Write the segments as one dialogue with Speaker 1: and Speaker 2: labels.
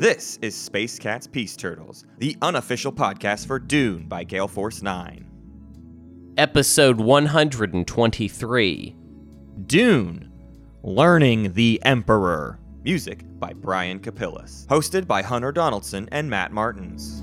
Speaker 1: This is Space Cats Peace Turtles, the unofficial podcast for Dune by Gale Force 9.
Speaker 2: Episode 123.
Speaker 1: Dune Learning the Emperor. Music by Brian Capillis. Hosted by Hunter Donaldson and Matt Martins.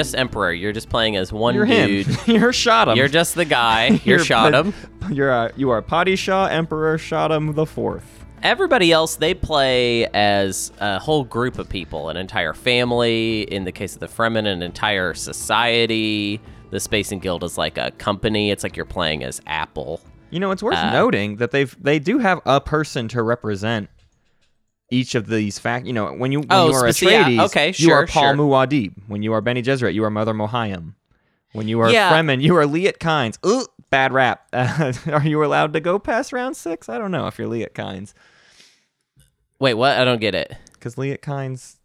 Speaker 2: Just Emperor. You're just playing as one
Speaker 1: You're him.
Speaker 2: dude.
Speaker 1: You're Shaddam.
Speaker 2: You're just the guy. You're, Shaddam.
Speaker 1: You're uh, you are Padishah Emperor Shaddam the Fourth.
Speaker 2: Everybody else, they play as a whole group of people, an entire family. In the case of the Fremen, an entire society. The Spacing Guild is like a company. It's like you're playing as Apple.
Speaker 1: You know, it's worth
Speaker 2: Uh,
Speaker 1: noting that they've they do have a person to represent each of these fact. You know, when you when
Speaker 2: Oh,
Speaker 1: you are
Speaker 2: speci- yeah,
Speaker 1: Atreides,
Speaker 2: okay,
Speaker 1: you are Paul
Speaker 2: sure.
Speaker 1: Muad'Dib. When you are Bene Gesserit, you are Mother Mohiam. When you are
Speaker 2: Yeah.
Speaker 1: Fremen, you are Liet Kynes. Ooh, bad rap. are you allowed to go past round six? I don't know if you're Liet Kynes
Speaker 2: Wait, what? I don't get it.
Speaker 1: because Liet Kynes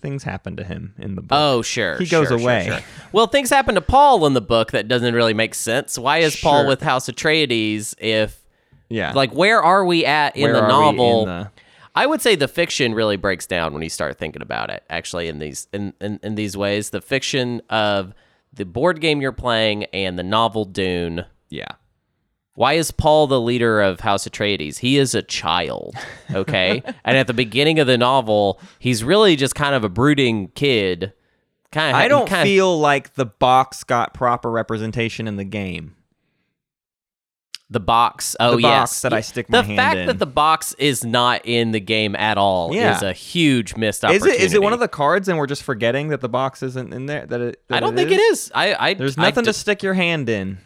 Speaker 1: things happen to him in the book.
Speaker 2: Oh, sure.
Speaker 1: He goes
Speaker 2: sure, sure,
Speaker 1: away.
Speaker 2: sure. Well, things happen to Paul in the book that doesn't really make sense. Why is Paul with House Atreides if,
Speaker 1: yeah.
Speaker 2: like, where are we at in
Speaker 1: Where
Speaker 2: the novel?
Speaker 1: in the-
Speaker 2: I would say the fiction really breaks down when you start thinking about it. Actually, in these in, in, in these ways, the fiction of the board game you're playing and the novel Dune.
Speaker 1: yeah.
Speaker 2: Why is Paul the leader of House Atreides? He is a child, okay? and at the beginning of the novel, he's really just kind of a brooding kid. Kind of,
Speaker 1: I don't feel like the box got proper representation in the game.
Speaker 2: The box. Oh
Speaker 1: The
Speaker 2: yes,
Speaker 1: box that I stick my
Speaker 2: the
Speaker 1: hand
Speaker 2: fact that the box is not in the game at all
Speaker 1: Yeah.
Speaker 2: is a huge missed opportunity.
Speaker 1: Is it is it one of the cards and we're just forgetting that the box isn't in there? That it? that
Speaker 2: I don't think it is. I, I
Speaker 1: There's
Speaker 2: I
Speaker 1: nothing
Speaker 2: d-
Speaker 1: to stick your hand in.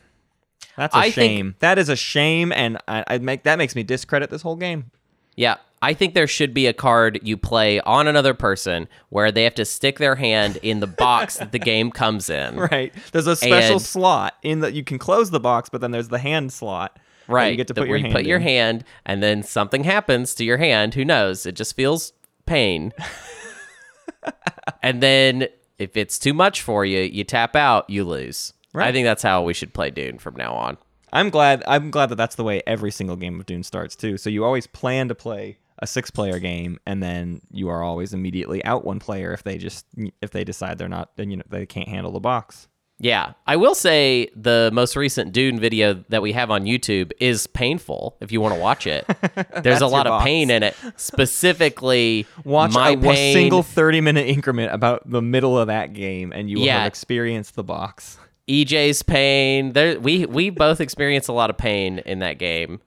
Speaker 1: That's a
Speaker 2: I think-
Speaker 1: shame. that is a shame, and I, I make that makes me discredit this whole game.
Speaker 2: Yeah, I think there should be a card you play on another person where they have to stick their hand in the box that the game comes in.
Speaker 1: Right? There's a special
Speaker 2: And-
Speaker 1: slot in that you can close the box, but then there's the hand slot.
Speaker 2: Right.
Speaker 1: You get to put your
Speaker 2: where you
Speaker 1: hand.
Speaker 2: put your hand, and then something happens to your hand. Who knows? It just feels pain. and then if it's too much for you, you tap out, you lose. I think that's how we should play Dune from now on.
Speaker 1: I'm glad. I'm glad that that's the way every single game of Dune starts too. So you always plan to play a six-player game, and then you are always immediately out one player if they just if they decide they're not, then you know they can't handle the box.
Speaker 2: Yeah, I will say the most recent Dune video that we have on YouTube is painful. If you want to watch it, there's a lot of
Speaker 1: box.
Speaker 2: pain in it. Specifically,
Speaker 1: Watch
Speaker 2: my
Speaker 1: a,
Speaker 2: pain.
Speaker 1: a single 30-minute increment about the middle of that game, and you will
Speaker 2: Yeah.
Speaker 1: have experienced the box.
Speaker 2: EJ's pain. There, we we both experience a lot of pain in that game.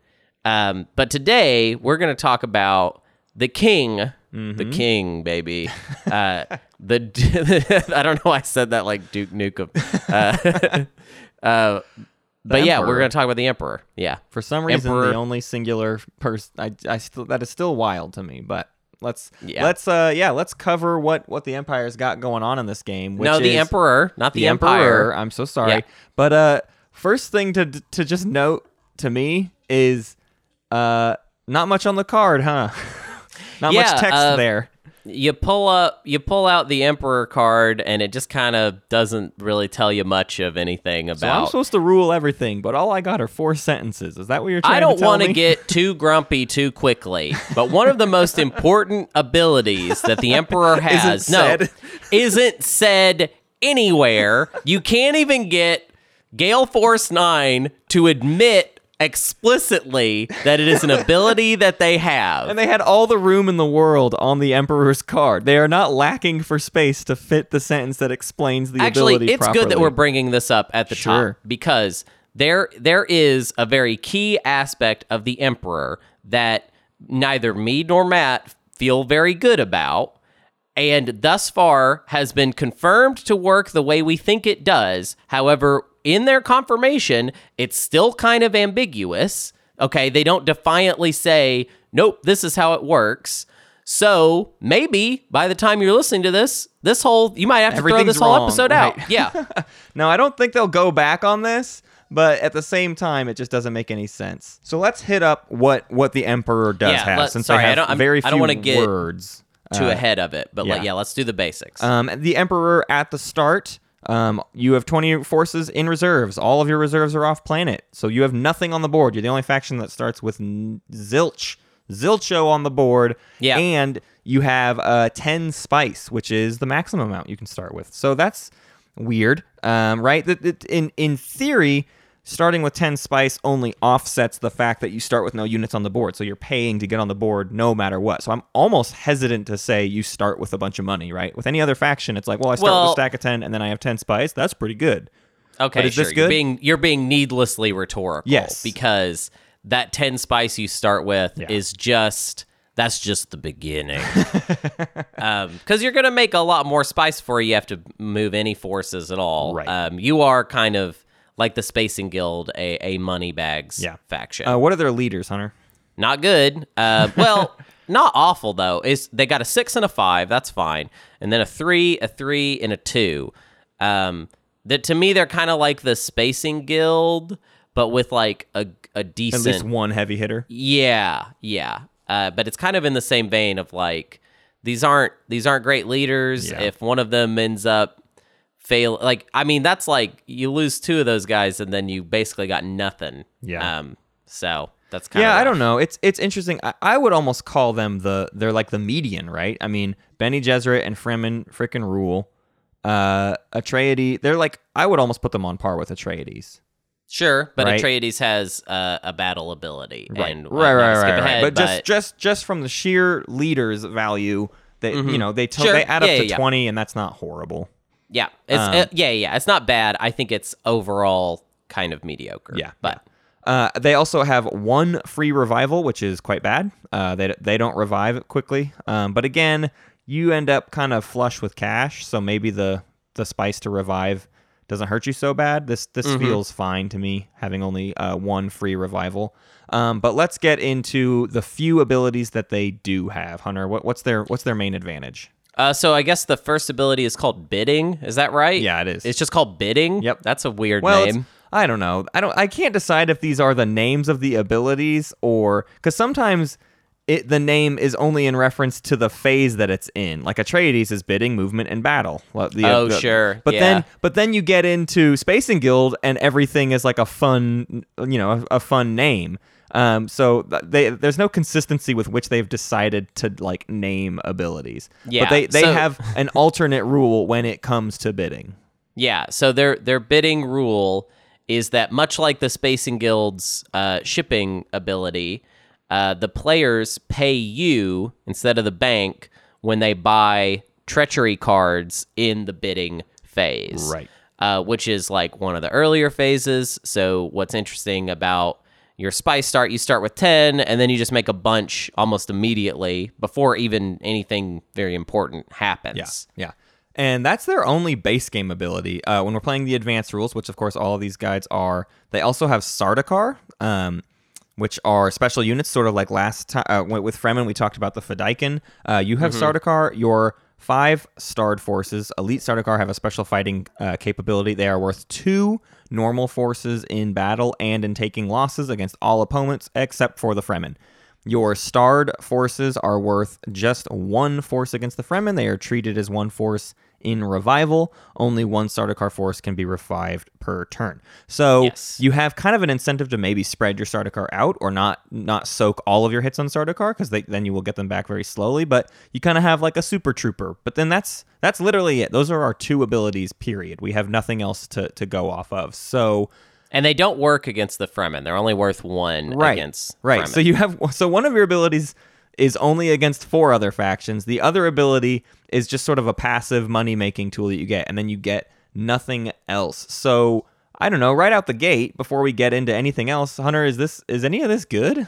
Speaker 2: Um, but today we're going to talk about the king,
Speaker 1: Mm-hmm.
Speaker 2: the king, baby. Uh, the I don't know why I said that like Duke Nukem. Uh, uh, but yeah, we're going to talk about the emperor. Yeah,
Speaker 1: For some reason,
Speaker 2: Emperor.
Speaker 1: the only singular person I, I still that is still wild to me. But let's
Speaker 2: Yeah.
Speaker 1: let's uh yeah let's cover what what the empire's got going on in this game. Which
Speaker 2: no, the emperor, not the,
Speaker 1: the
Speaker 2: empire.
Speaker 1: emperor. I'm so sorry,
Speaker 2: Yeah.
Speaker 1: but uh, first thing to to just note to me is uh not much on the card, huh? not
Speaker 2: Yeah,
Speaker 1: much text
Speaker 2: uh,
Speaker 1: there.
Speaker 2: you pull up you pull out the emperor card and it just kind of doesn't really tell you much of anything about.
Speaker 1: So I'm supposed to rule everything, but all I got are four sentences. Is that what you're trying
Speaker 2: I don't
Speaker 1: to
Speaker 2: want to get too grumpy too quickly, but one of the most important abilities that the emperor has no
Speaker 1: said.
Speaker 2: isn't said anywhere. You can't even get Gale Force 9 to admit explicitly that it is an ability that they have.
Speaker 1: And they had all the room in the world on the Emperor's card. They are not lacking for space to fit the sentence that explains the ability.
Speaker 2: Actually,
Speaker 1: ability
Speaker 2: it's good that we're bringing this up at the
Speaker 1: Sure.
Speaker 2: top because there there is a very key aspect of the emperor that neither me nor Matt feel very good about and thus far has been confirmed to work the way we think it does. However, in their confirmation, it's still kind of ambiguous. Okay, they don't defiantly say, "Nope, this is how it works." So maybe by the time you're listening to this, this whole you might have to throw this whole
Speaker 1: wrong,
Speaker 2: episode
Speaker 1: right.
Speaker 2: out. Yeah.
Speaker 1: no, I don't think they'll go back on this, but at the same time, it just doesn't make any sense. So let's hit up what what the emperor does
Speaker 2: Yeah,
Speaker 1: have,
Speaker 2: let-
Speaker 1: since
Speaker 2: sorry,
Speaker 1: they
Speaker 2: I
Speaker 1: have
Speaker 2: don't- I'm-
Speaker 1: very
Speaker 2: I
Speaker 1: few
Speaker 2: don't wanna get
Speaker 1: words.
Speaker 2: Too
Speaker 1: Uh,
Speaker 2: ahead of it, but like
Speaker 1: yeah.
Speaker 2: yeah, let's do the basics.
Speaker 1: Um, the Emperor at the start, um, you have 20 forces in reserves. All of your reserves are off planet. So you have nothing on the board. You're the only faction that starts with n- zilch. Zilcho on the board.
Speaker 2: Yeah.
Speaker 1: And you have uh, 10 spice, which is the maximum amount you can start with. So that's weird, um, right? That that- In, in theory, starting with 10 spice only offsets the fact that you start with no units on the board. So you're paying to get on the board no matter what. So I'm almost hesitant to say you start with a bunch of money, right? With any other faction, it's like, well, I start with a stack of 10 and then I have 10 spice. That's pretty good.
Speaker 2: Okay,
Speaker 1: But is
Speaker 2: sure.
Speaker 1: this
Speaker 2: You're
Speaker 1: good?
Speaker 2: being you're being needlessly rhetorical.
Speaker 1: Yes.
Speaker 2: because that ten spice you start with
Speaker 1: Yeah.
Speaker 2: is just that's just the beginning. Because you're gonna make a lot more spice before you have to move any forces at all.
Speaker 1: Right.
Speaker 2: Um, you are kind of like the Spacing Guild, a a money bags
Speaker 1: Yeah.
Speaker 2: faction.
Speaker 1: Uh, what are their leaders, Hunter?
Speaker 2: Not good. Uh, well, not awful though. Is they got a six and a five? That's fine, and then a three, a three, and a two. Um, that to me they're kind of like the Spacing Guild, but with like a a decent At
Speaker 1: least one heavy hitter.
Speaker 2: Yeah, yeah. Uh, but it's kind of in the same vein of like these aren't these aren't great leaders.
Speaker 1: Yeah.
Speaker 2: If one of them ends up fail, like I mean, that's like you lose two of those guys and then you basically got nothing.
Speaker 1: Yeah.
Speaker 2: Um. So that's kind of
Speaker 1: Yeah,
Speaker 2: of
Speaker 1: I don't know. It's it's interesting. I, I would almost call them the they're like the median, right? I mean, Bene Gesserit and Fremen frickin' rule. Uh, Atreides, they're like I would almost put them on par with Atreides.
Speaker 2: Sure, but
Speaker 1: Right.
Speaker 2: Atreides has uh, a battle ability,
Speaker 1: Right,
Speaker 2: and
Speaker 1: right, right, right, right.
Speaker 2: ahead,
Speaker 1: But, just just just from the sheer leaders value, that you know they to-
Speaker 2: Sure.
Speaker 1: they add up
Speaker 2: Yeah,
Speaker 1: to
Speaker 2: yeah, yeah.
Speaker 1: twenty, and that's not horrible.
Speaker 2: Yeah, it's
Speaker 1: um,
Speaker 2: uh, yeah, yeah, it's not bad. I think it's overall kind of mediocre.
Speaker 1: Yeah,
Speaker 2: but
Speaker 1: Uh, they also have one free revival, which is quite bad. Uh, they they don't revive quickly. Um, but again, you end up kind of flush with cash, so maybe the the spice to revive doesn't hurt you so bad. This this feels fine to me, having only uh, one free revival. Um, but let's get into the few abilities that they do have. Hunter, what, what's their what's their main advantage?
Speaker 2: Uh, so I guess the first ability is called bidding. Is that right?
Speaker 1: Yeah, it is.
Speaker 2: It's just called bidding.
Speaker 1: Yep.
Speaker 2: that's a weird
Speaker 1: Well,
Speaker 2: name.
Speaker 1: I don't know. I don't. I can't decide if these are the names of the abilities or because sometimes it the name is only in reference to the phase that it's in. Like Atreides is bidding, movement, and battle. Well, the-
Speaker 2: Oh,
Speaker 1: the-
Speaker 2: sure.
Speaker 1: But
Speaker 2: Yeah.
Speaker 1: then, but then you get into Spacing Guild, and everything is like a fun, you know, a, a fun name. Um, so they there's no consistency with which they've decided to like name abilities.
Speaker 2: Yeah,
Speaker 1: But they they
Speaker 2: so-
Speaker 1: have an alternate rule when it comes to bidding.
Speaker 2: Yeah, so their their bidding rule is that much like the Spacing Guild's uh, shipping ability, uh, the players pay you instead of the bank when they buy treachery cards in the bidding phase.
Speaker 1: Right.
Speaker 2: Uh, which is like one of the earlier phases. So what's interesting about your spice start, you start with 10 and then you just make a bunch almost immediately before even anything very important happens.
Speaker 1: Yeah, yeah. And that's their only base game ability. Uh, when we're playing the advanced rules, which of course all of these guides are, they also have Sardaukar, um, which are special units, sort of like last time uh, with Fremen, we talked about the Fedaykin. Uh, you have Sardaukar, your five starred forces. Elite Sardaukar have a special fighting uh, capability. They are worth two normal forces in battle and in taking losses against all opponents except for the Fremen. Your starred forces are worth just one force against the Fremen. They are treated as one force in revival. Only one Sardaukar force can be revived per turn. So
Speaker 2: Yes.
Speaker 1: you have kind of an incentive to maybe spread your Sardaukar out or not not soak all of your hits on Sardaukar because then you will get them back very slowly. But you kind of have like a super trooper. But then that's that's literally it. Those are our two abilities. Period. We have nothing else to to go off of. So
Speaker 2: And they don't work against the Fremen. They're only worth one
Speaker 1: right
Speaker 2: against
Speaker 1: right
Speaker 2: Fremen.
Speaker 1: so you have so one of your abilities is only against four other factions the other ability is just sort of a passive money making tool that you get and then you get nothing else so i don't know right out the gate before we get into anything else hunter is this is any of this good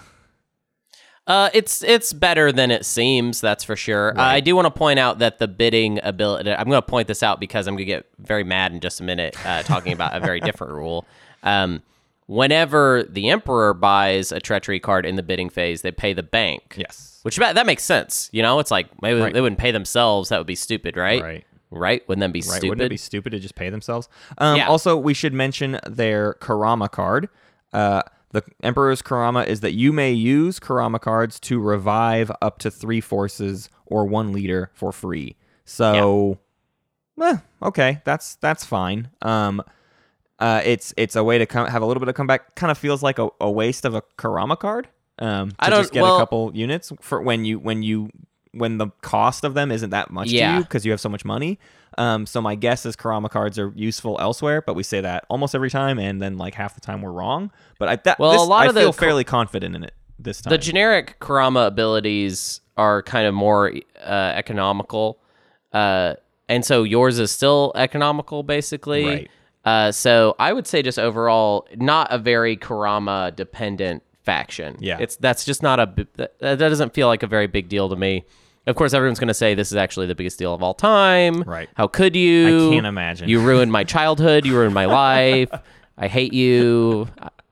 Speaker 2: Uh, it's it's better than it seems. That's for sure. Uh, I do want to point out that the bidding ability. I'm going to point this out because I'm going to get very mad in just a minute uh, talking about a very different rule. Um, whenever the emperor buys a treachery card in the bidding phase, they pay the bank.
Speaker 1: Yes.
Speaker 2: Which that makes sense. You know, it's like maybe
Speaker 1: Right.
Speaker 2: they wouldn't pay themselves. That would be stupid, right?
Speaker 1: Right.
Speaker 2: Right? Wouldn't that be
Speaker 1: Right?
Speaker 2: stupid?
Speaker 1: Wouldn't it be stupid to just pay themselves? Um,
Speaker 2: Yeah.
Speaker 1: Also, we should mention their Karama card. Uh, the Emperor's Karama is that you may use Karama cards to revive up to three forces or one leader for free. So, eh, okay, that's that's fine. Um, uh, it's it's a way to come have a little bit of comeback. Kind of feels like a, a waste of a Karama card. Um, to
Speaker 2: I don't-
Speaker 1: just get
Speaker 2: well-
Speaker 1: a couple units for when you when you when the cost of them isn't that much to you because you have so much money. Um, so my guess is Karama cards are useful elsewhere, but we say that almost every time, and then like half the time we're wrong. But I that,
Speaker 2: Well,
Speaker 1: this,
Speaker 2: a lot
Speaker 1: I
Speaker 2: of
Speaker 1: feel fairly confident in it this time.
Speaker 2: the generic Karama abilities are kind of more uh, economical, uh, and so yours is still economical, basically.
Speaker 1: Right.
Speaker 2: Uh, so I would say just overall, not a very Karama dependent faction.
Speaker 1: Yeah.
Speaker 2: it's that's just not a that, that doesn't feel like a very big deal to me. Of course, everyone's going to say this is actually the biggest deal of all time.
Speaker 1: Right.
Speaker 2: How could you?
Speaker 1: I can't imagine.
Speaker 2: You ruined my childhood. You ruined my life. I hate you.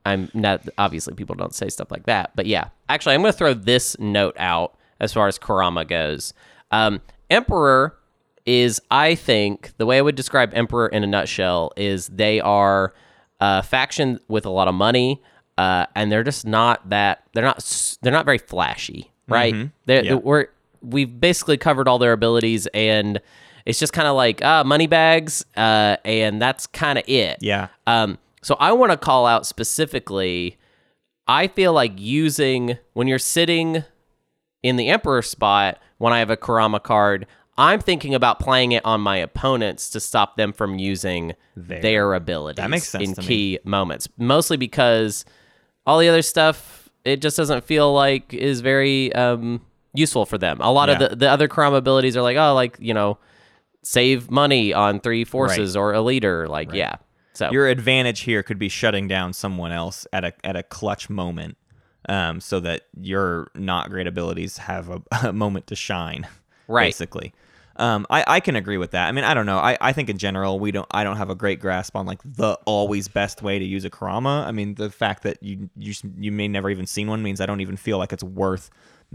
Speaker 2: I'm not obviously people don't say stuff like that, but yeah. Actually, I'm going to throw this note out as far as Karama goes. Um, Emperor is, I think, the way I would describe Emperor in a nutshell is they are a faction with a lot of money, uh, and they're just not that. They're not. They're not very flashy, right? They're,
Speaker 1: Yeah.
Speaker 2: We're we've basically covered all their abilities and. It's just kind of like uh, money bags, uh, and that's kind of it.
Speaker 1: yeah,
Speaker 2: Um, so I want to call out specifically. I feel like using when you're sitting in the emperor spot when I have a Karama card, I'm thinking about playing it on my opponents to stop them from using
Speaker 1: Their-
Speaker 2: their, abilities
Speaker 1: That makes sense
Speaker 2: in
Speaker 1: to me.
Speaker 2: key moments. Mostly because all the other stuff it just doesn't feel like is very um, useful for them. A lot
Speaker 1: Yeah.
Speaker 2: of the, the other Karama abilities are like, oh, like you know, save money on three forces or a leader. Like, yeah. So
Speaker 1: your advantage here could be shutting down someone else at a at a clutch moment, um, so that your not great abilities have a, a moment to shine.
Speaker 2: Right.
Speaker 1: Basically. Um, I, I can agree with that. I mean, I don't know. I, I think in general we don't I don't have a great grasp on like the always best way to use a Karama. I mean, the fact that you you you may never even seen one means I don't even feel like it's worth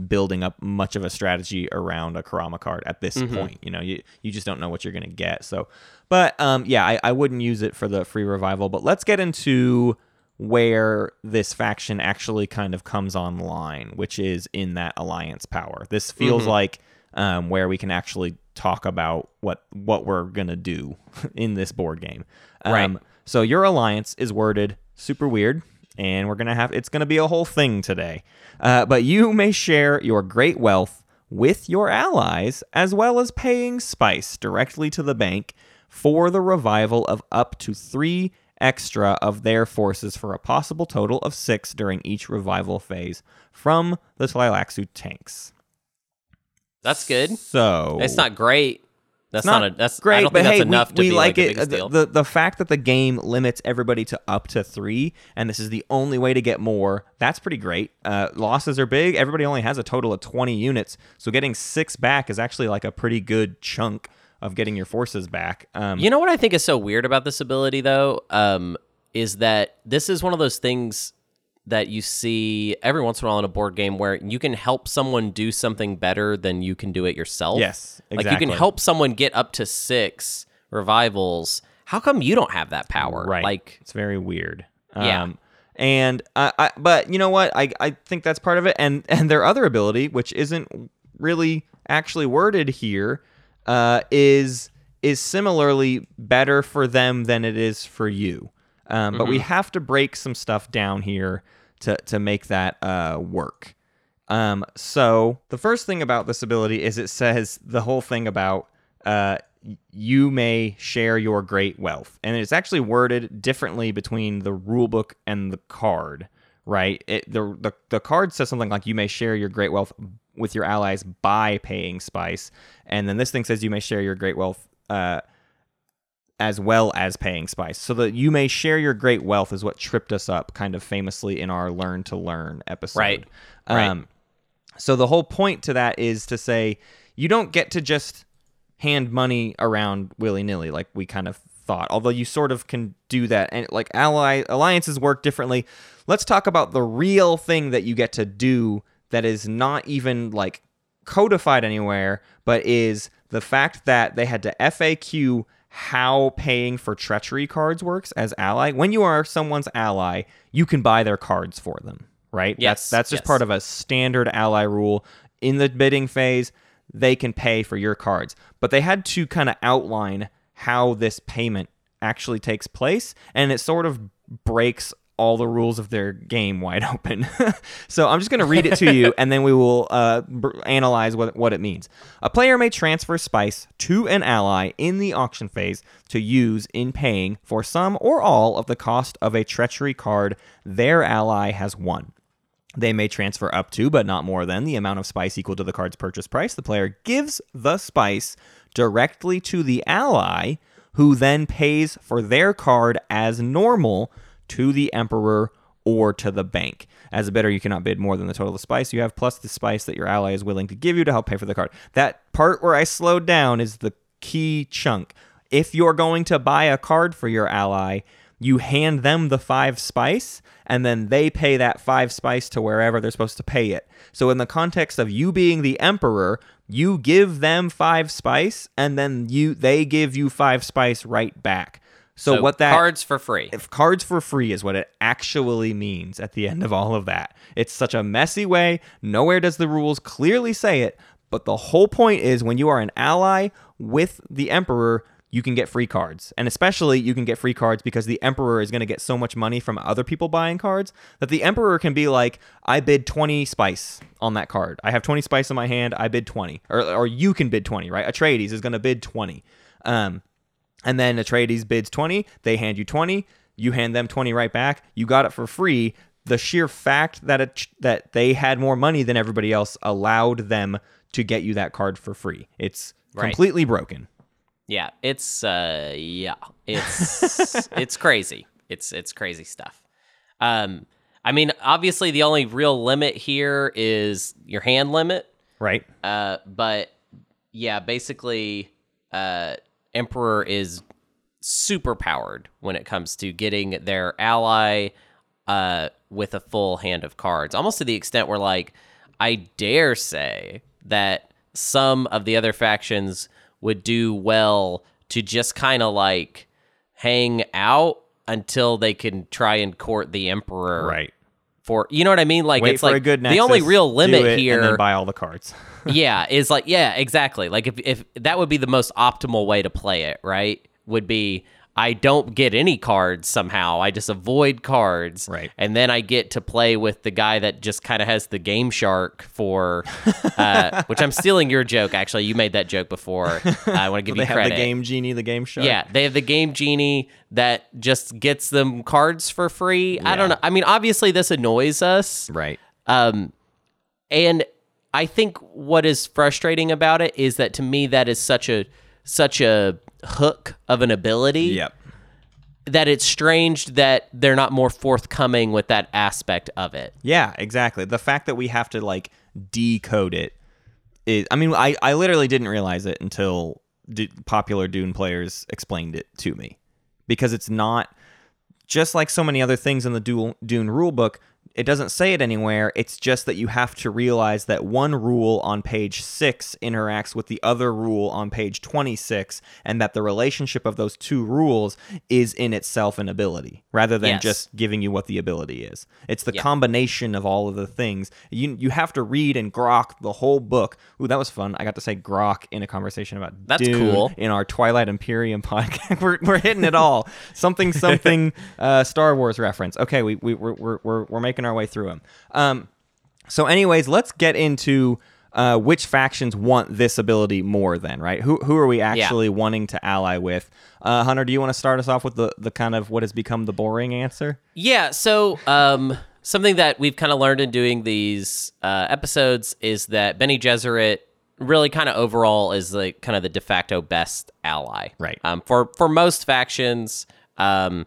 Speaker 1: building up much of a strategy around a Karama card at this point. You know, you you just don't know what you're gonna get. So, but um, yeah, I, I wouldn't use it for the free revival. But let's get into where this faction actually kind of comes online, which is in that alliance power. This feels like um, where we can actually talk about what what we're gonna do in this board game. Um,
Speaker 2: Right.
Speaker 1: So your alliance is worded super weird, and we're gonna have it's gonna be a whole thing today. Uh, but you may share your great wealth with your allies, as well as paying spice directly to the bank for the revival of up to three extra of their forces for a possible total of six during each revival phase from the Tleilaxu tanks.
Speaker 2: That's good.
Speaker 1: So
Speaker 2: It's not great. That's
Speaker 1: not,
Speaker 2: not, a that's
Speaker 1: great,
Speaker 2: I don't
Speaker 1: but
Speaker 2: think that's
Speaker 1: hey,
Speaker 2: enough
Speaker 1: we,
Speaker 2: to
Speaker 1: we
Speaker 2: be
Speaker 1: like,
Speaker 2: like,
Speaker 1: it.
Speaker 2: biggest
Speaker 1: The,
Speaker 2: deal.
Speaker 1: the the fact that the game limits everybody to up to three, and this is the only way to get more. That's pretty great. Uh, losses are big. Everybody only has a total of twenty units, so getting six back is actually like a pretty good chunk of getting your forces back. Um,
Speaker 2: You know what I think is so weird about this ability though, um, is that this is one of those things that you see every once in a while in a board game where you can help someone do something better than you can do it yourself.
Speaker 1: Yes,
Speaker 2: Like you can help someone get up to six revivals. How come you don't have that power?
Speaker 1: Right.
Speaker 2: Like
Speaker 1: it's very weird.
Speaker 2: Yeah.
Speaker 1: Um, and I, I, but you know what? I, I think that's part of it. And and their other ability, which isn't really actually worded here, uh, is is similarly better for them than it is for you. Um, But we have to break some stuff down here to to make that uh, work. Um, so the first thing about this ability is it says the whole thing about uh, you may share your great wealth, and it's actually worded differently between the rulebook and the card. Right? It, the, the the card says something like you may share your great wealth with your allies by paying spice, and then this thing says you may share your great wealth. Uh, as well as paying spice. So that you may share your great wealth is what tripped us up kind of famously in our learn to learn episode.
Speaker 2: Right. Right.
Speaker 1: Um, so the whole point to that is to say you don't get to just hand money around willy nilly like we kind of thought. Although you sort of can do that, and like ally alliances work differently. Let's talk about the real thing that you get to do that is not even like codified anywhere, but is the fact that they had to FAQ how paying for treachery cards works as ally. When you are someone's ally, you can buy their cards for them, right?
Speaker 2: Yes,
Speaker 1: That's that's just
Speaker 2: yes.
Speaker 1: part of a standard ally rule in the bidding phase. They can pay for your cards, but they had to kind of outline how this payment actually takes place, and it sort of breaks all the rules of their game wide open. so I'm just going to read it to you, and then we will uh, analyze what, what it means. A player may transfer spice to an ally in the auction phase to use in paying for some or all of the cost of a treachery card their ally has won. They may transfer up to, but not more than, the amount of spice equal to the card's purchase price. The player gives the spice directly to the ally, who then pays for their card as normal to the emperor or to the bank. As a bidder, you cannot bid more than the total of spice you have, plus the spice that your ally is willing to give you to help pay for the card. That part where I slowed down is the key chunk. If you're going to buy a card for your ally, you hand them the five spice and then they pay that five spice to wherever they're supposed to pay it. So in the context of you being the emperor, you give them five spice and then you they give you five spice right back. So, what that
Speaker 2: cards for free?
Speaker 1: if cards for free is what it actually means at the end of all of that. It's such a messy way. Nowhere does the rules clearly say it, but the whole point is when you are an ally with the emperor, you can get free cards. And especially you can get free cards because the emperor is going to get so much money from other people buying cards that the emperor can be like, I bid 20 spice on that card. I have 20 spice in my hand. I bid 20. Or, or you can bid 20, right? Atreides is going to bid 20. Um, and then Atreides bids 20, they hand you 20, you hand them 20 right back, you got it for free. The sheer fact that it, that they had more money than everybody else allowed them to get you that card for free. It's
Speaker 2: Right.
Speaker 1: completely broken.
Speaker 2: Yeah, it's uh yeah, it's it's crazy. It's it's crazy stuff. Um I mean, obviously the only real limit here is your hand limit.
Speaker 1: Right?
Speaker 2: Uh but yeah, basically uh Emperor is super powered when it comes to getting their ally uh with a full hand of cards. Almost to the extent where like I dare say that some of the other factions would do well to just kind of like hang out until they can try and court the emperor
Speaker 1: Right.
Speaker 2: For you know what I mean like
Speaker 1: Wait
Speaker 2: it's like
Speaker 1: a good
Speaker 2: the only
Speaker 1: nexus,
Speaker 2: real limit
Speaker 1: it,
Speaker 2: here
Speaker 1: and then buy all the cards.
Speaker 2: yeah, is like yeah, exactly. Like if if that would be the most optimal way to play it, right? Would be I don't get any cards somehow. I just avoid cards.
Speaker 1: Right.
Speaker 2: And then I get to play with the guy that just kind of has the GameShark for uh, which I'm stealing your joke actually. You made that joke before. I want to give
Speaker 1: they
Speaker 2: you
Speaker 1: have
Speaker 2: credit.
Speaker 1: the game genie, the game show.
Speaker 2: Yeah, they have the game genie that just gets them cards for free. I don't know. I mean, obviously this annoys us.
Speaker 1: Right.
Speaker 2: Um, and I think what is frustrating about it is that to me that is such a such a hook of an ability
Speaker 1: Yep.
Speaker 2: that it's strange that they're not more forthcoming with that aspect of it.
Speaker 1: Yeah, exactly. The fact that we have to like decode it is I mean, I I literally didn't realize it until D- popular Dune players explained it to me. Because it's not just like so many other things in the Dune, Dune rulebook, it doesn't say it anywhere. It's just that you have to realize that one rule on page 6 interacts with the other rule on page 26 and that the relationship of those two rules is in itself an ability rather than
Speaker 2: Yes.
Speaker 1: just giving you what the ability is. It's the combination of all of the things. You you have to read and grok the whole book. Ooh, that was fun. I got to say grok in a conversation about
Speaker 2: That's
Speaker 1: Dune
Speaker 2: cool.
Speaker 1: in our Twilight Imperium podcast. we're, we're hitting it all. something something uh, Star Wars reference. Okay, we we we're we're, we're, we're making our way through them. Um, so, anyways, let's get into uh, which factions want this ability more. Then, right? Who who are we actually wanting to ally with? Uh, Hunter, do you want to start us off with the the kind of what has become the boring answer?
Speaker 2: Yeah, so um something that we've kind of learned in doing these uh, episodes is that Bene Gesserit really kind of overall is like kind of the de facto best ally.
Speaker 1: Right.
Speaker 2: Um for for most factions um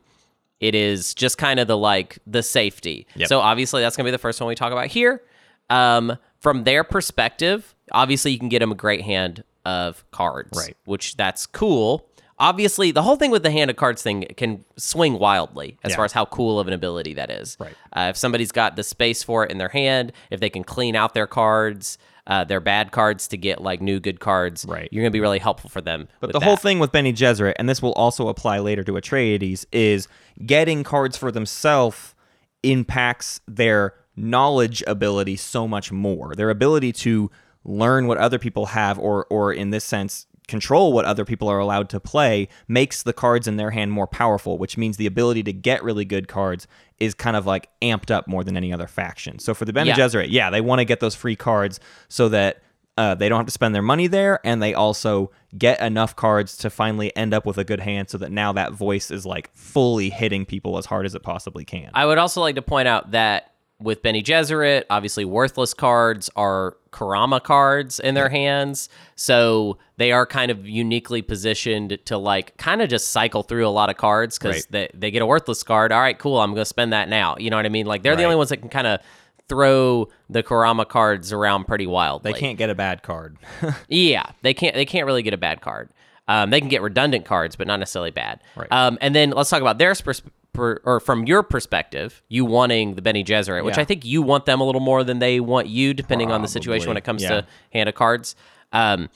Speaker 2: it is just kind of the like the safety.
Speaker 1: Yep.
Speaker 2: So obviously that's going to be the first one we talk about here. Um from their perspective, obviously you can get them a great hand of cards,
Speaker 1: Right.
Speaker 2: which that's cool. obviously the whole thing with the hand of cards thing can swing wildly as
Speaker 1: Yeah.
Speaker 2: far as how cool of an ability that is.
Speaker 1: Right.
Speaker 2: Uh, if somebody's got the space for it in their hand, if they can clean out their cards, uh, their bad cards to get like new good cards,
Speaker 1: Right.
Speaker 2: you're gonna be really helpful for them.
Speaker 1: But the whole thing with Bene Gesserit, and this will also apply later to Atreides, is getting cards for themselves impacts their knowledge ability so much more. Their ability to learn what other people have, or or in this sense, control what other people are allowed to play, makes the cards in their hand more powerful, which means the ability to get really good cards is kind of like amped up more than any other faction. So for the Bene
Speaker 2: Yeah.
Speaker 1: Gesserit, yeah, they want to get those free cards so that uh, they don't have to spend their money there, and they also get enough cards to finally end up with a good hand, so that now that voice is like fully hitting people as hard as it possibly can.
Speaker 2: I would also like to point out that with Bene Gesserit, obviously worthless cards are Karama cards in their hands. So they are kind of uniquely positioned to like kind of just cycle through a lot of cards because
Speaker 1: Right.
Speaker 2: they, they get a worthless card. All right, cool. I'm going to spend that now. You know what I mean? Like they're the only ones that can kind of throw the Karama cards around pretty wild.
Speaker 1: they can't get a bad card.
Speaker 2: Yeah, they can't. They can't really get a bad card. Um, they can get redundant cards, but not necessarily bad.
Speaker 1: Right.
Speaker 2: Um, and then let's talk about their pers- per, or from your perspective, you wanting the Bene Gesserit, which
Speaker 1: Yeah.
Speaker 2: I think you want them a little more than they want you, depending on the situation when it comes
Speaker 1: yeah.
Speaker 2: to hand of cards. Um,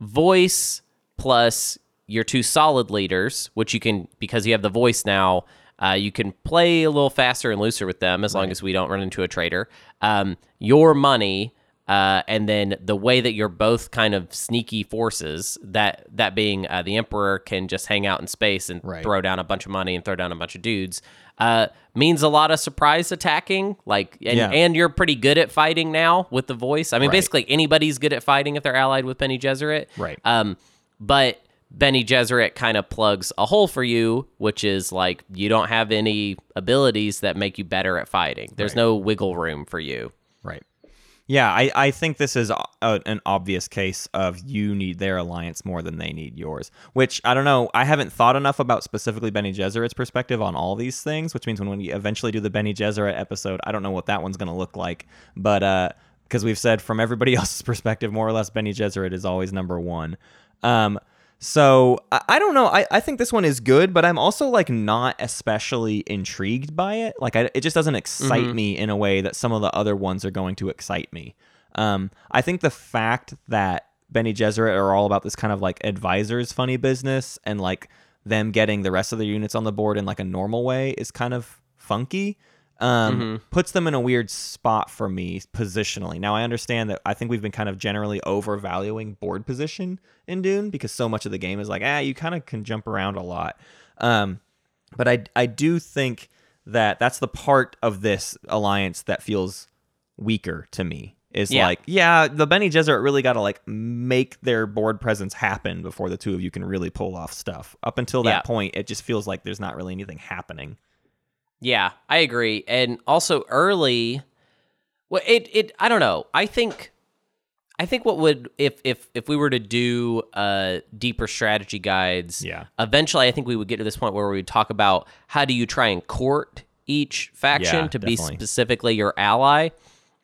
Speaker 2: voice plus your two solid leaders, which you can because you have the voice now. Uh, you can play a little faster and looser with them as long as we don't run into a traitor. Um, your money, uh, and then the way that you're both kind of sneaky forces. That that being uh, the emperor can just hang out in space and
Speaker 1: Right.
Speaker 2: throw down a bunch of money and throw down a bunch of dudes. Uh, means a lot of surprise attacking, like and,
Speaker 1: Yeah.
Speaker 2: and you're pretty good at fighting now with the voice. I mean,
Speaker 1: Right.
Speaker 2: basically anybody's good at fighting if they're allied with Bene Gesserit.
Speaker 1: Right.
Speaker 2: Um, but Bene Gesserit kind of plugs a hole for you, which is like you don't have any abilities that make you better at fighting. There's no wiggle room for you.
Speaker 1: Yeah, I, I think this is a, an obvious case of you need their alliance more than they need yours. Which I don't know. I haven't thought enough about specifically Bene Gesserit's perspective on all these things. Which means when we eventually do the Bene Gesserit episode, I don't know what that one's going to look like. But uh, because we've said from everybody else's perspective, more or less, Bene Gesserit is always number one. Um, so I, I don't know. I, I think this one is good, but I'm also like not especially intrigued by it. Like I, it just doesn't excite me in a way that some of the other ones are going to excite me. Um, I think the fact that Bene Gesserit are all about this kind of like advisors funny business and like them getting the rest of their units on the board in like a normal way is kind of funky. Um, puts them in a weird spot for me positionally. Now I understand that I think we've been kind of generally overvaluing board position in Dune because so much of the game is like, ah, you kind of can jump around a lot. Um, but I I do think that that's the part of this alliance that feels weaker to me. Is
Speaker 2: Yeah.
Speaker 1: like, yeah, the Bene Gesserit really got to like make their board presence happen before the two of you can really pull off stuff. Up until that
Speaker 2: Yeah.
Speaker 1: point, it just feels like there's not really anything happening.
Speaker 2: Yeah, I agree. And also early well it it I don't know. I think I think what would if if if we were to do uh deeper strategy guides,
Speaker 1: Yeah.
Speaker 2: eventually I think we would get to this point where we would talk about how do you try and court each faction
Speaker 1: Yeah,
Speaker 2: to be specifically your ally.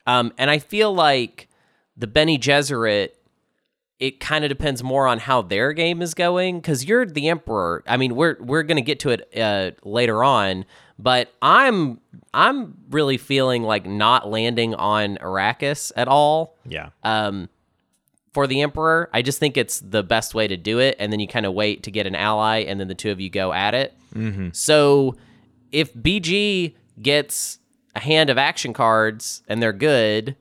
Speaker 2: Um and I feel like the Bene Gesserit it kind of depends more on how their game is going because you're the emperor. I mean, we're we're gonna get to it uh, later on, but I'm I'm really feeling like not landing on Arrakis at all.
Speaker 1: Yeah.
Speaker 2: Um, for the emperor, I just think it's the best way to do it, and then you kind of wait to get an ally, and then the two of you go at it.
Speaker 1: Mm-hmm.
Speaker 2: So if BG gets a hand of action cards and they're good,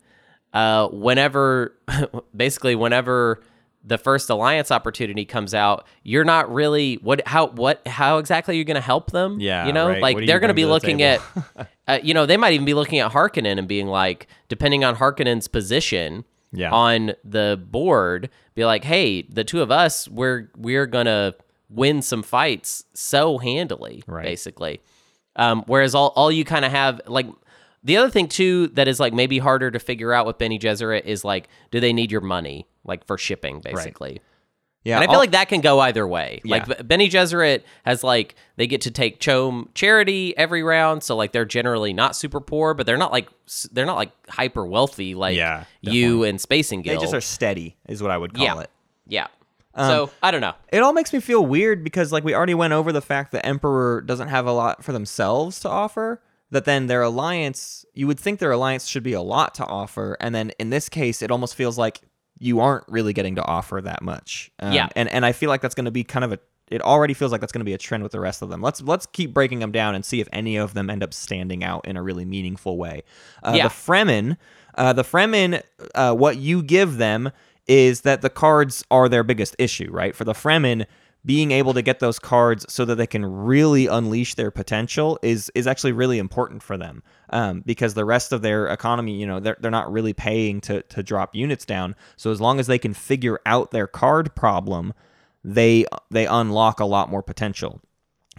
Speaker 2: uh, whenever basically whenever the first alliance opportunity comes out, you're not really what how what how exactly are you're going to help them.
Speaker 1: Yeah,
Speaker 2: you know,
Speaker 1: right.
Speaker 2: like
Speaker 1: you
Speaker 2: they're going to be looking at, uh, you know, they might even be looking at Harkonnen and being like, depending on Harkonnen's position,
Speaker 1: Yeah.
Speaker 2: on the board be like hey the two of us we're we're gonna win some fights so handily
Speaker 1: Right.
Speaker 2: basically um, whereas all, all you kind of have like the other thing too that is like maybe harder to figure out with Bene Gesserit is like do they need your money like for shipping basically
Speaker 1: Yeah.
Speaker 2: and I feel
Speaker 1: I'll-
Speaker 2: like that can go either way.
Speaker 1: Yeah.
Speaker 2: Like Bene Gesserit has like they get to take CHOAM charity every round, so like they're generally not super poor, but they're not like they're not like hyper wealthy like
Speaker 1: Yeah,
Speaker 2: you and Spacing Guild.
Speaker 1: they just are steady, is what I would call
Speaker 2: yeah,
Speaker 1: it.
Speaker 2: yeah, um, so I don't know.
Speaker 1: It all makes me feel weird because like we already went over the fact that Emperor doesn't have a lot for themselves to offer. That then their alliance, you would think their alliance should be a lot to offer, and then in this case, it almost feels like you aren't really getting to offer that much. Um,
Speaker 2: Yeah.
Speaker 1: and and I feel like that's going to be kind of a. It already feels like that's going to be a trend with the rest of them. Let's let's keep breaking them down and see if any of them end up standing out in a really meaningful way. Uh,
Speaker 2: Yeah.
Speaker 1: The Fremen, uh, the Fremen, uh, what you give them is that the cards are their biggest issue, right? For the Fremen, being able to get those cards so that they can really unleash their potential is is actually really important for them. Um, because the rest of their economy, you know, they're, they're not really paying to to drop units down. So as long as they can figure out their card problem, they they unlock a lot more potential.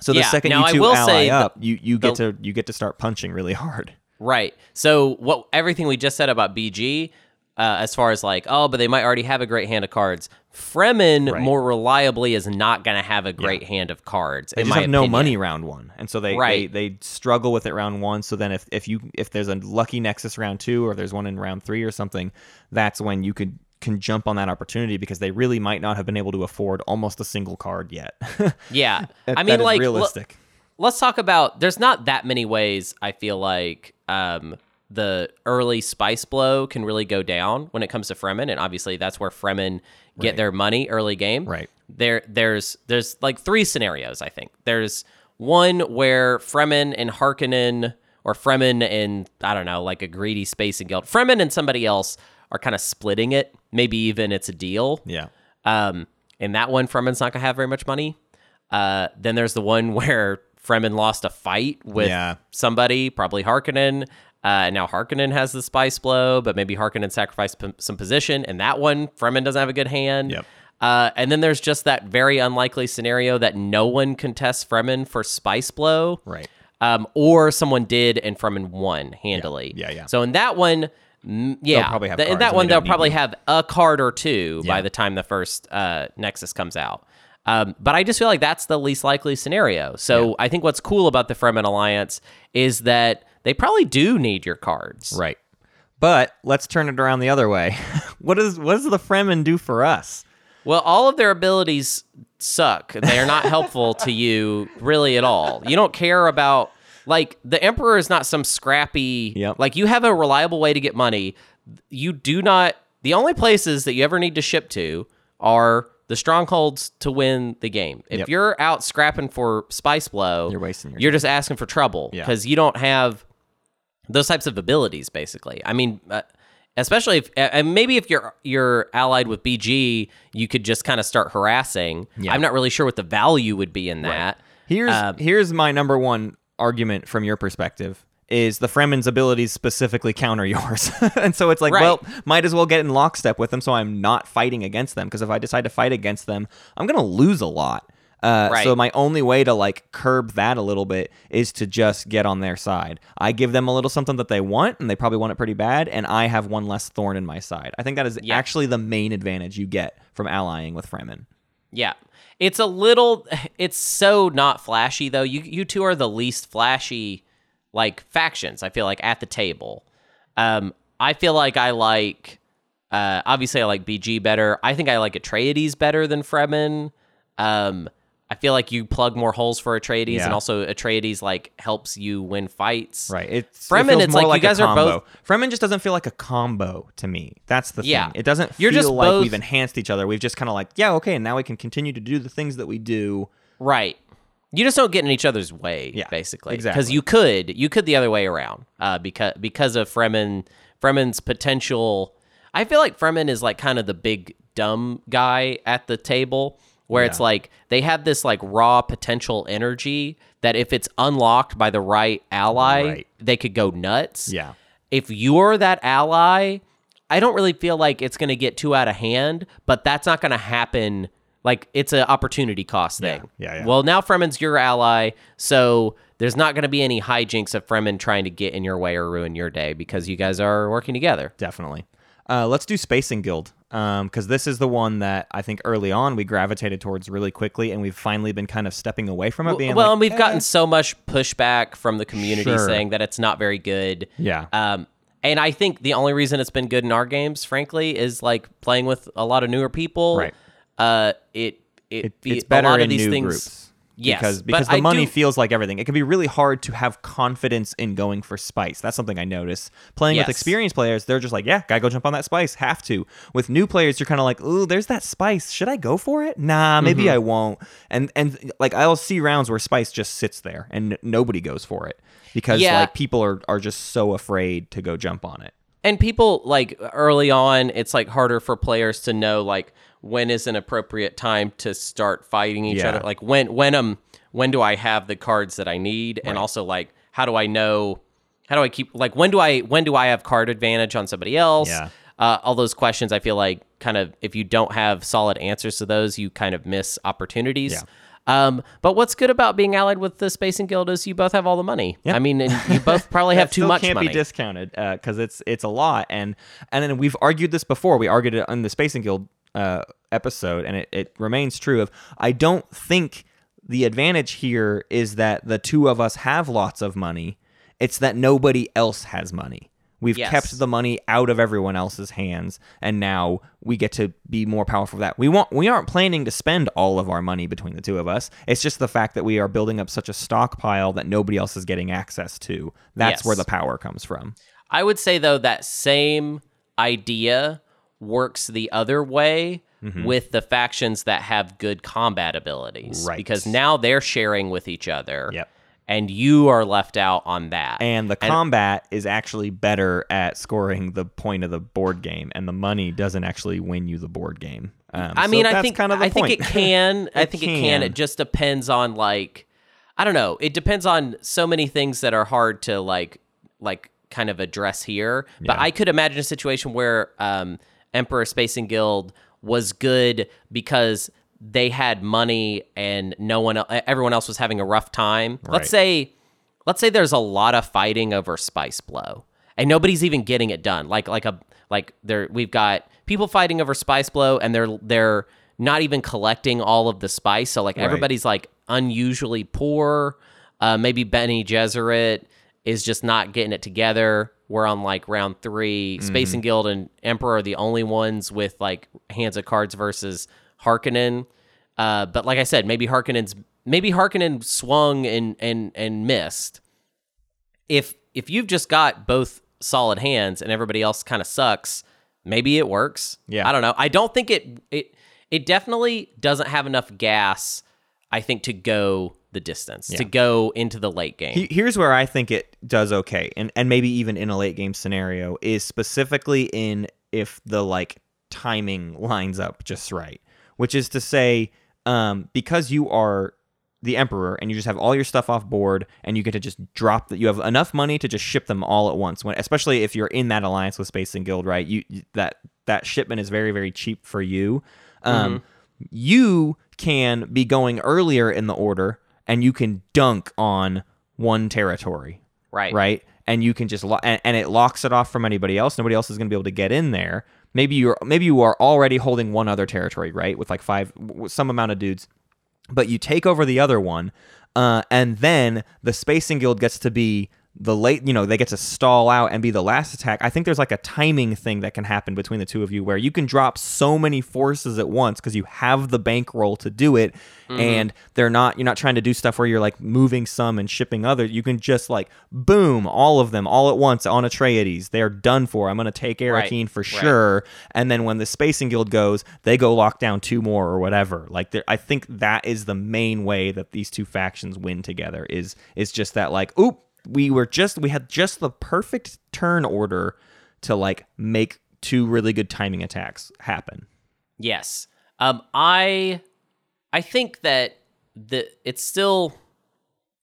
Speaker 1: So the
Speaker 2: Yeah.
Speaker 1: second
Speaker 2: Now,
Speaker 1: you two
Speaker 2: will
Speaker 1: ally
Speaker 2: say the-
Speaker 1: up, you you get
Speaker 2: the-
Speaker 1: to you get to start punching really hard.
Speaker 2: Right. So what everything we just said about BG, uh, as far as like, oh, but they might already have a great hand of cards. Fremen
Speaker 1: Right.
Speaker 2: more reliably is not going to have a great hand of cards.
Speaker 1: They just have no money round one, and so they,
Speaker 2: Right.
Speaker 1: they they struggle with it round one. So then if if you if there's a lucky nexus round two or there's one in round three or something, that's when you could can jump on that opportunity because they really might not have been able to afford almost a single card yet.
Speaker 2: Yeah.
Speaker 1: That-
Speaker 2: I mean, like,
Speaker 1: realistic.
Speaker 2: let's talk about. There's not that many ways I feel like um, the early spice blow can really go down when it comes to Fremen, and obviously that's where Fremen get
Speaker 1: Right.
Speaker 2: their money early game.
Speaker 1: Right.
Speaker 2: There, there's there's like three scenarios. I think there's one where Fremen and Harkonnen, or Fremen and I don't know, like a greedy Spacing Guild, Fremen and somebody else are kind of splitting it. Maybe even it's a deal.
Speaker 1: yeah.
Speaker 2: Um, and that one, Fremen's not gonna have very much money. Uh, then there's the one where Fremen lost a fight with
Speaker 1: Yeah.
Speaker 2: somebody, probably Harkonnen. Uh, now Harkonnen has the spice blow, but maybe Harkonnen sacrificed p- some position, and that one Fremen doesn't have a good hand.
Speaker 1: Yep.
Speaker 2: Uh, and then there's just that very unlikely scenario that no one contests Fremen for spice blow,
Speaker 1: Right.
Speaker 2: um, or someone did and Fremen won handily.
Speaker 1: Yeah, yeah.
Speaker 2: So in that one, mm, yeah,
Speaker 1: probably have
Speaker 2: th- in that one
Speaker 1: they
Speaker 2: they'll probably
Speaker 1: you.
Speaker 2: have a card or two by the time the first uh, Nexus comes out. Um, but I just feel like that's the least likely scenario. So I think what's cool about the Fremen Alliance is that they probably do need your cards.
Speaker 1: Right. But let's turn it around the other way. what does what does the Fremen do for us?
Speaker 2: Well, all of their abilities suck. They are not helpful to you really at all. You don't care about like the emperor is not some scrappy
Speaker 1: Yep.
Speaker 2: like you have a reliable way to get money. You do not the only places that you ever need to ship to are the strongholds to win the game. If
Speaker 1: Yep.
Speaker 2: you're out scrapping for spice blow,
Speaker 1: You're wasting your
Speaker 2: You're just asking for trouble
Speaker 1: Yeah.
Speaker 2: because you don't have those types of abilities basically i mean uh, especially if and maybe if you're you're allied with bg you could just kind of start harassing
Speaker 1: Yeah.
Speaker 2: i'm not really sure what the value would be in that
Speaker 1: Here's
Speaker 2: Um,
Speaker 1: here's my number one argument from your perspective is the Fremen's abilities specifically counter yours. and so it's like,
Speaker 2: Right.
Speaker 1: well, might as well get in lockstep with them so I'm not fighting against them because if I decide to fight against them, I'm going to lose a lot. Uh,
Speaker 2: Right.
Speaker 1: So my only way to like curb that a little bit is to just get on their side. I give them a little something that they want, and they probably want it pretty bad, and I have one less thorn in my side. I think that is
Speaker 2: Yeah.
Speaker 1: actually the main advantage you get from allying with Fremen.
Speaker 2: yeah it's a little it's so not flashy though you you two are the least flashy like factions i feel like at the table um i feel like i like uh obviously i like bg better i think i like atreides better than fremen um I feel like you plug more holes for Atreides,
Speaker 1: Yeah.
Speaker 2: and also Atreides like helps you win fights.
Speaker 1: Right. It's
Speaker 2: Fremen,
Speaker 1: It
Speaker 2: it's
Speaker 1: more
Speaker 2: like you guys are both-
Speaker 1: Fremen just doesn't feel like a combo to me. That's the
Speaker 2: Yeah.
Speaker 1: thing. It doesn't
Speaker 2: You're
Speaker 1: feel
Speaker 2: just
Speaker 1: like
Speaker 2: both-
Speaker 1: we've enhanced each other. We've just kind of like, yeah, okay, and now we can continue to do the things that we do.
Speaker 2: Right. You just don't get in each other's way,
Speaker 1: Yeah,
Speaker 2: basically.
Speaker 1: exactly.
Speaker 2: Because you could, you could the other way around, uh, because because of Fremen, Fremen's potential. I feel like Fremen is like kind of the big dumb guy at the table, where it's like they have this like raw potential energy that if it's unlocked by the right ally,
Speaker 1: Right.
Speaker 2: they could go nuts.
Speaker 1: Yeah.
Speaker 2: If you're that ally, I don't really feel like it's going to get too out of hand, but that's not going to happen. Like it's an opportunity cost
Speaker 1: Yeah,
Speaker 2: thing.
Speaker 1: yeah, yeah.
Speaker 2: Well, now Fremen's your ally, so there's not going to be any hijinks of Fremen trying to get in your way or ruin your day because you guys are working together.
Speaker 1: Definitely. Uh, let's do Spacing Guild because this is the one that I think early on we gravitated towards really quickly, and we've finally been kind of stepping away from it. Being
Speaker 2: well,
Speaker 1: like,
Speaker 2: and we've
Speaker 1: eh.
Speaker 2: gotten so much pushback from the community
Speaker 1: Sure.
Speaker 2: saying that it's not very good.
Speaker 1: Yeah.
Speaker 2: Um, and I think the only reason it's been good in our games, frankly, is like playing with a lot of newer people.
Speaker 1: Right.
Speaker 2: uh, it it,
Speaker 1: It, it's better
Speaker 2: a lot
Speaker 1: in
Speaker 2: of these
Speaker 1: new
Speaker 2: things.
Speaker 1: groups.
Speaker 2: Yes,
Speaker 1: because because
Speaker 2: I
Speaker 1: the money
Speaker 2: do-
Speaker 1: feels like everything. It can be really hard to have confidence in going for spice. That's something I notice. Playing
Speaker 2: Yes.
Speaker 1: with experienced players, they're just like, yeah, gotta go jump on that spice. Have to. With new players, you're kind of like, ooh, there's that spice. Should I go for it? Nah, maybe
Speaker 2: Mm-hmm.
Speaker 1: I won't. And and like I'll see rounds where spice just sits there and nobody goes for it because
Speaker 2: Yeah.
Speaker 1: like people are are just so afraid to go jump on it.
Speaker 2: and people like early on it's like harder for players to know like when is an appropriate time to start fighting each
Speaker 1: Yeah.
Speaker 2: other like when when um when do i have the cards that i need and also like how do i know how do i keep like when do i when do i have card advantage on somebody else
Speaker 1: Yeah.
Speaker 2: uh, all those questions i feel like kind of if you don't have solid answers to those you kind of miss opportunities
Speaker 1: Yeah.
Speaker 2: um, but what's good about being allied with the Spacing Guild is you both have all the money. I mean, and you both probably have too much
Speaker 1: can't
Speaker 2: money.
Speaker 1: be discounted because it's it's a lot and and then we've argued this before we argued it on the spacing guild uh, episode and it, it remains true of i don't think the advantage here is that the two of us have lots of money. It's that nobody else has money. We've
Speaker 2: Yes.
Speaker 1: kept the money out of everyone else's hands and now we get to be more powerful that. We want we aren't planning to spend all of our money between the two of us. It's just the fact that we are building up such a stockpile that nobody else is getting access to. That's
Speaker 2: Yes.
Speaker 1: where the power comes from.
Speaker 2: I would say though that same idea works the other way with the factions that have good combat abilities.
Speaker 1: Right.
Speaker 2: Because now they're sharing with each other.
Speaker 1: Yep.
Speaker 2: And you are left out on that.
Speaker 1: and the combat is actually better at scoring the point of the board game and the money doesn't actually win you the board game um,
Speaker 2: I
Speaker 1: so
Speaker 2: mean, I think
Speaker 1: kind of the
Speaker 2: I think it can. I
Speaker 1: It
Speaker 2: think it can.
Speaker 1: can.
Speaker 2: It just depends on like I don't know. It depends on so many things that are hard to like like kind of address here. But
Speaker 1: Yeah.
Speaker 2: I could imagine a situation where um, Emperor Spacing Guild was good because they had money and no one everyone else was having a rough time.
Speaker 1: Right.
Speaker 2: Let's say let's say there's a lot of fighting over spice blow and nobody's even getting it done. Like like a like there we've got people fighting over spice blow and they're they're not even collecting all of the spice. So like everybody's like unusually poor. Uh maybe Bene Gesserit is just not getting it together we're on like round 3 Spacing Guild and emperor are the only ones with like hands of cards versus harkonnen uh, but like I said, maybe Harkonnen's maybe Harkonnen swung and and and missed. If if you've just got both solid hands and everybody else kind of sucks, maybe it works.
Speaker 1: Yeah.
Speaker 2: I don't know. I don't think it it it definitely doesn't have enough gas. I think to go the distance to go into the late game.
Speaker 1: Here's where I think it does okay, and and maybe even in a late game scenario is specifically in if the like timing lines up just right, which is to say, um, because you are the emperor and you just have all your stuff off board and you get to just drop that you have enough money to just ship them all at once when especially if you're in that alliance with Spacing Guild right? You you- that that shipment is very very cheap for you. Um you can be going earlier in the order and you can dunk on one territory
Speaker 2: right.
Speaker 1: right? And you can just lo- and, and it locks it off from anybody else. Nobody else is going to be able to get in there. Maybe you're maybe you are already holding one other territory, right, with like five some amount of dudes, but you take over the other one, uh, and then the Spacing Guild gets to be the late. You know, they get to stall out and be the last attack. I think there's like a timing thing that can happen between the two of you where you can drop so many forces at once because you have the bankroll to do it, mm-hmm. and they're not you're not trying to do stuff where you're like moving some and shipping other. You can just like boom all of them all at once on Atreides. They're done for. I'm gonna take
Speaker 2: Right,
Speaker 1: Arrakeen for
Speaker 2: right.
Speaker 1: sure. And then when the Spacing Guild goes, they go lock down two more or whatever. Like there- I think that is the main way that these two factions win together. Is is just that like oop we were just we had just the perfect turn order to like make two really good timing attacks happen.
Speaker 2: Yes. Um I I think that the it's still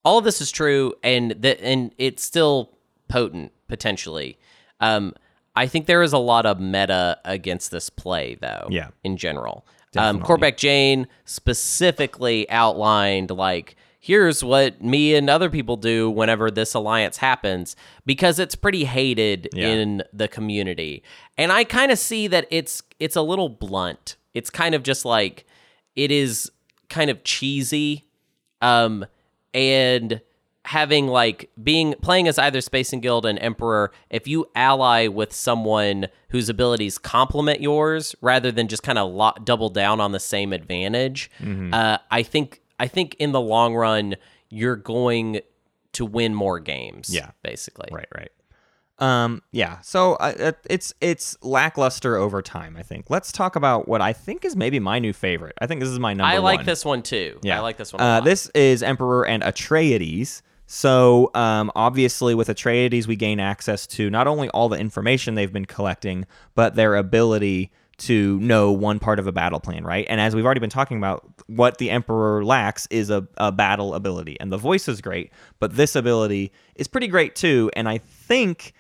Speaker 2: all of this is true and that and it's still potent potentially. Um I think there is a lot of meta against this play though.
Speaker 1: Yeah.
Speaker 2: In general. Um Corbeck Jane specifically outlined like here's what me and other people do whenever this alliance happens because it's pretty hated
Speaker 1: Yeah.
Speaker 2: in the community. And I kind of see that it's it's a little blunt. It's kind of just like it is kind of cheesy um and having like being playing as either Spacing Guild and Emperor, if you ally with someone whose abilities complement yours rather than just kind of lo- double down on the same advantage,
Speaker 1: Mm-hmm.
Speaker 2: uh, I think I think in the long run you're going to win more games.
Speaker 1: Yeah.
Speaker 2: basically.
Speaker 1: Right, right. Um, yeah. So uh, it's it's lackluster over time. I think. Let's talk about what I think is maybe my new favorite. I think this is my number.
Speaker 2: I like
Speaker 1: one.
Speaker 2: this one too.
Speaker 1: Yeah,
Speaker 2: I like this one. A
Speaker 1: Uh, this is Emperor and Atreides. So um, obviously, with Atreides, we gain access to not only all the information they've been collecting, but their ability to know one part of a battle plan, right? And as we've already been talking about, what the Emperor lacks is a, a battle ability. And the voice is great, but this ability is pretty great too. And I think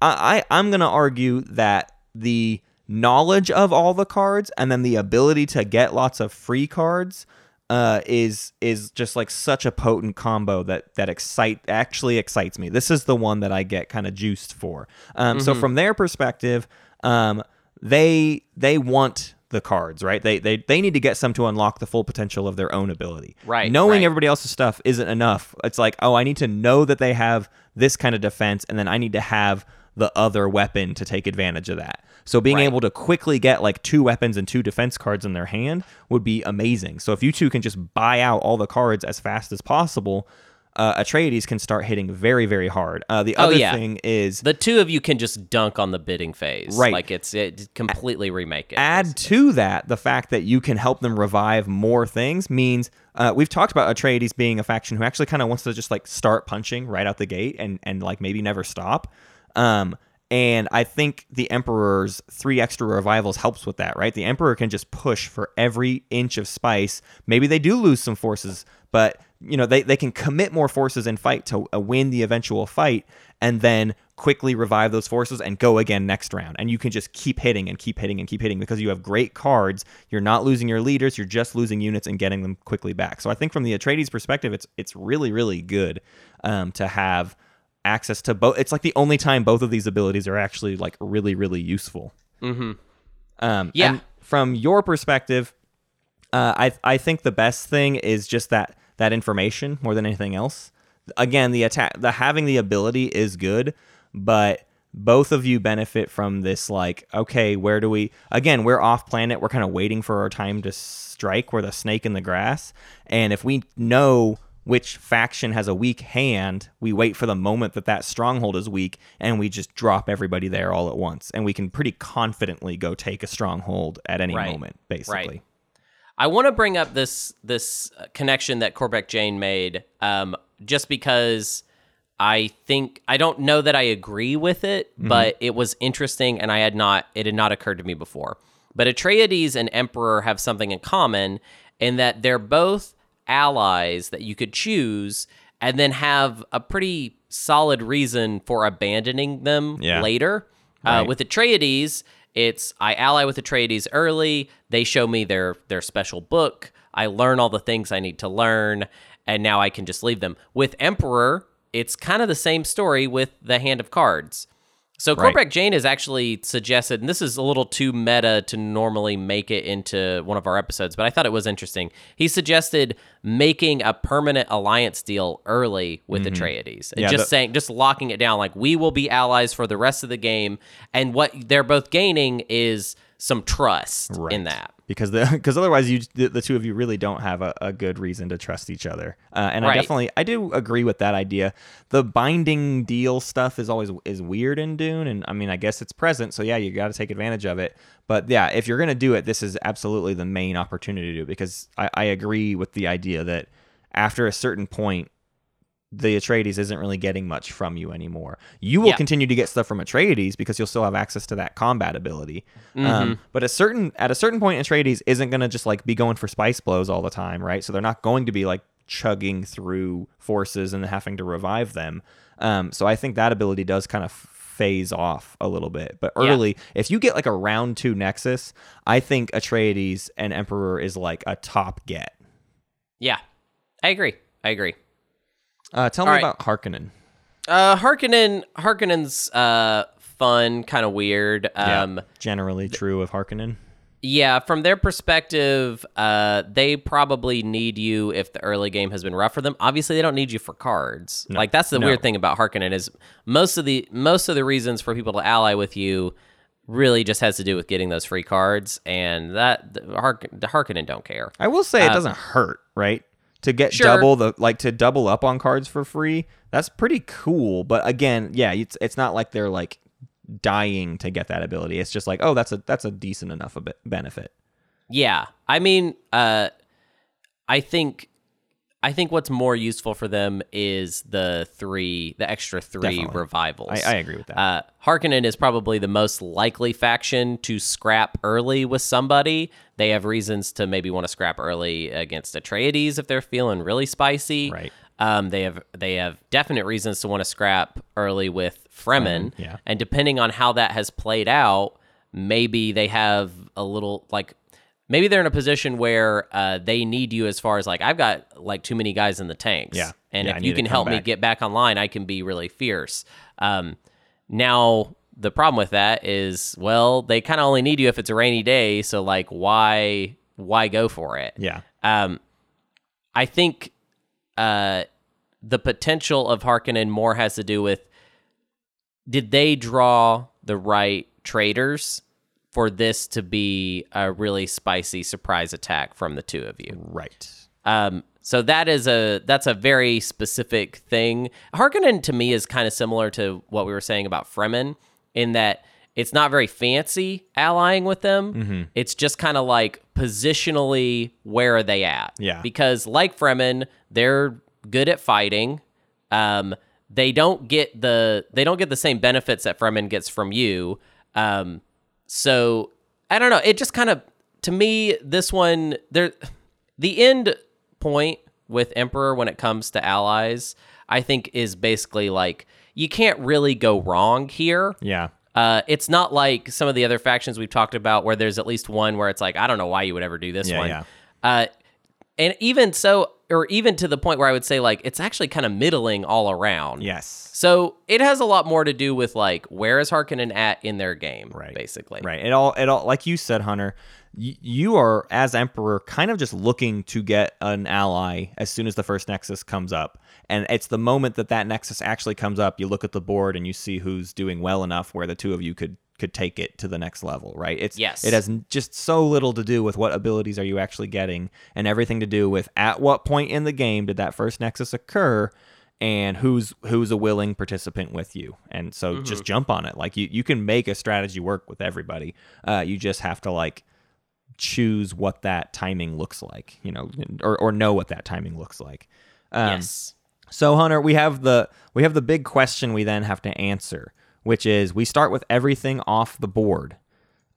Speaker 1: I, I I'm gonna argue that the knowledge of all the cards and then the ability to get lots of free cards uh, is is just like such a potent combo that that excite actually excites me. This is the one that I get kind of juiced for. Um, So from their perspective, um, they they want the cards, right? They they they need to get some to unlock the full potential of their own ability.
Speaker 2: Right,
Speaker 1: Knowing
Speaker 2: right.
Speaker 1: everybody else's stuff isn't enough. It's like, oh, I need to know that they have this kind of defense, and then I need to have the other weapon to take advantage of that. So being
Speaker 2: Right.
Speaker 1: able to quickly get like two weapons and two defense cards in their hand would be amazing. So if you two can just buy out all the cards as fast as possible, uh, Atreides can start hitting very, very hard. Uh, the
Speaker 2: Oh,
Speaker 1: other
Speaker 2: yeah.
Speaker 1: thing is
Speaker 2: the two of you can just dunk on the bidding phase.
Speaker 1: Right.
Speaker 2: Like it's it completely remake it.
Speaker 1: add to that the fact that you can help them revive more things means uh, we've talked about Atreides being a faction who actually kind of wants to just like start punching right out the gate and and like maybe never stop. Um, and I think the Emperor's three extra revivals helps with that, right? The Emperor can just push for every inch of spice. Maybe they do lose some forces, but you know they, they can commit more forces and fight to uh, win the eventual fight, and then quickly revive those forces and go again next round. And you can just keep hitting and keep hitting and keep hitting because you have great cards. You're not losing your leaders. You're just losing units and getting them quickly back. So I think from the Atreides perspective, it's it's really really good um, to have access to both. It's like the only time both of these abilities are actually like really really useful. Mm-hmm. Um,
Speaker 2: Yeah.
Speaker 1: and from your perspective, uh, I I think the best thing is just that that information more than anything else. Again, the attack, the having the ability is good, but both of you benefit from this. Like, okay, where do we? Again, we're off planet. We're kind of waiting for our time to strike. We're the snake in the grass, and if we know which faction has a weak hand, we wait for the moment that that stronghold is weak, and we just drop everybody there all at once, and we can pretty confidently go take a stronghold at any
Speaker 2: Right.
Speaker 1: moment, basically.
Speaker 2: I want to bring up this this uh, connection that Corbeck Jane made, um, just because I think I don't know that I agree with it, but it was interesting, and I had not it had not occurred to me before. But Atreides and Emperor have something in common in that they're both allies that you could choose, and then have a pretty solid reason for abandoning them
Speaker 1: Yeah.
Speaker 2: later. Uh, with Atreides, it's I ally with Atreides early. They show me their their special book. I learn all the things I need to learn, and now I can just leave them. With Emperor, it's kind of the same story with the Hand of Cards. So
Speaker 1: Right.
Speaker 2: Corbeck Jane has actually suggested, and this is a little too meta to normally make it into one of our episodes, but I thought it was interesting. He suggested making a permanent alliance deal early with Atreides, mm-hmm. and
Speaker 1: Yeah,
Speaker 2: just
Speaker 1: the-
Speaker 2: saying, just locking it down, like we will be allies for the rest of the game, and what they're both gaining is some trust in that.
Speaker 1: Because the because otherwise you the, the two of you really don't have a, a good reason to trust each other. Uh, and i definitely i do agree with that idea. The binding deal stuff is always is weird in dune and i mean i guess it's present so yeah you got to take advantage of it. But yeah if you're gonna do it this is absolutely the main opportunity to do because i, I agree with the idea that after a certain point the Atreides isn't really getting much from you anymore. You will
Speaker 2: Yeah.
Speaker 1: continue to get stuff from Atreides because you'll still have access to that combat ability.
Speaker 2: Mm-hmm.
Speaker 1: Um, but a certain at a certain point, Atreides isn't going to just like be going for spice blows all the time, right? So they're not going to be like chugging through forces and having to revive them. Um, so I think that ability does kind of phase off a little bit. But
Speaker 2: Yeah.
Speaker 1: early, if you get like a round two Nexus, I think Atreides and Emperor is like a top get.
Speaker 2: Yeah, I agree. I agree.
Speaker 1: Uh, tell me
Speaker 2: right.
Speaker 1: about Harkonnen.
Speaker 2: Uh, Harkonnen, Harkonnen's uh fun, kind of weird. Um,
Speaker 1: generally true of Harkonnen.
Speaker 2: Yeah, from their perspective, uh, they probably need you if the early game has been rough for them. Obviously, they don't need you for cards. like that's the
Speaker 1: no.
Speaker 2: weird thing about Harkonnen is most of the most of the reasons for people to ally with you really just has to do with getting those free cards, and that the, Hark, the Harkonnen don't care.
Speaker 1: I will say it doesn't hurt, right? To get
Speaker 2: Sure.
Speaker 1: double the like to double up on cards for free, that's pretty cool. But again, yeah, it's it's not like they're like dying to get that ability. It's just like, oh, that's a that's a decent enough a bit benefit.
Speaker 2: Yeah, I mean, uh, I think, I think what's more useful for them is the three, the extra three
Speaker 1: Definitely.
Speaker 2: revivals.
Speaker 1: I, I agree with that.
Speaker 2: Uh, Harkonnen is probably the most likely faction to scrap early with somebody. They have reasons to maybe want to scrap early against Atreides if they're feeling really spicy.
Speaker 1: Right.
Speaker 2: Um, they have they have definite reasons to want to scrap early with Fremen.
Speaker 1: yeah.
Speaker 2: And depending on how that has played out, maybe they have a little like maybe they're in a position where uh, they need you as far as like I've got like too many guys in the tanks.
Speaker 1: Yeah.
Speaker 2: And
Speaker 1: Yeah,
Speaker 2: if you can help me get back online, I can be really fierce. Um, now the problem with that is, well, they kind of only need you if it's a rainy day. So like, why why go for it?
Speaker 1: yeah.
Speaker 2: Um, I think uh, the potential of Harkonnen more has to do with did they draw the right traitors for this to be a really spicy surprise attack from the two of you?
Speaker 1: Right.
Speaker 2: Um, so that is a that's a very specific thing. Harkonnen to me is kind of similar to what we were saying about Fremen in that it's not very fancy allying with them.
Speaker 1: Mm-hmm.
Speaker 2: It's just kind of like positionally where are they at?
Speaker 1: Yeah.
Speaker 2: Because like Fremen, they're good at fighting. Um, they don't get the they don't get the same benefits that Fremen gets from you. Um, so I don't know. It just kind of to me this one there the end point with Emperor when it comes to allies, I think is basically like you can't really go wrong here.
Speaker 1: Yeah.
Speaker 2: Uh, it's not like some of the other factions we've talked about where there's at least one where it's like I don't know why you would ever do this
Speaker 1: Yeah,
Speaker 2: one.
Speaker 1: yeah.
Speaker 2: Uh, and even so, or even to the point where I would say like it's actually kind of middling all around.
Speaker 1: Yes.
Speaker 2: So it has a lot more to do with like where is Harkonnen at in their game,
Speaker 1: Right.
Speaker 2: Basically,
Speaker 1: Right. It all it all like you said, Hunter. y- You are as emperor kind of just looking to get an ally as soon as the first nexus comes up, and it's the moment that that nexus actually comes up. You look at the board and you see who's doing well enough where the two of you could could take it to the next level. Right. It's
Speaker 2: Yes.
Speaker 1: It has just so little to do with what abilities are you actually getting, and everything to do with at what point in the game did that first nexus occur, and who's who's a willing participant with you and so just jump on it like you, you can make a strategy work with everybody uh, you just have to like choose what that timing looks like you know or, or know what that timing looks like um,
Speaker 2: yes.
Speaker 1: so hunter we have the we have the big question we then have to answer which is we start with everything off the board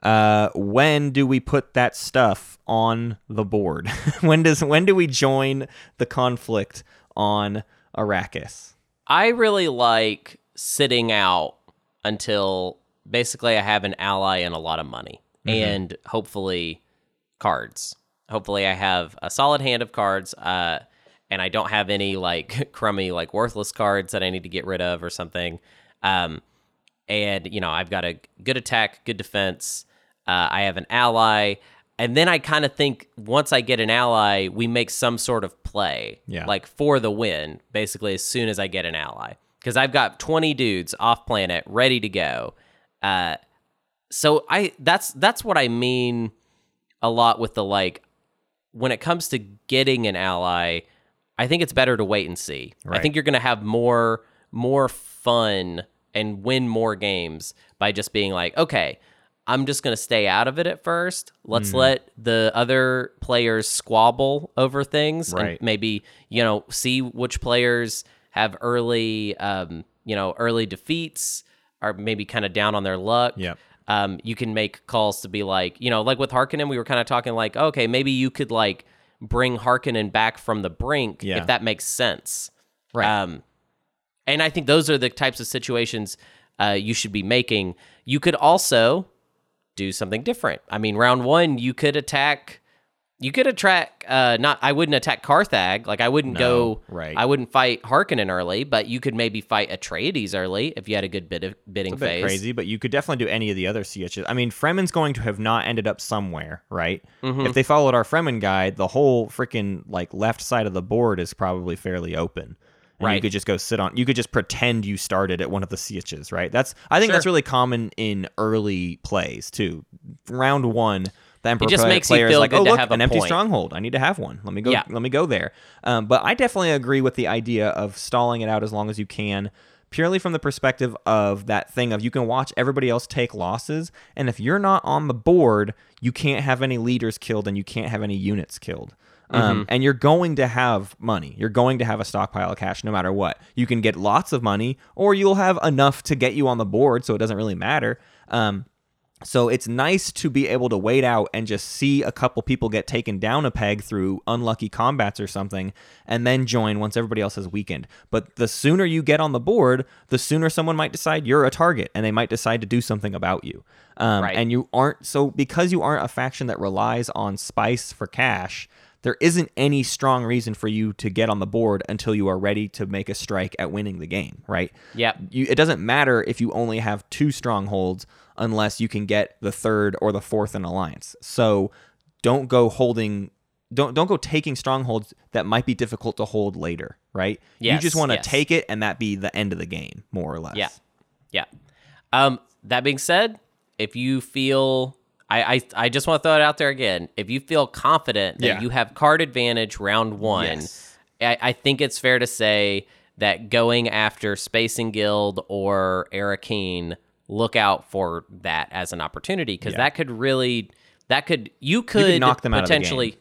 Speaker 1: uh, when do we put that stuff on the board? when does when do we join the conflict on Arrakis?
Speaker 2: I really like sitting out until basically I have an ally and a lot of money and hopefully cards. Hopefully I have a solid hand of cards uh, and I don't have any like crummy like worthless cards that I need to get rid of or something. Um, and you know I've got a good attack, good defense. Uh, I have an ally, and then I kind of think once I get an ally, we make some sort of play,
Speaker 1: Yeah.
Speaker 2: like for the win. Basically, as soon as I get an ally, because I've got twenty dudes off planet ready to go. Uh, so I that's that's what I mean a lot with the like when it comes to getting an ally, I think it's better to wait and see. I think you're going to have more more fun and win more games by just being like, okay, I'm just going to stay out of it at first. Let's let the other players squabble over things
Speaker 1: Right.
Speaker 2: and maybe, you know, see which players have early um, you know, early defeats are maybe kind of down on their luck
Speaker 1: Yep.
Speaker 2: um, you can make calls to be like, you know, like with Harkonnen, we were kind of talking like, okay, maybe you could like bring Harkonnen back from the brink
Speaker 1: Yeah.
Speaker 2: if that makes sense.
Speaker 1: Right.
Speaker 2: Um, and I think those are the types of situations uh, you should be making. You could also do something different. I mean, round one, you could attack You could attack. Uh, not. I wouldn't attack Carthag. Like I wouldn't go.
Speaker 1: right.
Speaker 2: I wouldn't fight Harkonnen early, but you could maybe fight Atreides early if you had a good bit of bidding
Speaker 1: a bit
Speaker 2: phase.
Speaker 1: crazy, but you could definitely do any of the other CHs. I mean, Fremen's going to have not ended up somewhere, right?
Speaker 2: Mm-hmm.
Speaker 1: If they followed our Fremen guide, the whole freaking like left side of the board is probably fairly open. And You could just go sit on. You could just pretend you started at one of the sieges, right? That's. I think
Speaker 2: Sure.
Speaker 1: that's really common in early plays too. Round one, the Emperor
Speaker 2: just
Speaker 1: play-
Speaker 2: makes you
Speaker 1: player is
Speaker 2: feel
Speaker 1: like, oh look, an empty
Speaker 2: point."
Speaker 1: stronghold. I need to have one. Let me go.
Speaker 2: Yeah.
Speaker 1: Let me go there. Um, but I definitely agree with the idea of stalling it out as long as you can purely from the perspective of that thing of you can watch everybody else take losses and if you're not on the board you can't have any leaders killed and you can't have any units killed um, and you're going to have money you're going to have a stockpile of cash no matter what you can get lots of money or you'll have enough to get you on the board so it doesn't really matter um, so it's nice to be able to wait out and just see a couple people get taken down a peg through unlucky combats or something and then join once everybody else has weakened. But the sooner you get on the board, the sooner someone might decide you're a target and they might decide to do something about you. Um,
Speaker 2: Right.
Speaker 1: And you aren't, so because you aren't a faction that relies on spice for cash, there isn't any strong reason for you to get on the board until you are ready to make a strike at winning the game, right? You, it doesn't matter if you only have two strongholds unless you can get the third or the fourth in alliance. So don't go holding don't don't go taking strongholds that might be difficult to hold later, right? you just want to
Speaker 2: yes.
Speaker 1: take it and that be the end of the game, more or less.
Speaker 2: Yeah. Yeah. Um, that being said, if you feel I, I, I just want to throw it out there again. If you feel confident that
Speaker 1: Yeah.
Speaker 2: you have card advantage round one,
Speaker 1: Yes.
Speaker 2: I, I think it's fair to say that going after Spacing Guild or Arrakeen, look out for that as an opportunity because that could really, that could, you could,
Speaker 1: knock them out of the
Speaker 2: potentially,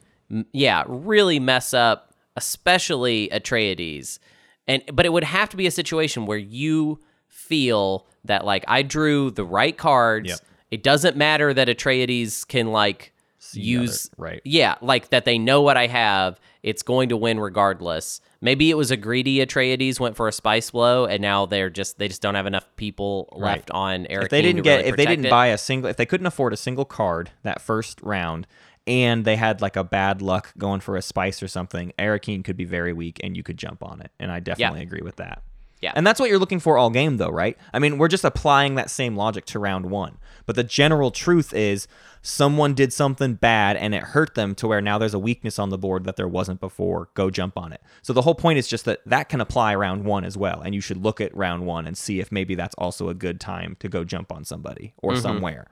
Speaker 2: yeah, really mess up, especially Atreides. And but it would have to be a situation where you feel that like I drew the right cards.
Speaker 1: Yep.
Speaker 2: It doesn't matter that Atreides can like use
Speaker 1: other- right.
Speaker 2: yeah, like that they know what I have. It's going to win regardless. Maybe it was a greedy Atreides went for a spice blow, and now they're just they just don't have enough people left on Eric.
Speaker 1: if they didn't get if they didn't buy a single if they couldn't afford a single card that first round and they had like a bad luck going for a spice or something, Arrakeen could be very weak and you could jump on it. And I definitely agree with that.
Speaker 2: Yeah.
Speaker 1: And that's what you're looking for all game though, right? I mean, we're just applying that same logic to round 1. But the general truth is someone did something bad and it hurt them to where now there's a weakness on the board that there wasn't before. Go jump on it. So the whole point is just that that can apply round 1 as well and you should look at round 1 and see if maybe that's also a good time to go jump on somebody or somewhere.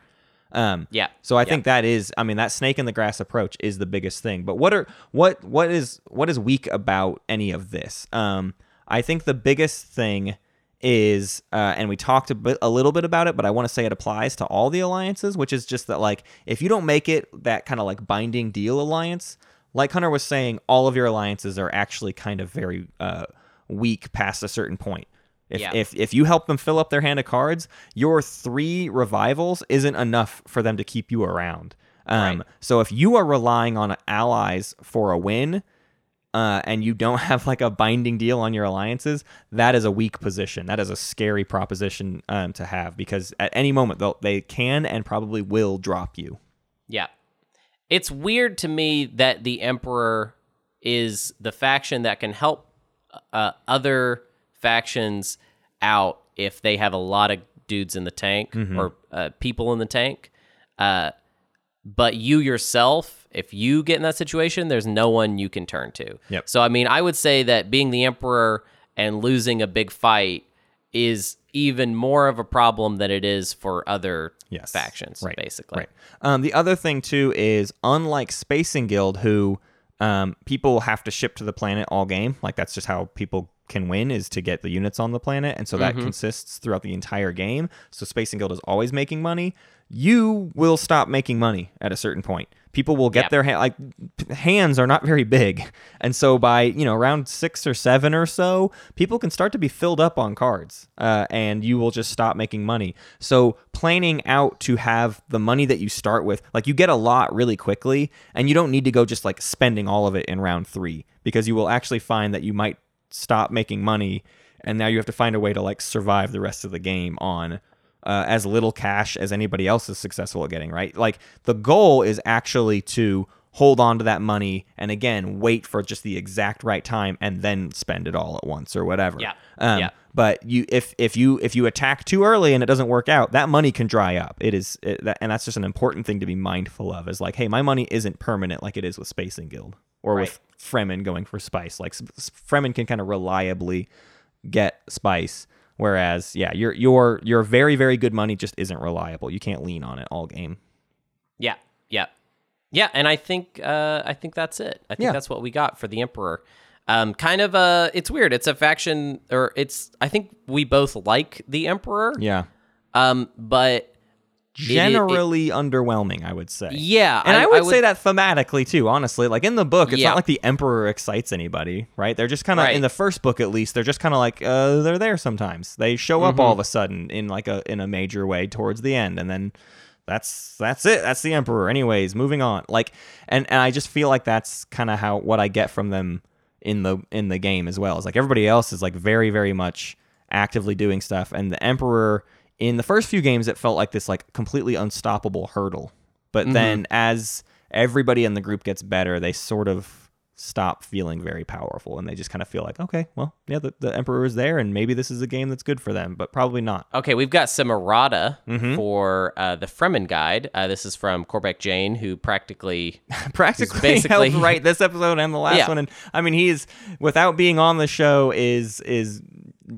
Speaker 1: Um,
Speaker 2: Yeah.
Speaker 1: so I
Speaker 2: Yeah.
Speaker 1: think that is, I mean, that snake in the grass approach is the biggest thing. But what are what what is what is weak about any of this? Um, I think the biggest thing is, uh, and we talked a bit a little bit about it, but I want to say it applies to all the alliances, which is just that like if you don't make it that kind of like binding deal alliance, like Hunter was saying, all of your alliances are actually kind of very uh, weak past a certain point. If,
Speaker 2: Yeah.
Speaker 1: if if you help them fill up their hand of cards, your three revivals isn't enough for them to keep you around. Um,
Speaker 2: Right.
Speaker 1: So if you are relying on allies for a win, uh, and you don't have like a binding deal on your alliances, that is a weak position. That is a scary proposition um, to have because at any moment they can and probably will drop you.
Speaker 2: Yeah. It's weird to me that the Emperor is the faction that can help uh, other factions out if they have a lot of dudes in the tank
Speaker 1: Mm-hmm.
Speaker 2: or uh, people in the tank. Uh, but you yourself, if you get in that situation, there's no one you can turn to.
Speaker 1: Yep.
Speaker 2: So, I mean, I would say that being the Emperor and losing a big fight is even more of a problem than it is for other
Speaker 1: Yes.
Speaker 2: factions,
Speaker 1: Right.
Speaker 2: basically.
Speaker 1: Right. Um, the other thing too is unlike Spacing Guild, who um, people have to ship to the planet all game. Like that's just how people can win is to get the units on the planet, and so that consists throughout the entire game. So Spacing Guild is always making money. You will stop making money at a certain point. People will get
Speaker 2: Yeah.
Speaker 1: their hand like hands are not very big, and so by you know around six or seven or so, people can start to be filled up on cards, uh, and you will just stop making money. So planning out to have the money that you start with, like you get a lot really quickly, and you don't need to go just like spending all of it in round three because you will actually find that you might stop making money, and now you have to find a way to like survive the rest of the game on uh, as little cash as anybody else is successful at getting, right? Like the goal is actually to hold on to that money and again wait for just the exact right time and then spend it all at once or whatever.
Speaker 2: Yeah.
Speaker 1: Um,
Speaker 2: Yeah.
Speaker 1: But you, if if you if you attack too early and it doesn't work out, that money can dry up. It is, it, that, and that's just an important thing to be mindful of. Is like, hey, my money isn't permanent like it is with Spacing Guild or with Fremen going for spice. Like Fremen can kind of reliably get spice, whereas yeah, your your your very very good money just isn't reliable. You can't lean on it all game.
Speaker 2: Yeah, yeah, yeah. And I think uh, I think that's it. I think
Speaker 1: Yeah.
Speaker 2: that's what we got for the Emperor. Um, kind of uh it's weird. It's a faction, or it's. I think we both like the Emperor.
Speaker 1: Yeah,
Speaker 2: Um, but
Speaker 1: generally underwhelming, I would say.
Speaker 2: yeah,
Speaker 1: And I, would, say that thematically too, honestly. Like in the book, it's
Speaker 2: Yeah.
Speaker 1: not like the Emperor excites anybody, right? They're just kind of
Speaker 2: Right.
Speaker 1: in the first book at least, they're just kind of like uh they're there sometimes. They show up
Speaker 2: Mm-hmm.
Speaker 1: all of a sudden in like a in a major way towards the end and then that's that's it. That's the Emperor. Anyways, moving on. Like and and I just feel like that's kind of how what I get from them in the in the game as well. It's like everybody else is like very very much actively doing stuff and the Emperor in the first few games it felt like this like completely unstoppable hurdle. But then as everybody in the group gets better, they sort of stop feeling very powerful and they just kind of feel like, okay, well, yeah, the, the Emperor is there and maybe this is a game that's good for them, but probably not.
Speaker 2: Okay, we've got some errata
Speaker 1: Mm-hmm.
Speaker 2: for uh, the Fremen guide. Uh, this is from Corbeck Jane, who practically
Speaker 1: Practically
Speaker 2: basically-
Speaker 1: helped write this episode and the last
Speaker 2: Yeah.
Speaker 1: one. And I mean, he is, without being on the show, is, is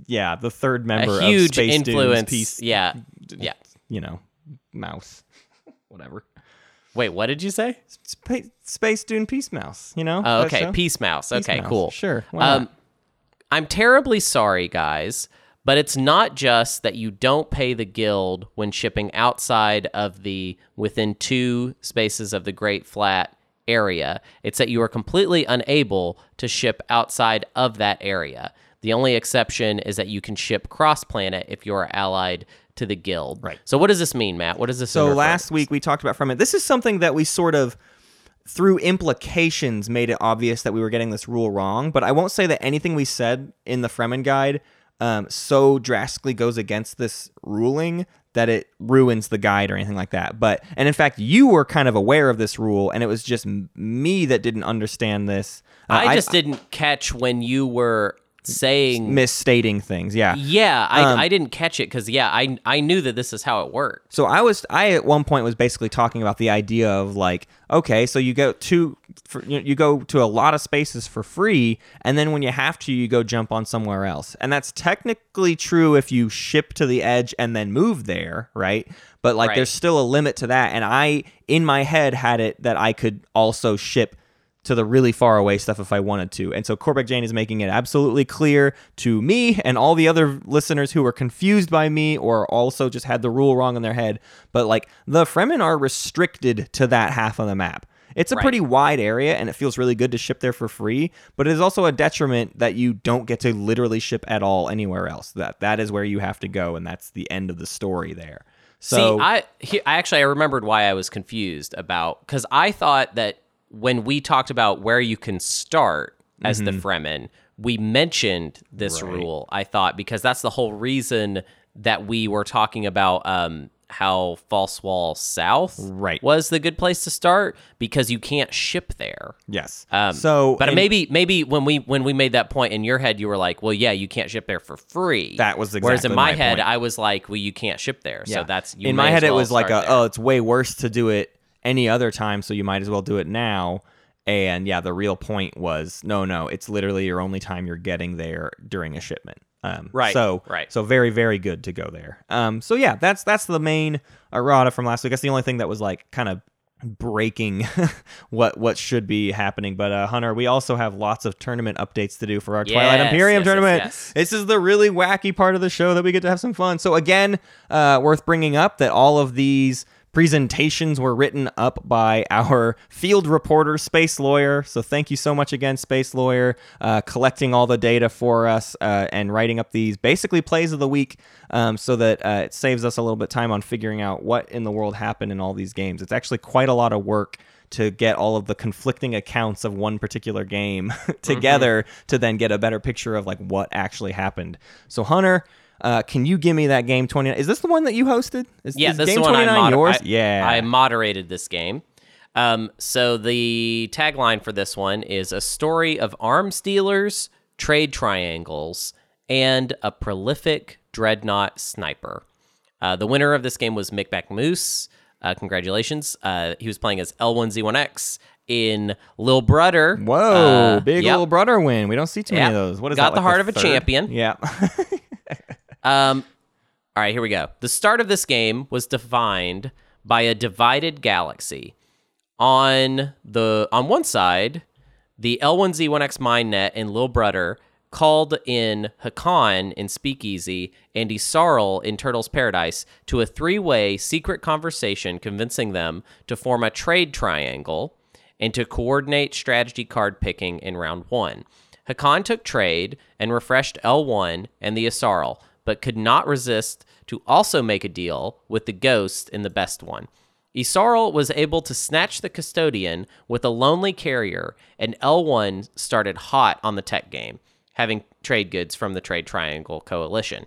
Speaker 1: yeah, the third member
Speaker 2: a huge
Speaker 1: of Space
Speaker 2: influence.
Speaker 1: Dunes piece,
Speaker 2: Yeah, yeah.
Speaker 1: you know, mouse, whatever.
Speaker 2: Wait, what did you say?
Speaker 1: Space, Space Dune Peace Mouse, you know?
Speaker 2: Oh, okay? Peace Mouse.
Speaker 1: Peace
Speaker 2: Okay,
Speaker 1: Mouse.
Speaker 2: cool.
Speaker 1: Sure.
Speaker 2: Um, I'm terribly sorry, guys, but it's not just that you don't pay the guild when shipping outside of the within two spaces of the Great Flat area. It's that you are completely unable to ship outside of that area. The only exception is that you can ship cross planet if you are allied to the guild.
Speaker 1: Right.
Speaker 2: So what does this mean, Matt? What does this?
Speaker 1: So last week we talked about from it. This is something that we sort of through implications made it obvious that we were getting this rule wrong, but I won't say that anything we said in the Fremen guide um, so drastically goes against this ruling that it ruins the guide or anything like that. But and in fact, you were kind of aware of this rule, and it was just m- me that didn't understand this. Uh,
Speaker 2: I just didn't catch when you were saying
Speaker 1: misstating things. Yeah.
Speaker 2: Yeah, I,
Speaker 1: Um,
Speaker 2: I didn't catch it because yeah, I I knew that this is how it worked.
Speaker 1: So I was I at one point was basically talking about the idea of like okay, so you go to for, you, you go to a lot of spaces for free, and then when you have to, you go jump on somewhere else, and that's technically true if you ship to the edge and then move there, right? But like,
Speaker 2: Right.
Speaker 1: there's still a limit to that, and I in my head had it that I could also ship to the really far away stuff if I wanted to. And so Corbeck Jane is making it absolutely clear to me and all the other listeners who were confused by me or also just had the rule wrong in their head. But like the Fremen are restricted to that half of the map. It's a
Speaker 2: Right.
Speaker 1: pretty wide area and it feels really good to ship there for free, but it is also a detriment that you don't get to literally ship at all anywhere else. That that is where you have to go and that's the end of the story there. So
Speaker 2: See, I he, I actually I remembered why I was confused about because I thought that when we talked about where you can start as the Fremen, we mentioned this
Speaker 1: Mm-hmm. Right.
Speaker 2: rule. I thought because that's the whole reason that we were talking about um, how False Wall South
Speaker 1: Right.
Speaker 2: was the good place to start because you can't ship there.
Speaker 1: yes.
Speaker 2: Um,
Speaker 1: so
Speaker 2: but maybe maybe when we when we made that point in your head, you were like, well, yeah, you can't ship there for free.
Speaker 1: That was the.
Speaker 2: whereas in my,
Speaker 1: my
Speaker 2: head,
Speaker 1: point.
Speaker 2: I was like, well, you can't ship there. So that's you
Speaker 1: in my head. it was like, a, oh, it's way worse to do it any other time, so you might as well do it now. And yeah, the real point was no, no, it's literally your only time you're getting there during a shipment. Um,
Speaker 2: Right,
Speaker 1: So
Speaker 2: right.
Speaker 1: So very, very good to go there. Um. So yeah, that's that's the main errata from last week. That's the only thing that was like kind of breaking what what should be happening. But uh, Hunter, we also have lots of tournament updates to do for our Twilight Imperium
Speaker 2: yes, yes,
Speaker 1: tournament.
Speaker 2: yes.
Speaker 1: This is the really wacky part of the show that we get to have some fun. So again, uh, worth bringing up that all of these presentations were written up by our field reporter, Space Lawyer. So thank you so much again, Space Lawyer, uh, collecting all the data for us uh, and writing up these basically plays of the week, um, so that uh, it saves us a little bit of time on figuring out what in the world happened in all these games. It's actually quite a lot of work to get all of the conflicting accounts of one particular game together to then get a better picture of like what actually happened. So Hunter, uh, can you give me that game 29? Is this the one that you hosted? Is,
Speaker 2: Yeah,
Speaker 1: is
Speaker 2: this
Speaker 1: game
Speaker 2: is the one I
Speaker 1: 29
Speaker 2: moder-
Speaker 1: yours?
Speaker 2: I-
Speaker 1: yeah.
Speaker 2: I moderated this game. Um, so the tagline for this one is a story of arms dealers, trade triangles, and a prolific dreadnought sniper. Uh, the winner of this game was Mick Moose. Uh, congratulations. Uh, he was playing as L1Z1X in Lil Brother.
Speaker 1: Whoa,
Speaker 2: Uh,
Speaker 1: big
Speaker 2: yep.
Speaker 1: little brother win. We don't see too many of those. What is
Speaker 2: Got
Speaker 1: that?
Speaker 2: the
Speaker 1: like
Speaker 2: heart of a
Speaker 1: third?
Speaker 2: champion.
Speaker 1: Yeah.
Speaker 2: Um, all right, here we go. The start of this game was defined by a divided galaxy. On the on one side, the L1Z1X Mindnet and Lil Brother called in Hacan in Speakeasy Andy Isarl in Turtle's Paradise to a three-way secret conversation convincing them to form a trade triangle and to coordinate strategy card picking in round one. Hacan took trade and refreshed L1 and the Isarl, but could not resist to also make a deal with the Ghost in the best one. Isarl was able to snatch the custodian with a lonely carrier, and L1 started hot on the tech game, having trade goods from the Trade Triangle Coalition.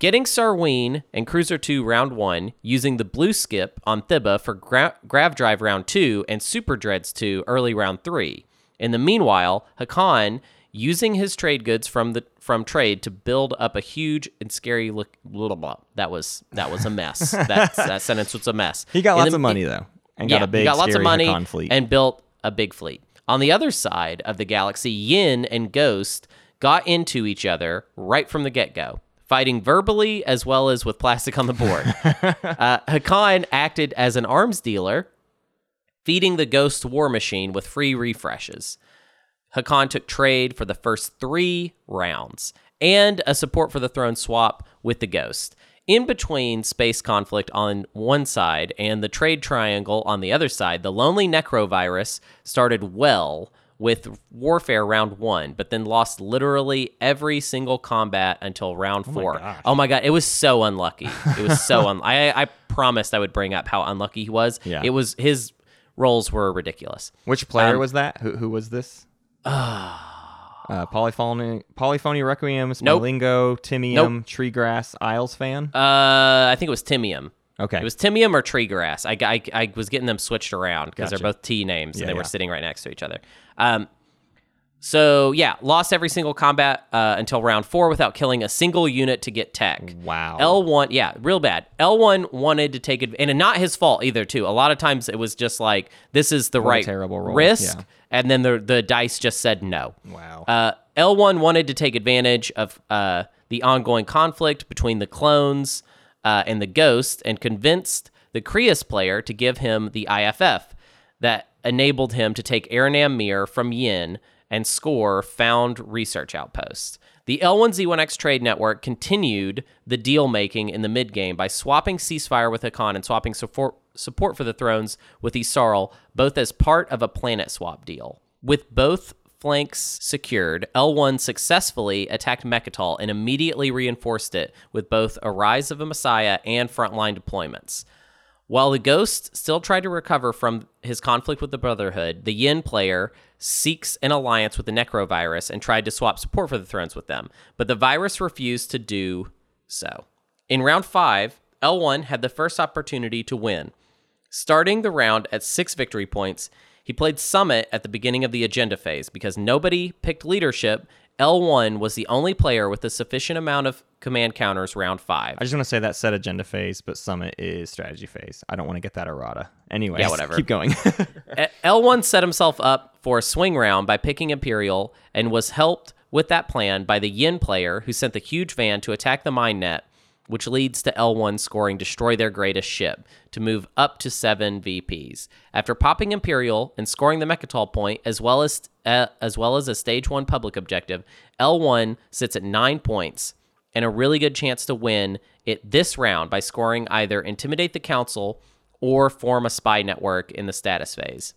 Speaker 2: Getting Sarween and Cruiser 2 round 1 using the blue skip on Thibah for gra- Grav Drive round 2 and Super Dreads 2 early round 3. In the meanwhile, Hacan using his trade goods from the from trade to build up a huge and scary look blah, blah. that was that was a mess. that that sentence was a mess.
Speaker 1: he got
Speaker 2: In
Speaker 1: lots
Speaker 2: the-
Speaker 1: of money though, and
Speaker 2: yeah,
Speaker 1: got a big,
Speaker 2: he got lots of money
Speaker 1: fleet.
Speaker 2: and built a big fleet. On the other side of the galaxy, Yin and Ghost got into each other right from the get go, fighting verbally as well as with plastic on the board. uh, Hacan acted as an arms dealer, feeding the Ghost war machine with free refreshes. Hacan took trade for the first three rounds and a support for the throne swap with the Ghost. In between space conflict on one side and the trade triangle on the other side, the lonely Nekro Virus started well with warfare round one, but then lost literally every single combat until round oh four. Oh my god, it was so unlucky. It was so un- I I promised I would bring up how unlucky he was.
Speaker 1: Yeah.
Speaker 2: It was his rolls were ridiculous.
Speaker 1: Which player um, was that? Who, who was this? Uh, Polyphony, Polyphony Requiem,
Speaker 2: Nope.
Speaker 1: Smilingo, Timium, Treegrass, Isles fan.
Speaker 2: Uh, I think it was Timium.
Speaker 1: Okay.
Speaker 2: It was Timium or Treegrass. I, I, I was getting them switched around because
Speaker 1: Gotcha.
Speaker 2: they're both T names
Speaker 1: Yeah,
Speaker 2: and they were sitting right next to each other. Um, so yeah, lost every single combat uh, until round four without killing a single unit to get tech.
Speaker 1: Wow.
Speaker 2: L1, yeah, real bad. L1 wanted to take it, and not his fault either. Too. A lot of times it was just like this is the
Speaker 1: a
Speaker 2: right
Speaker 1: terrible roll,
Speaker 2: risk,
Speaker 1: yeah.
Speaker 2: and then the the dice just said no.
Speaker 1: wow.
Speaker 2: Uh, L1 wanted to take advantage of uh, the ongoing conflict between the clones uh, and the ghost and convinced the Creuss player to give him the IFF that enabled him to take Arinam Meer from Yin and score found research outposts. The L1Z1X trade network continued the deal making in the mid game by swapping ceasefire with Hacan and swapping support, support for the thrones with Isarl, both as part of a planet swap deal. With both flanks secured, L1 successfully attacked Mecatol and immediately reinforced it with both a Rise of a Messiah and frontline deployments. While the Ghost still tried to recover from his conflict with the Brotherhood, the Yin player seeks an alliance with the Nekro Virus and tried to swap support for the thrones with them, but the virus refused to do so. In round 5, L1 had the first opportunity to win. Starting the round at six victory points, he played Summit at the beginning of the agenda phase because nobody picked leadership. L1 was the only player with a sufficient amount of command counters round 5.
Speaker 1: I just want to say that set agenda phase, but Summit is strategy phase. I don't want to get that errata. Anyway,
Speaker 2: Yeah, whatever.
Speaker 1: Keep going.
Speaker 2: Uh, L1 set himself up for a swing round by picking Imperial and was helped with that plan by the Yin player who sent the huge van to attack the Mindnet, which leads to L1 scoring Destroy Their Greatest Ship to move up to 7 VPs. After popping Imperial and scoring the Mecatol point as well as uh, as well as a stage 1 public objective, L1 sits at 9 points and a really good chance to win it this round by scoring either Intimidate the Council or form a spy network in the status phase.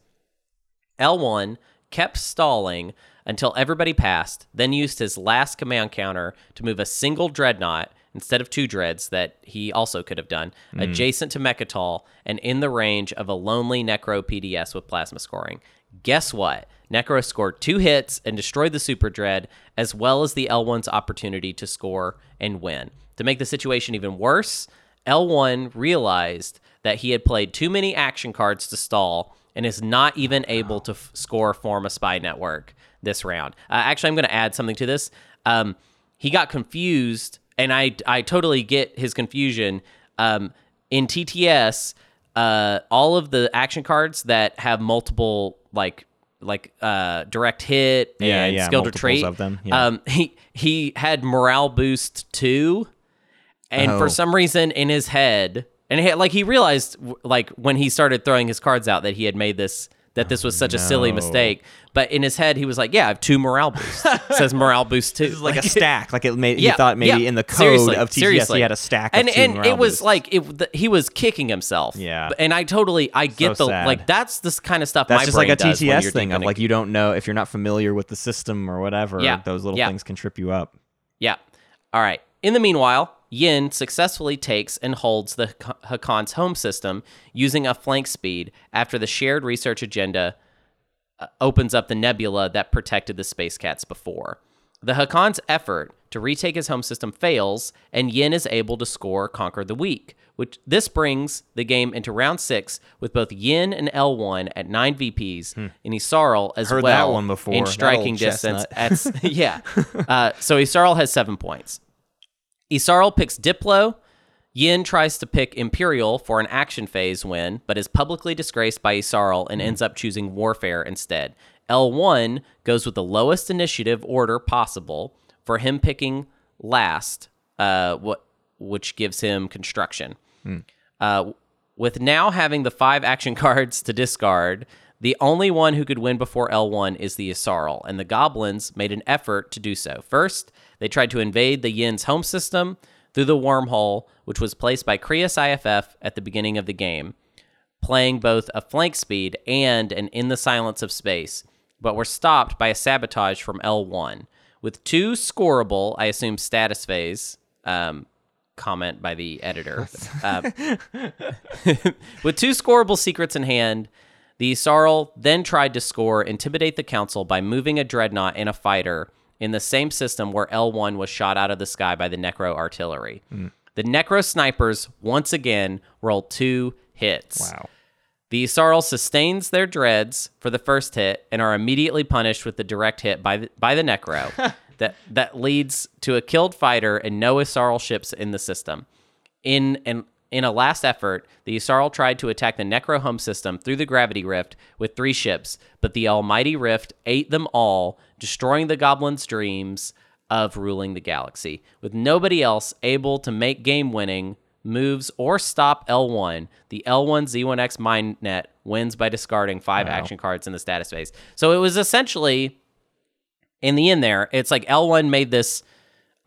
Speaker 2: L1 kept stalling until everybody passed, then used his last command counter to move a single dreadnought instead of two dreads that he also could have done, adjacent to Mecatol and in the range of a lonely Nekro PDS with plasma scoring. Guess what? Necro scored two hits and destroyed the Super Dread, as well as the L1's opportunity to score and win. To make the situation even worse, L1 realized that he had played too many action cards to stall and is not even able to f- score form a spy network this round. Uh, actually, I'm going to add something to this. Um, he got confused, and I I totally get his confusion. Um, in TTS, uh, all of the action cards that have multiple like like uh direct hit and
Speaker 1: Yeah, yeah,
Speaker 2: skilled retreat
Speaker 1: of them, yeah.
Speaker 2: um he he had morale boost two and
Speaker 1: Oh.
Speaker 2: for some reason in his head and he, like he realized like when he started throwing his cards out that he had made this that this was such a silly
Speaker 1: no.
Speaker 2: mistake but in his head he was like yeah i have two morale boosts It says morale boost two
Speaker 1: This is like a stack. Like it made. he thought maybe
Speaker 2: yeah,
Speaker 1: in the code
Speaker 2: seriously,
Speaker 1: of TTS
Speaker 2: seriously.
Speaker 1: he had a stack. Of
Speaker 2: and
Speaker 1: two
Speaker 2: and
Speaker 1: morale
Speaker 2: it was
Speaker 1: boosts.
Speaker 2: like it, the, he was kicking himself.
Speaker 1: Yeah.
Speaker 2: and I totally I get the
Speaker 1: sad.
Speaker 2: like that's this kind of stuff.
Speaker 1: That's
Speaker 2: my
Speaker 1: just like
Speaker 2: brain
Speaker 1: a
Speaker 2: does when
Speaker 1: TTS
Speaker 2: you're
Speaker 1: thing
Speaker 2: deep
Speaker 1: of
Speaker 2: in
Speaker 1: like you don't know if you're not familiar with the system or whatever.
Speaker 2: Yeah,
Speaker 1: Those little
Speaker 2: yeah.
Speaker 1: things can trip you up.
Speaker 2: Yeah. All right. In the meanwhile, Yin successfully takes and holds the Hak- Hacan's home system using a flank speed after the shared research agenda uh, opens up the nebula that protected the Space Cats before. The Hacan's effort to retake his home system fails, and Yin is able to score Conquer the Weak. Which this brings the game into round six with both Yin and L1 at nine VPs, and Isarl as
Speaker 1: Hmm. Heard that
Speaker 2: well
Speaker 1: one before,
Speaker 2: in striking distance. At yeah, uh, so Isarl has seven points. Isarl picks Diplo. Yin tries to pick Imperial for an action phase win, but is publicly disgraced by Isarl and ends up choosing Warfare instead. L1 goes with the lowest initiative order possible for him picking last, uh, what which gives him construction. Uh, with now having the five action cards to discard, the only one who could win before L1 is the Isarl, and the Goblins made an effort to do so. First, they tried to invade the Yin's home system through the wormhole, which was placed by Creuss IFF at the beginning of the game, playing both a flank speed and an In the Silence of Space, but were stopped by a sabotage from L1. With two scoreable, I assume status phase, um, comment by the editor. Uh, with two scoreable secrets in hand, the Saar then tried to score Intimidate the Council by moving a Dreadnought and a fighter in the same system where L1 was shot out of the sky by the Nekro artillery. The Nekro snipers once again rolled two hits.
Speaker 1: Wow.
Speaker 2: The Saar sustains their dreads for the first hit and are immediately punished with the direct hit by the, by the Nekro. that that leads to a killed fighter and no Isarl ships in the system. In an in a last effort, the Isarl tried to attack the Nekro home system through the gravity rift with three ships, but the Almighty Rift ate them all, destroying the Goblin's dreams of ruling the galaxy. With nobody else able to make game winning moves or stop L1, the L1 Z1X Mindnet wins by discarding five action cards in the status phase. So it was essentially, in the end, there, it's like L1 made this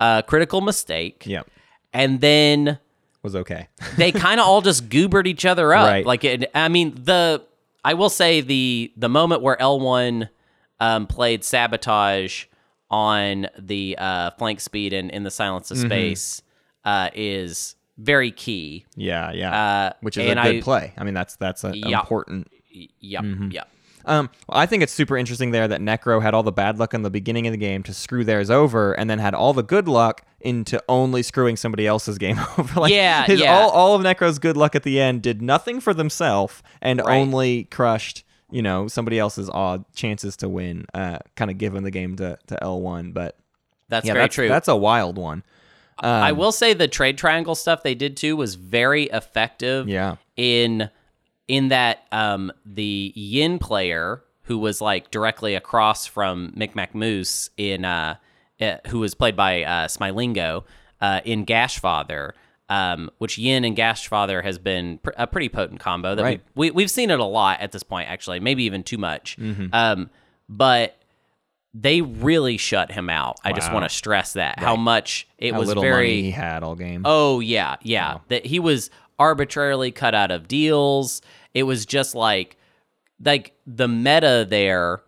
Speaker 2: uh, critical mistake.
Speaker 1: Yep.
Speaker 2: And then
Speaker 1: Was okay.
Speaker 2: they kind of all just goobered each other up.
Speaker 1: Right.
Speaker 2: Like, it, I mean, the I will say the the moment where L one um, played sabotage on the uh, flank speed and in the silence of
Speaker 1: Mm-hmm.
Speaker 2: space uh, is very key.
Speaker 1: Yeah, yeah.
Speaker 2: Uh,
Speaker 1: Which is a good
Speaker 2: I-
Speaker 1: play. I mean, that's that's a,
Speaker 2: Yeah.
Speaker 1: important.
Speaker 2: Y- Yep,
Speaker 1: Mm-hmm.
Speaker 2: yep.
Speaker 1: Um, well, I think it's super interesting there that Nekro had all the bad luck in the beginning of the game to screw theirs over, and then had all the good luck into only screwing somebody else's game over. like,
Speaker 2: Yeah,
Speaker 1: his,
Speaker 2: yeah.
Speaker 1: All, all of Nekro's good luck at the end did nothing for themselves and
Speaker 2: Right.
Speaker 1: only crushed, you know, somebody else's odd chances to win. Uh, kind of giving the game to to L one, but
Speaker 2: That's
Speaker 1: yeah,
Speaker 2: very
Speaker 1: that's
Speaker 2: true.
Speaker 1: That's a wild one.
Speaker 2: I will say the trade triangle stuff they did too was very effective.
Speaker 1: Yeah.
Speaker 2: In in that um, the Yin player who was like directly across from Micmac Moose in uh, uh, who was played by uh, Smilingo uh, in Gashfather. Um, which Yin and Gashfather has been pr- a pretty potent combo that
Speaker 1: Right.
Speaker 2: we, we we've seen it a lot at this point actually maybe even too much
Speaker 1: Mm-hmm.
Speaker 2: um, but they really shut him out I just want to stress that how much it
Speaker 1: How
Speaker 2: was
Speaker 1: little
Speaker 2: very
Speaker 1: money he had all game.
Speaker 2: Oh yeah, yeah. That he was arbitrarily cut out of deals. It was just like like the meta there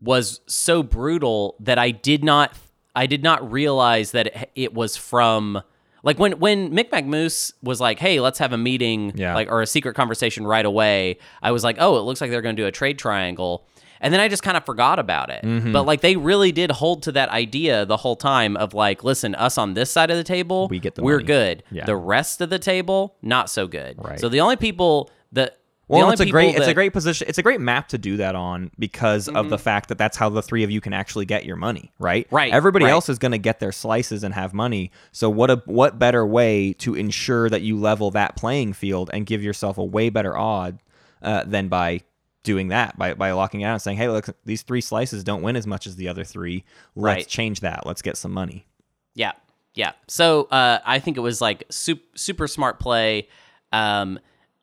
Speaker 2: was so brutal that I did not I did not realize that it, it was from like when when Mick Moose was like, "Hey, let's have a meeting,"
Speaker 1: Yeah.
Speaker 2: like or a secret conversation right away. I was like, "Oh, it looks like they're going to do a trade triangle." And then I just kind of forgot about it.
Speaker 1: Mm-hmm.
Speaker 2: But like they really did hold to that idea the whole time of like, listen, us on this side of the table,
Speaker 1: We get the
Speaker 2: we're
Speaker 1: money.
Speaker 2: good.
Speaker 1: Yeah.
Speaker 2: The rest of the table, not so good.
Speaker 1: Right.
Speaker 2: So the only people that
Speaker 1: Well,
Speaker 2: only
Speaker 1: it's a great
Speaker 2: people
Speaker 1: it's a great position. It's a great map to do that on because of the fact that that's how the three of you can actually get your money, right?
Speaker 2: Right,
Speaker 1: Everybody
Speaker 2: right.
Speaker 1: else is going to get their slices and have money. So what a what better way to ensure that you level that playing field and give yourself a way better odd uh, than by doing that by by locking it out and saying, "Hey, look, these three slices don't win as much as the other three. Let's
Speaker 2: Right.
Speaker 1: change that. Let's get some money."
Speaker 2: Yeah, yeah. So uh, I think it was like super, super smart play, um,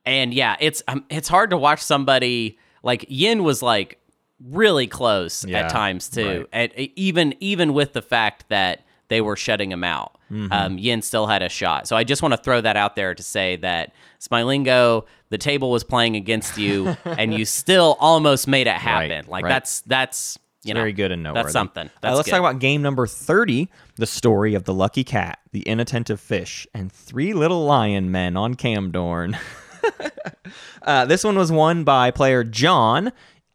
Speaker 2: and yeah, it's um, it's hard to watch somebody like Yin was like really close
Speaker 1: Yeah,
Speaker 2: at times too,
Speaker 1: right.
Speaker 2: and even even with the fact that they were shutting him out,
Speaker 1: Mm-hmm.
Speaker 2: um, Yin still had a shot. So I just want to throw that out there to say that Smilingo, the table was playing against you, and you still almost made it happen. like
Speaker 1: right.
Speaker 2: that's that's you know
Speaker 1: very good and noteworthy.
Speaker 2: That's something.
Speaker 1: Uh, let's
Speaker 2: good.
Speaker 1: talk about game number 30 the story of the lucky cat, the inattentive fish, and three little lion men on Kamdorn. uh, this one was won by player John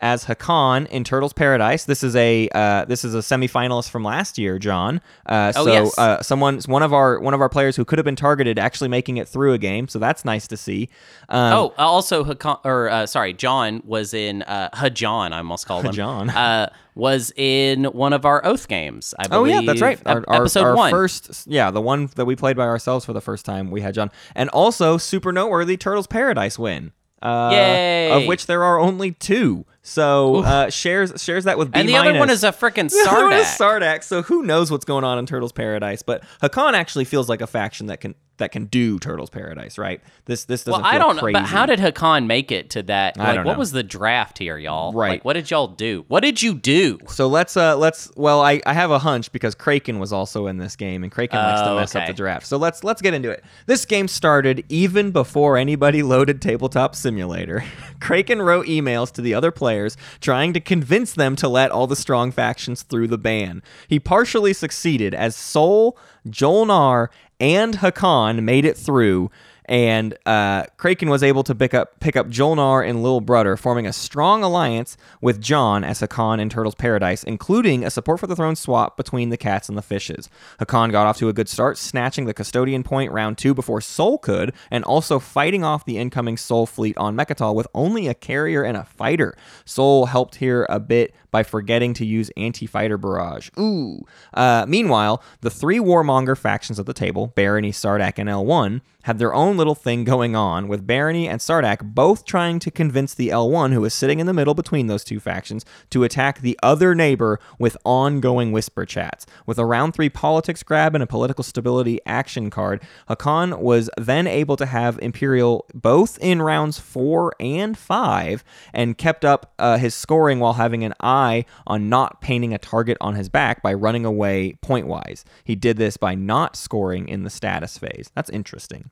Speaker 1: as Hacan in Turtles Paradise. This is a uh, this is a semifinalist from last year, John. Uh,
Speaker 2: Oh,
Speaker 1: so
Speaker 2: yes.
Speaker 1: uh, someone's one of our one of our players who could have been targeted actually making it through a game. So that's nice to see. Um,
Speaker 2: Oh, also, Hacan, or uh, sorry, John was in uh, Hajan. I almost called him
Speaker 1: Hajan.
Speaker 2: Uh, was in one of our Oath games. I
Speaker 1: Oh yeah, that's right. Our, our,
Speaker 2: episode
Speaker 1: our
Speaker 2: one.
Speaker 1: first, yeah, the one that we played by ourselves for the first time. We had John, and also super noteworthy Turtles Paradise win. Uh. Of which there are only two. So uh, shares shares that with B
Speaker 2: and the other one is a freaking
Speaker 1: The other one is
Speaker 2: Sardakk.
Speaker 1: Sardakk. So who knows what's going on in Turtles Paradise? But Hacan actually feels like a faction that can that can do Turtles Paradise, right? This this doesn't
Speaker 2: well, I don't know,
Speaker 1: crazy.
Speaker 2: but how did Hacan make it to that?
Speaker 1: I
Speaker 2: Like, what
Speaker 1: know.
Speaker 2: was the draft here, y'all?
Speaker 1: Right.
Speaker 2: Like, what did y'all do? What did you do?
Speaker 1: So let's uh let's well I, I have a hunch because Kraken was also in this game and Kraken likes to
Speaker 2: Oh,
Speaker 1: mess up the draft. So let's let's get into it. This game started even before anybody loaded Tabletop Simulator. Kraken wrote emails to the other players trying to convince them to let all the strong factions through the ban. He partially succeeded as Sol, Jolnar, and Hacan made it through and uh, Kraken was able to pick up pick up Jolnar and Lil Brother, forming a strong alliance with John as Hacan in Turtles Paradise, including a support for the throne swap between the cats and the fishes. Hacan got off to a good start, snatching the custodian point round two before Sol could, and also fighting off the incoming Sol fleet on Mecatol with only a carrier and a fighter. Sol helped here a bit by forgetting to use anti-fighter barrage. Ooh. Uh, meanwhile, the three warmonger factions at the table, Barony, Sardakk, and L1, had their own little thing going on, with Barony and Sardakk both trying to convince the L1, who was sitting in the middle between those two factions, to attack the other neighbor with ongoing whisper chats. With a round three politics grab and a political stability action card, Hacan was then able to have Imperial both in rounds four and five, and kept up uh, his scoring while having an eye on not painting a target on his back by running away point wise. He did this by not scoring in the status phase. That's interesting.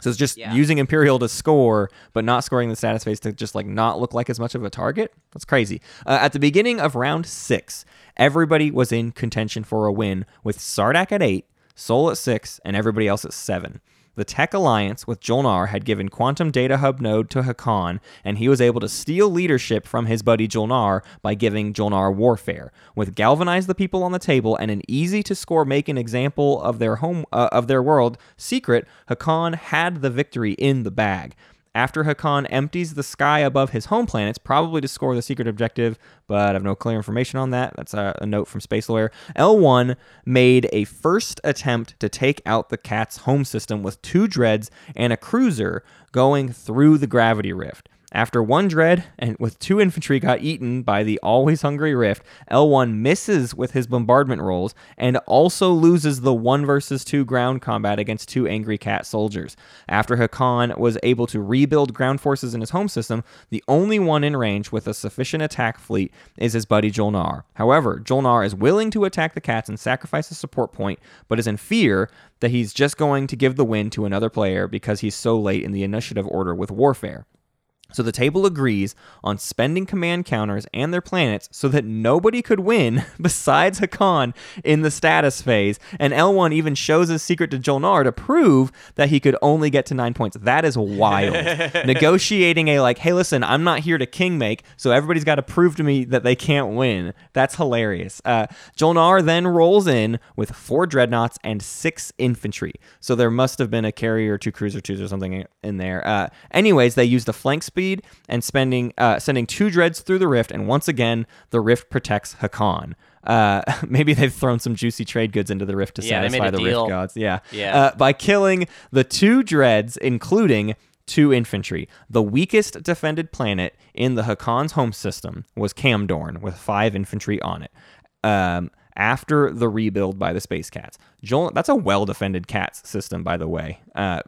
Speaker 1: So it's just
Speaker 2: Yeah.
Speaker 1: using Imperial to score, but not scoring the status phase to just like not look like as much of a target. That's crazy. Uh, at the beginning of round six, everybody was in contention for a win, with Sardakk at eight, Sol at six, and everybody else at seven. The Tech Alliance with Jolnar had given Quantum Data Hub node to Hacan, and he was able to steal leadership from his buddy Jolnar by giving Jolnar Warfare. With galvanize the people on the table and an easy to score make an example of their home uh, of their world secret, Hacan had the victory in the bag. After Hacan empties the sky above his home planets, probably to score the secret objective, but I have no clear information on that. That's a, a note from Space Lawyer. L1 made a first attempt to take out the cat's home system with two dreads and a cruiser going through the gravity rift. After one dread and with two infantry got eaten by the always hungry rift, L1 misses with his bombardment rolls and also loses the 1 versus 2 ground combat against two angry cat soldiers. After Hacan was able to rebuild ground forces in his home system, the only one in range with a sufficient attack fleet is his buddy Jolnar. However, Jolnar is willing to attack the cats and sacrifice a support point, but is in fear that he's just going to give the win to another player because he's so late in the initiative order with warfare. So the table agrees on spending command counters and their planets so that nobody could win besides Hacan in the status phase. And L1 even shows his secret to Jolnar to prove that he could only get to nine points. That is wild. Negotiating a like, hey, listen, I'm not here to king make, so everybody's got to prove to me that they can't win. That's hilarious. Uh, Jolnar then rolls in with four dreadnoughts and six infantry. So there must have been a carrier, two cruiser twos, or something in there. Uh, anyways, they use the flank speed and spending uh, sending two dreads through the rift. And once again, the rift protects Hacan. Uh, maybe they've thrown some juicy trade goods into the rift to
Speaker 2: Yeah,
Speaker 1: satisfy the
Speaker 2: deal.
Speaker 1: rift gods. Yeah,
Speaker 2: Yeah.
Speaker 1: Uh, by killing the two dreads, including two infantry. The weakest defended planet in the Hacan's home system was Kamdorn with five infantry on it. Um, after the rebuild by the Space Cats, Jol- that's a well defended cats system, by the way. Uh,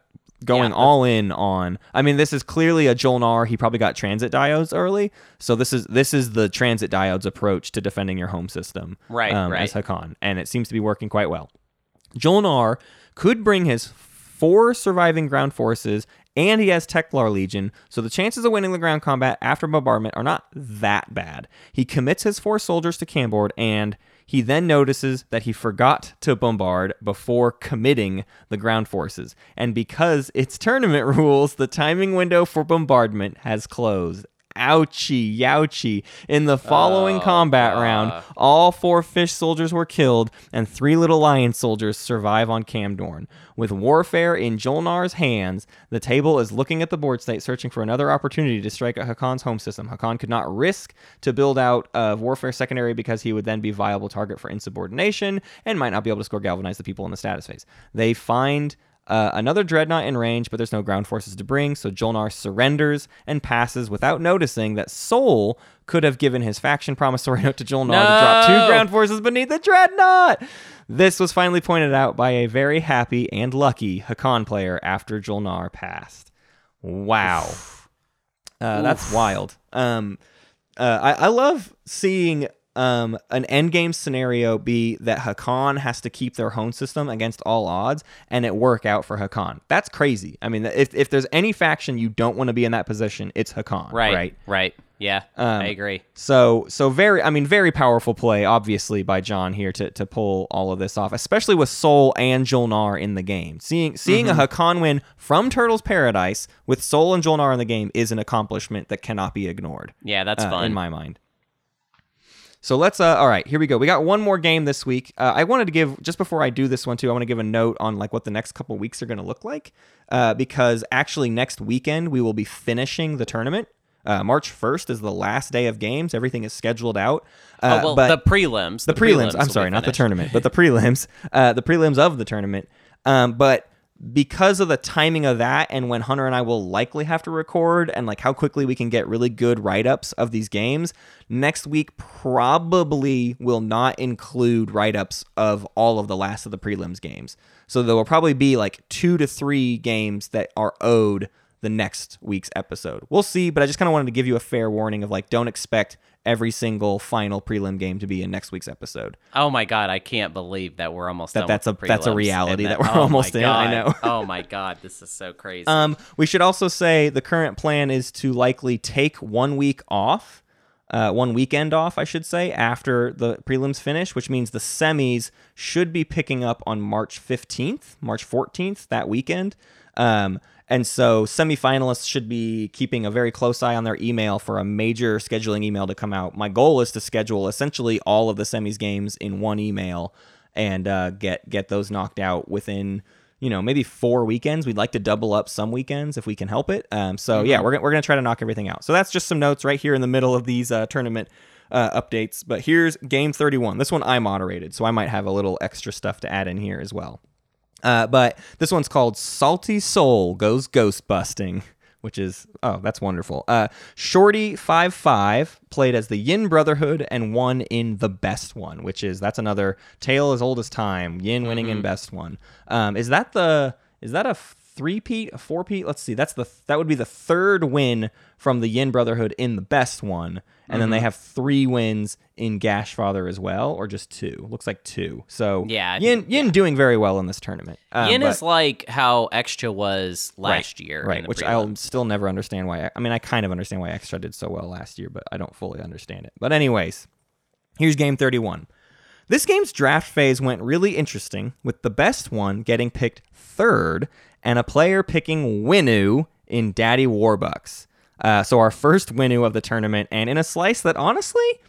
Speaker 1: going
Speaker 2: Yeah,
Speaker 1: all in on. I mean, this is clearly a Jolnar. He probably got transit diodes early, so this is this is the transit diodes approach to defending your home system,
Speaker 2: Right,
Speaker 1: um,
Speaker 2: right.
Speaker 1: As Hacan, and it seems to be working quite well. Jolnar could bring his four surviving ground forces, and he has Tekklar Legion, so the chances of winning the ground combat after bombardment are not that bad. He commits his four soldiers to Kamdorn, and he then notices that he forgot to bombard before committing the ground forces. And because it's tournament rules, the timing window for bombardment has closed. Ouchie, youchie. In the following oh, combat uh. round, all four fish soldiers were killed, and three little lion soldiers survive on Kamdorn. With warfare in Jolnar's hands, the table is looking at the board state, searching for another opportunity to strike at Hacan's home system. Hacan could not risk to build out a warfare secondary because he would then be a viable target for insubordination and might not be able to score galvanize the people in the status phase. They find uh, another dreadnought in range, but there's no ground forces to bring, so Jolnar surrenders and passes without noticing that Sol could have given his faction promissory note to Jolnar to drop two ground forces beneath the dreadnought. This was finally pointed out by a very happy and lucky Hacan player after Jolnar passed. Wow. Uh, that's wild. Um, uh, I, I love seeing um, an endgame scenario be that Hacan has to keep their home system against all odds and it work out for Hacan. That's crazy. I mean, if, if there's any faction you don't want to be in that position, it's Hacan.
Speaker 2: Right.
Speaker 1: Right.
Speaker 2: Right. Yeah.
Speaker 1: Um,
Speaker 2: I agree.
Speaker 1: So so very I mean very powerful play obviously by John here to, to pull all of this off, especially with Sol and Jolnar in the game. Seeing seeing
Speaker 2: Mm-hmm.
Speaker 1: a Hacan win from Turtles Paradise with Sol and Jolnar in the game is an accomplishment that cannot be ignored.
Speaker 2: Yeah, that's
Speaker 1: uh,
Speaker 2: fun.
Speaker 1: in my mind. So let's uh all right, here we go. We got one more game this week. Uh, I wanted to give just before I do this one too, I want to give a note on like what the next couple weeks are going to look like uh, because actually next weekend we will be finishing the tournament. Uh, March 1st is the last day of games. Everything is scheduled out. Uh,
Speaker 2: oh, well,
Speaker 1: but
Speaker 2: the prelims.
Speaker 1: the prelims. I'm sorry, not the tournament, but the prelims. Uh, the prelims of the tournament. Um, but because of the timing of that, and when Hunter and I will likely have to record, and like how quickly we can get really good write ups of these games, next week probably will not include write ups of all of the last of the prelims games. So there will probably be like two to three games that are owed the next week's episode. We'll see, but I just kind of wanted to give you a fair warning of like, don't expect every single final prelim game to be in next week's episode.
Speaker 2: Oh my god, I can't believe that we're almost
Speaker 1: That that's a- that's a reality
Speaker 2: and
Speaker 1: that we're
Speaker 2: oh
Speaker 1: almost in, I know.
Speaker 2: oh my god, this is so crazy.
Speaker 1: Um, we should also say the current plan is to likely take one week off, uh, one weekend off, I should say, after the prelims finish, which means the semis should be picking up on March 15th, March 14th, that weekend. Um, and so semifinalists should be keeping a very close eye on their email for a major scheduling email to come out. My goal is to schedule essentially all of the semis games in one email and uh, get get those knocked out within you know maybe four weekends. We'd like to double up some weekends if we can help it. Um, so yeah, we're we're gonna try to knock everything out. So that's just some notes right here in the middle of these uh, tournament uh, updates. But here's game 31. This one I moderated, so I might have a little extra stuff to add in here as well. Uh, but this one's called Salty Sol Goes Ghost Busting, which is oh, that's wonderful. Uh, Shorty five five played as the Yin Brotherhood and won in the best one, which is that's another tale as old as time. Yin winning in best one. Um, is that the is that a three peat, a four peat? Let's see. That's the that would be the third win from the Yin Brotherhood in the best one, and then they have three wins in Gashfather as well, or just two. Looks like two. So
Speaker 2: Yeah, I
Speaker 1: Yin Yin doing very well in this tournament. Um,
Speaker 2: Yin
Speaker 1: but-
Speaker 2: is like how Extra was last
Speaker 1: right,
Speaker 2: year,
Speaker 1: right? Which
Speaker 2: prelims.
Speaker 1: I'll still never understand why. I mean, I kind of understand why Extra did so well last year, but I don't fully understand it. But anyways, here's game 31. This game's draft phase went really interesting, with the best one getting picked third, and a player picking Winnu in Daddy Warbucks. Uh, so our first Winnu of the tournament, and in a slice that honestly,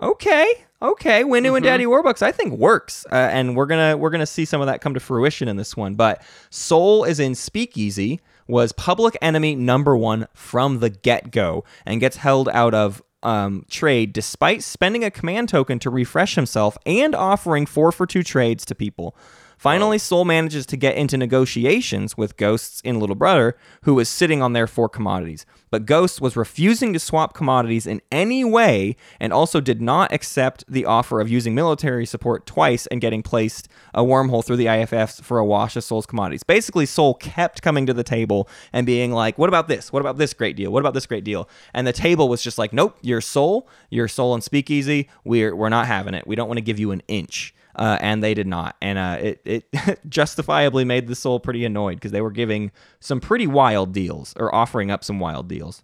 Speaker 1: okay, okay, Winnu and Daddy Warbucks, I think works, uh, and we're gonna we're gonna see some of that come to fruition in this one. But Sol is in Speakeasy was public enemy number one from the get go, and gets held out of um, trade despite spending a command token to refresh himself and offering four for two trades to people. Finally, Sol manages to get into negotiations with Ghosts in Little Brother, who was sitting on their four commodities. But Ghosts was refusing to swap commodities in any way and also did not accept the offer of using military support twice and getting placed a wormhole through the IFFs for a wash of Sol's commodities. Basically, Sol kept coming to the table and being like, What about this? What about this great deal? What about this great deal? And the table was just like, Nope, you're Sol, you're Sol and Speakeasy. We're, we're not having it. We don't want to give you an inch uh, and they did not. And uh, it, it justifiably made the soul pretty annoyed because they were giving some pretty wild deals or offering up some wild deals.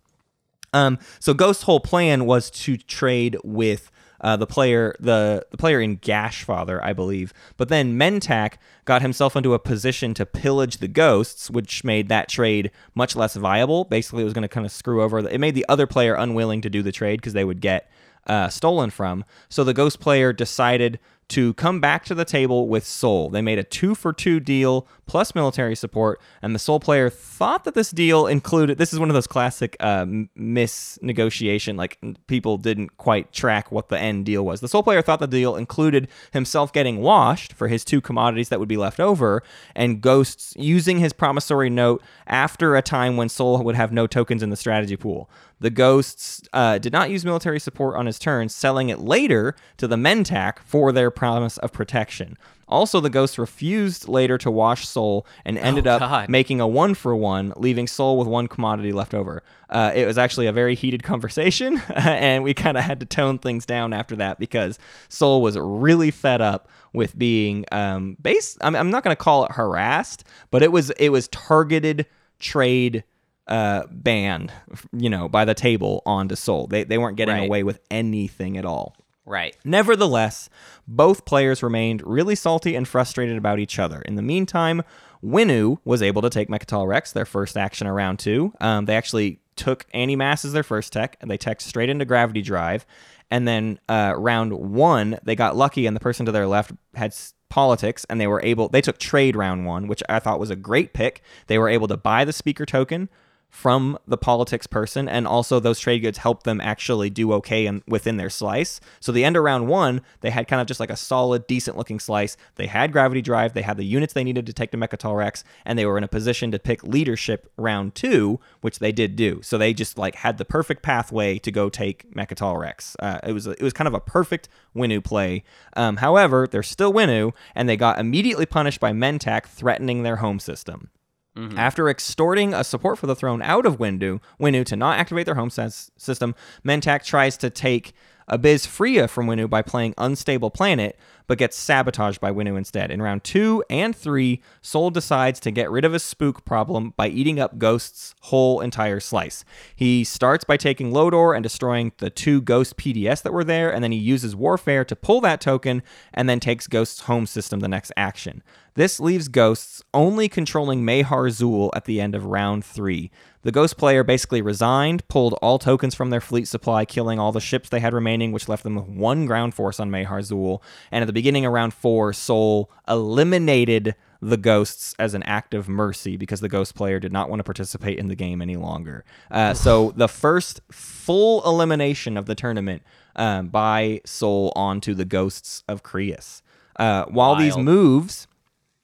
Speaker 1: Um, so Ghost's whole plan was to trade with uh, the player, the, the player in Gashfather, I believe. But then Mentak got himself into a position to pillage the ghosts, which made that trade much less viable. Basically, it was going to kind of screw over. The, it made the other player unwilling to do the trade because they would get uh, stolen from. So the ghost player decided to come back to the table with Sol. They made a two for two deal plus military support, and the Sol player thought that this deal included. This is one of those classic uh, misnegotiation, like people didn't quite track what the end deal was. The Sol player thought the deal included himself getting washed for his two commodities that would be left over, and Ghosts using his promissory note after a time when Sol would have no tokens in the strategy pool. The Ghosts uh, did not use military support on his turn, selling it later to the Mentak for their promise of protection. Also, the Ghosts refused later to wash Sol and ended
Speaker 2: Oh,
Speaker 1: up making a one for one, leaving Sol with one commodity left over. Uh, it was actually a very heated conversation, and we kind of had to tone things down after that because Sol was really fed up with being um, based. I'm, I'm not going to call it harassed, but it was it was targeted trade uh banned you know by the table onto soul they, they weren't getting
Speaker 2: Right.
Speaker 1: away with anything at all
Speaker 2: Right.
Speaker 1: Nevertheless, both players remained really salty and frustrated about each other. In the meantime, Winnu was able to take Mecatol Rex, their first action around two. Um, they actually took Anti-Mass as their first tech, and they teched straight into Gravity Drive. And then uh, round one, they got lucky, and the person to their left had s- politics, and they were able. They took trade round one, which I thought was a great pick. They were able to buy the speaker token from the politics person, and also those trade goods help them actually do okay in, within their slice. So the end of round one, they had kind of just like a solid, decent looking slice. They had gravity drive, they had the units they needed to take to Mecatol Rex, and they were in a position to pick leadership round two, which they did do. So they just like had the perfect pathway to go take Mecatol Rex. Uh, it was a, it was kind of a perfect Winnu play. Um, however, they're still Winnu, and they got immediately punished by Mentak threatening their home system. Mm-hmm. After extorting a support for the throne out of Windu, Winnu to not activate their home system, Mentak tries to take Abyz Fria from Winnu by playing Unstable Planet, but gets sabotaged by Winnu instead. In round two and three, Sol decides to get rid of his spook problem by eating up Ghost's whole entire slice. He starts by taking Lodor and destroying the two Ghost PDS that were there, and then he uses Warfare to pull that token and then takes Ghost's home system the next action. This leaves Ghosts only controlling Mehar Xull at the end of round three. The Ghost player basically resigned, pulled all tokens from their fleet supply, killing all the ships they had remaining, which left them with one ground force on Mehar Xull. And at the beginning of round four, Sol eliminated the Ghosts as an act of mercy because the Ghost player did not want to participate in the game any longer. Uh, so the first full elimination of the tournament um, by Sol onto the Ghosts of Creuss. Uh, while these moves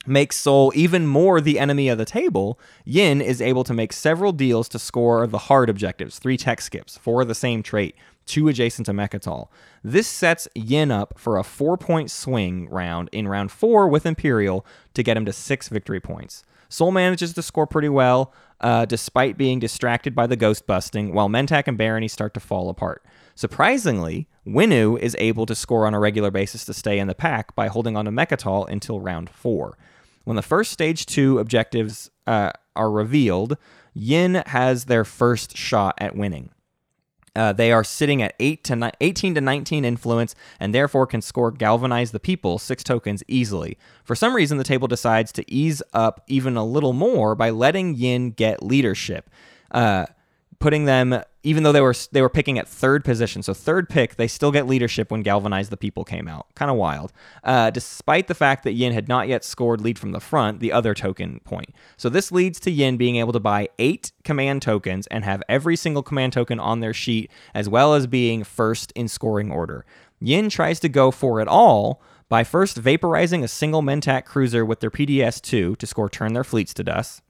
Speaker 1: makes Sol even more the enemy of the table, Yin is able to make several deals to score the hard objectives, three tech skips, four of the same trait, two adjacent to Mecatol. This sets Yin up for a four point swing round in round four with Imperial to get him to six victory points. Sol manages to score pretty well, uh, despite being distracted by the ghost busting, while Mentak and Barony start to fall apart. Surprisingly, Winnu is able to score on a regular basis to stay in the pack by holding on to Mecatol until round four. When the first stage two objectives uh, are revealed, Yin has their first shot at winning. Uh, they are sitting at 8 to ni- 18 to 19 influence and therefore can score Galvanize the People, six tokens easily. For some reason, the table decides to ease up even a little more by letting Yin get leadership, uh, putting them even though they were they were picking at third position, so third pick, they still get leadership when Galvanize the People came out. Kind of wild. Uh, despite the fact that Yin had not yet scored lead from the front, the other token point. So this leads to Yin being able to buy eight command tokens and have every single command token on their sheet, as well as being first in scoring order. Yin tries to go for it all by first vaporizing a single Mentak cruiser with their PDS 2 to score turn their fleets to dust.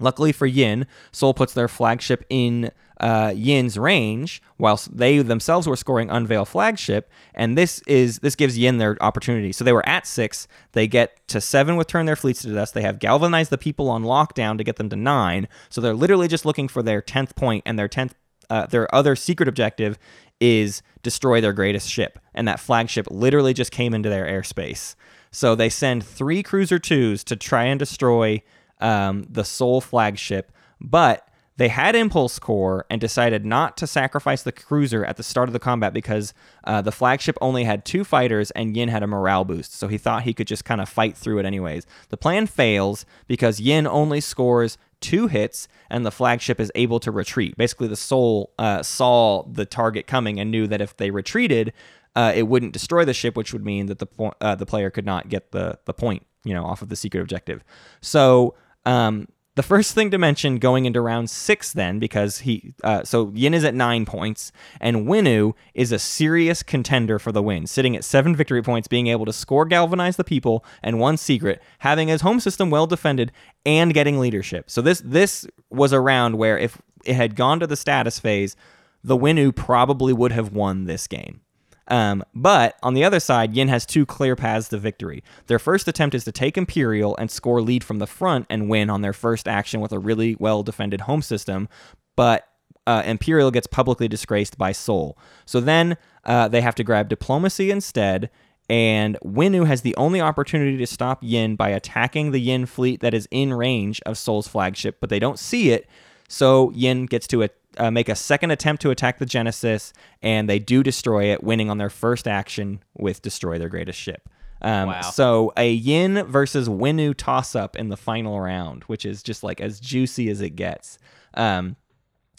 Speaker 1: Luckily for Yin, Sol puts their flagship in uh, Yin's range, whilst they themselves were scoring Unveil flagship, and this is this gives Yin their opportunity. So they were at six, they get to seven with turn their fleets to dust. They have galvanized the people on lockdown to get them to nine. So they're literally just looking for their tenth point, and their tenth, uh, their other secret objective is destroy their greatest ship, and that flagship literally just came into their airspace. So they send three cruiser twos to try and destroy um, the Sol flagship, but they had impulse core and decided not to sacrifice the cruiser at the start of the combat because uh, the flagship only had two fighters and Yin had a morale boost, so he thought he could just kind of fight through it anyways. The plan fails because Yin only scores two hits and the flagship is able to retreat. Basically, the soul uh, saw the target coming and knew that if they retreated, uh, it wouldn't destroy the ship, which would mean that the po- uh, the player could not get the the point, you know, off of the secret objective. So um, the first thing to mention going into round six, then, because he, uh, so Yin is at nine points, and Winnu is a serious contender for the win, sitting at seven victory points, being able to score Galvanize the People and one secret, having his home system well defended, and getting leadership. So this this was a round where if it had gone to the status phase, the Winnu probably would have won this game. Um, but on the other side, Yin has two clear paths to victory. Their first attempt is to take Imperial and score lead from the front and win on their first action with a really well defended home system, but uh, Imperial gets publicly disgraced by Sol. So then uh, they have to grab diplomacy instead, and Winnu has the only opportunity to stop Yin by attacking the Yin fleet that is in range of Sol's flagship, but they don't see it. So Yin gets to uh, make a second attempt to attack the Genesis, and they do destroy it, winning on their first action with destroy their greatest ship. Um,
Speaker 2: Wow.
Speaker 1: So a Yin versus Winnu toss up in the final round, which is just like as juicy as it gets. Um,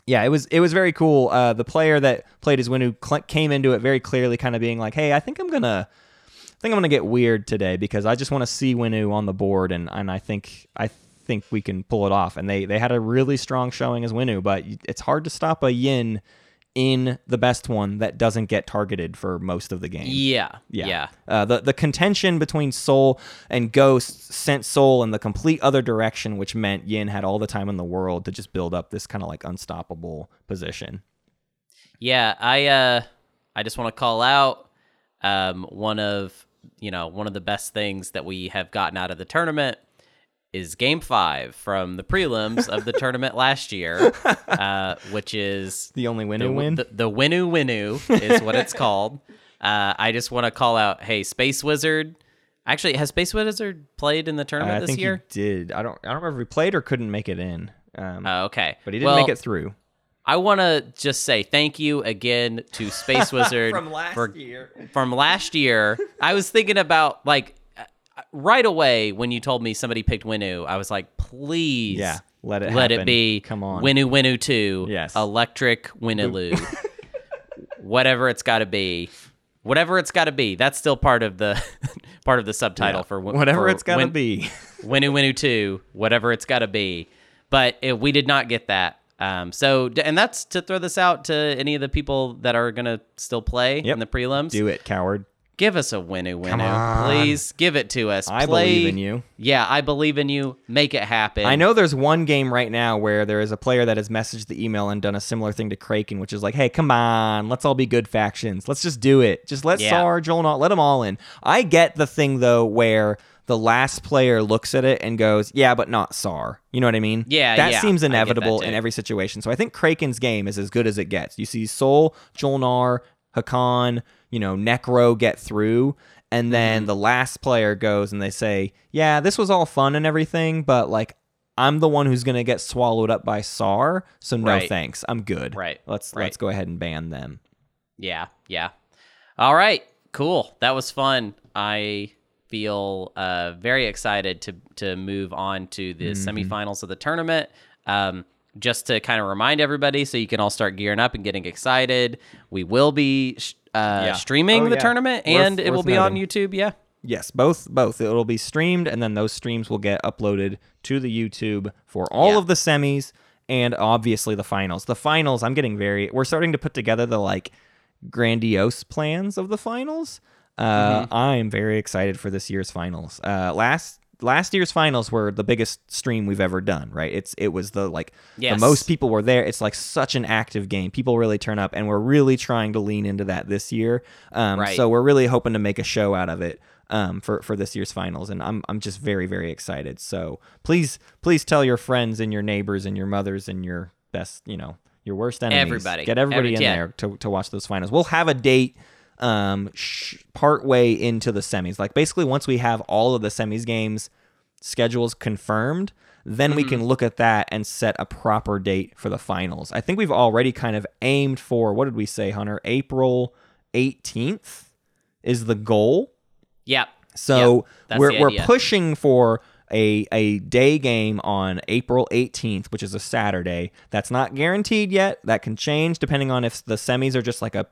Speaker 1: yeah, it was it was very cool. Uh, the player that played as Winnu cl- came into it very clearly, kind of being like, "Hey, I think I'm gonna, I think I'm gonna get weird today because I just want to see Winnu on the board, and and I think I think we can pull it off." And they they had a really strong showing as Winnu, but it's hard to stop a Yin in the best one that doesn't get targeted for most of the game.
Speaker 2: Yeah.
Speaker 1: Yeah.
Speaker 2: Yeah.
Speaker 1: Uh, the the contention between Sol and Ghost sent Sol in the complete other direction, which meant Yin had all the time in the world to just build up this kind of like unstoppable position.
Speaker 2: Yeah, I uh I just want to call out um one of, you know, one of the best things that we have gotten out of the tournament is game 5 from the prelims of the tournament last year, uh which is
Speaker 1: The only win
Speaker 2: the,
Speaker 1: win.
Speaker 2: the, the Winnu Winnu is what it's called. Uh I just want to call out hey Space Wizard Actually, has Space Wizard played in the tournament
Speaker 1: I
Speaker 2: this
Speaker 1: think
Speaker 2: year?
Speaker 1: he did. I don't. I don't remember if he played or couldn't make it in. Um,
Speaker 2: Oh, okay.
Speaker 1: but he didn't
Speaker 2: Well,
Speaker 1: make it through.
Speaker 2: I want to just say thank you again to Space Wizard from last for
Speaker 1: year.
Speaker 2: from last year. I was thinking about like uh, right away when you told me somebody picked Winnu, I was like, please,
Speaker 1: Yeah, let it
Speaker 2: let
Speaker 1: happen.
Speaker 2: it be.
Speaker 1: Come on.
Speaker 2: Winnu Winnu two.
Speaker 1: Yes.
Speaker 2: electric Winnaloo. Whatever it's got to be. Whatever it's got to be. That's still part of the part of the subtitle
Speaker 1: Yeah.
Speaker 2: for
Speaker 1: whatever
Speaker 2: for
Speaker 1: it's got to
Speaker 2: Win-
Speaker 1: be.
Speaker 2: Winnu Winnu 2, whatever it's got to be. But it, we did not get that. Um, so, and that's to throw this out to any of the people that are going to still play
Speaker 1: Yep.
Speaker 2: in the prelims.
Speaker 1: Do it, coward.
Speaker 2: Give us a Winnu.
Speaker 1: on.
Speaker 2: Please give it to us.
Speaker 1: I
Speaker 2: Play-
Speaker 1: believe in you.
Speaker 2: Yeah, I believe in you. Make it happen.
Speaker 1: I know there's one game right now where there is a player that has messaged the email and done a similar thing to Kraken, which is like, hey, come on, let's all be good factions. Let's just do it. Just let
Speaker 2: Yeah.
Speaker 1: Sar, Joel, not let them all in. I get the thing though where the last player looks at it and goes, yeah, but not Sar. You know what I mean?
Speaker 2: Yeah,
Speaker 1: That
Speaker 2: yeah,
Speaker 1: seems
Speaker 2: I get that
Speaker 1: inevitable in every situation. So I think Kraken's game is as good as it gets. You see Sol, Jolnar, Hacan, you know, Nekro get through. And then
Speaker 2: Mm-hmm.
Speaker 1: the last player goes and they say, Yeah, this was all fun and everything, but like I'm the one who's gonna get swallowed up by SAR, so no
Speaker 2: Right.
Speaker 1: thanks. I'm good.
Speaker 2: Right,
Speaker 1: Let's
Speaker 2: right.
Speaker 1: let's go ahead and ban them.
Speaker 2: Yeah, yeah. All right, cool. That was fun. I feel uh, very excited to to move on to the
Speaker 1: Mm-hmm.
Speaker 2: semifinals of the tournament. Um, just to kind of remind everybody so you can all start gearing up and getting excited, we will be sh- uh,
Speaker 1: Yeah.
Speaker 2: streaming
Speaker 1: Oh,
Speaker 2: the
Speaker 1: yeah.
Speaker 2: tournament
Speaker 1: Worth-
Speaker 2: and it will
Speaker 1: worth
Speaker 2: be on. YouTube. Yeah.
Speaker 1: Yes, both both. It'll be streamed and then those streams will get uploaded to the YouTube for all
Speaker 2: Yeah.
Speaker 1: of the semis and obviously the finals. The finals, I'm getting very we're starting to put together the like grandiose plans of the finals. Uh,
Speaker 2: Mm-hmm.
Speaker 1: I'm very excited for this year's finals. Uh, last last year's finals were the biggest stream we've ever done, right? It's it was the like
Speaker 2: Yes.
Speaker 1: the most people were there. It's like such an active game. People really turn up, and we're really trying to lean into that this year. Um,
Speaker 2: Right.
Speaker 1: So we're really hoping to make a show out of it um, for for this year's finals, and I'm I'm just very very excited. So please please tell your friends and your neighbors and your mothers and your best you know your worst enemies.
Speaker 2: Everybody.
Speaker 1: get everybody
Speaker 2: Every-
Speaker 1: in
Speaker 2: yeah.
Speaker 1: there to to watch those finals. We'll have a date um sh- part way into the semis like basically once we have all of the semis games schedules confirmed then we
Speaker 2: Mm-hmm.
Speaker 1: can look at that and set a proper date for the finals i think we've already kind of aimed for what did we say hunter april 18th is the goal
Speaker 2: Yep.
Speaker 1: so
Speaker 2: Yep.
Speaker 1: We're we're pushing for a a day game on April 18th, which is a Saturday. That's not guaranteed yet. That can change depending on if the semis are just like a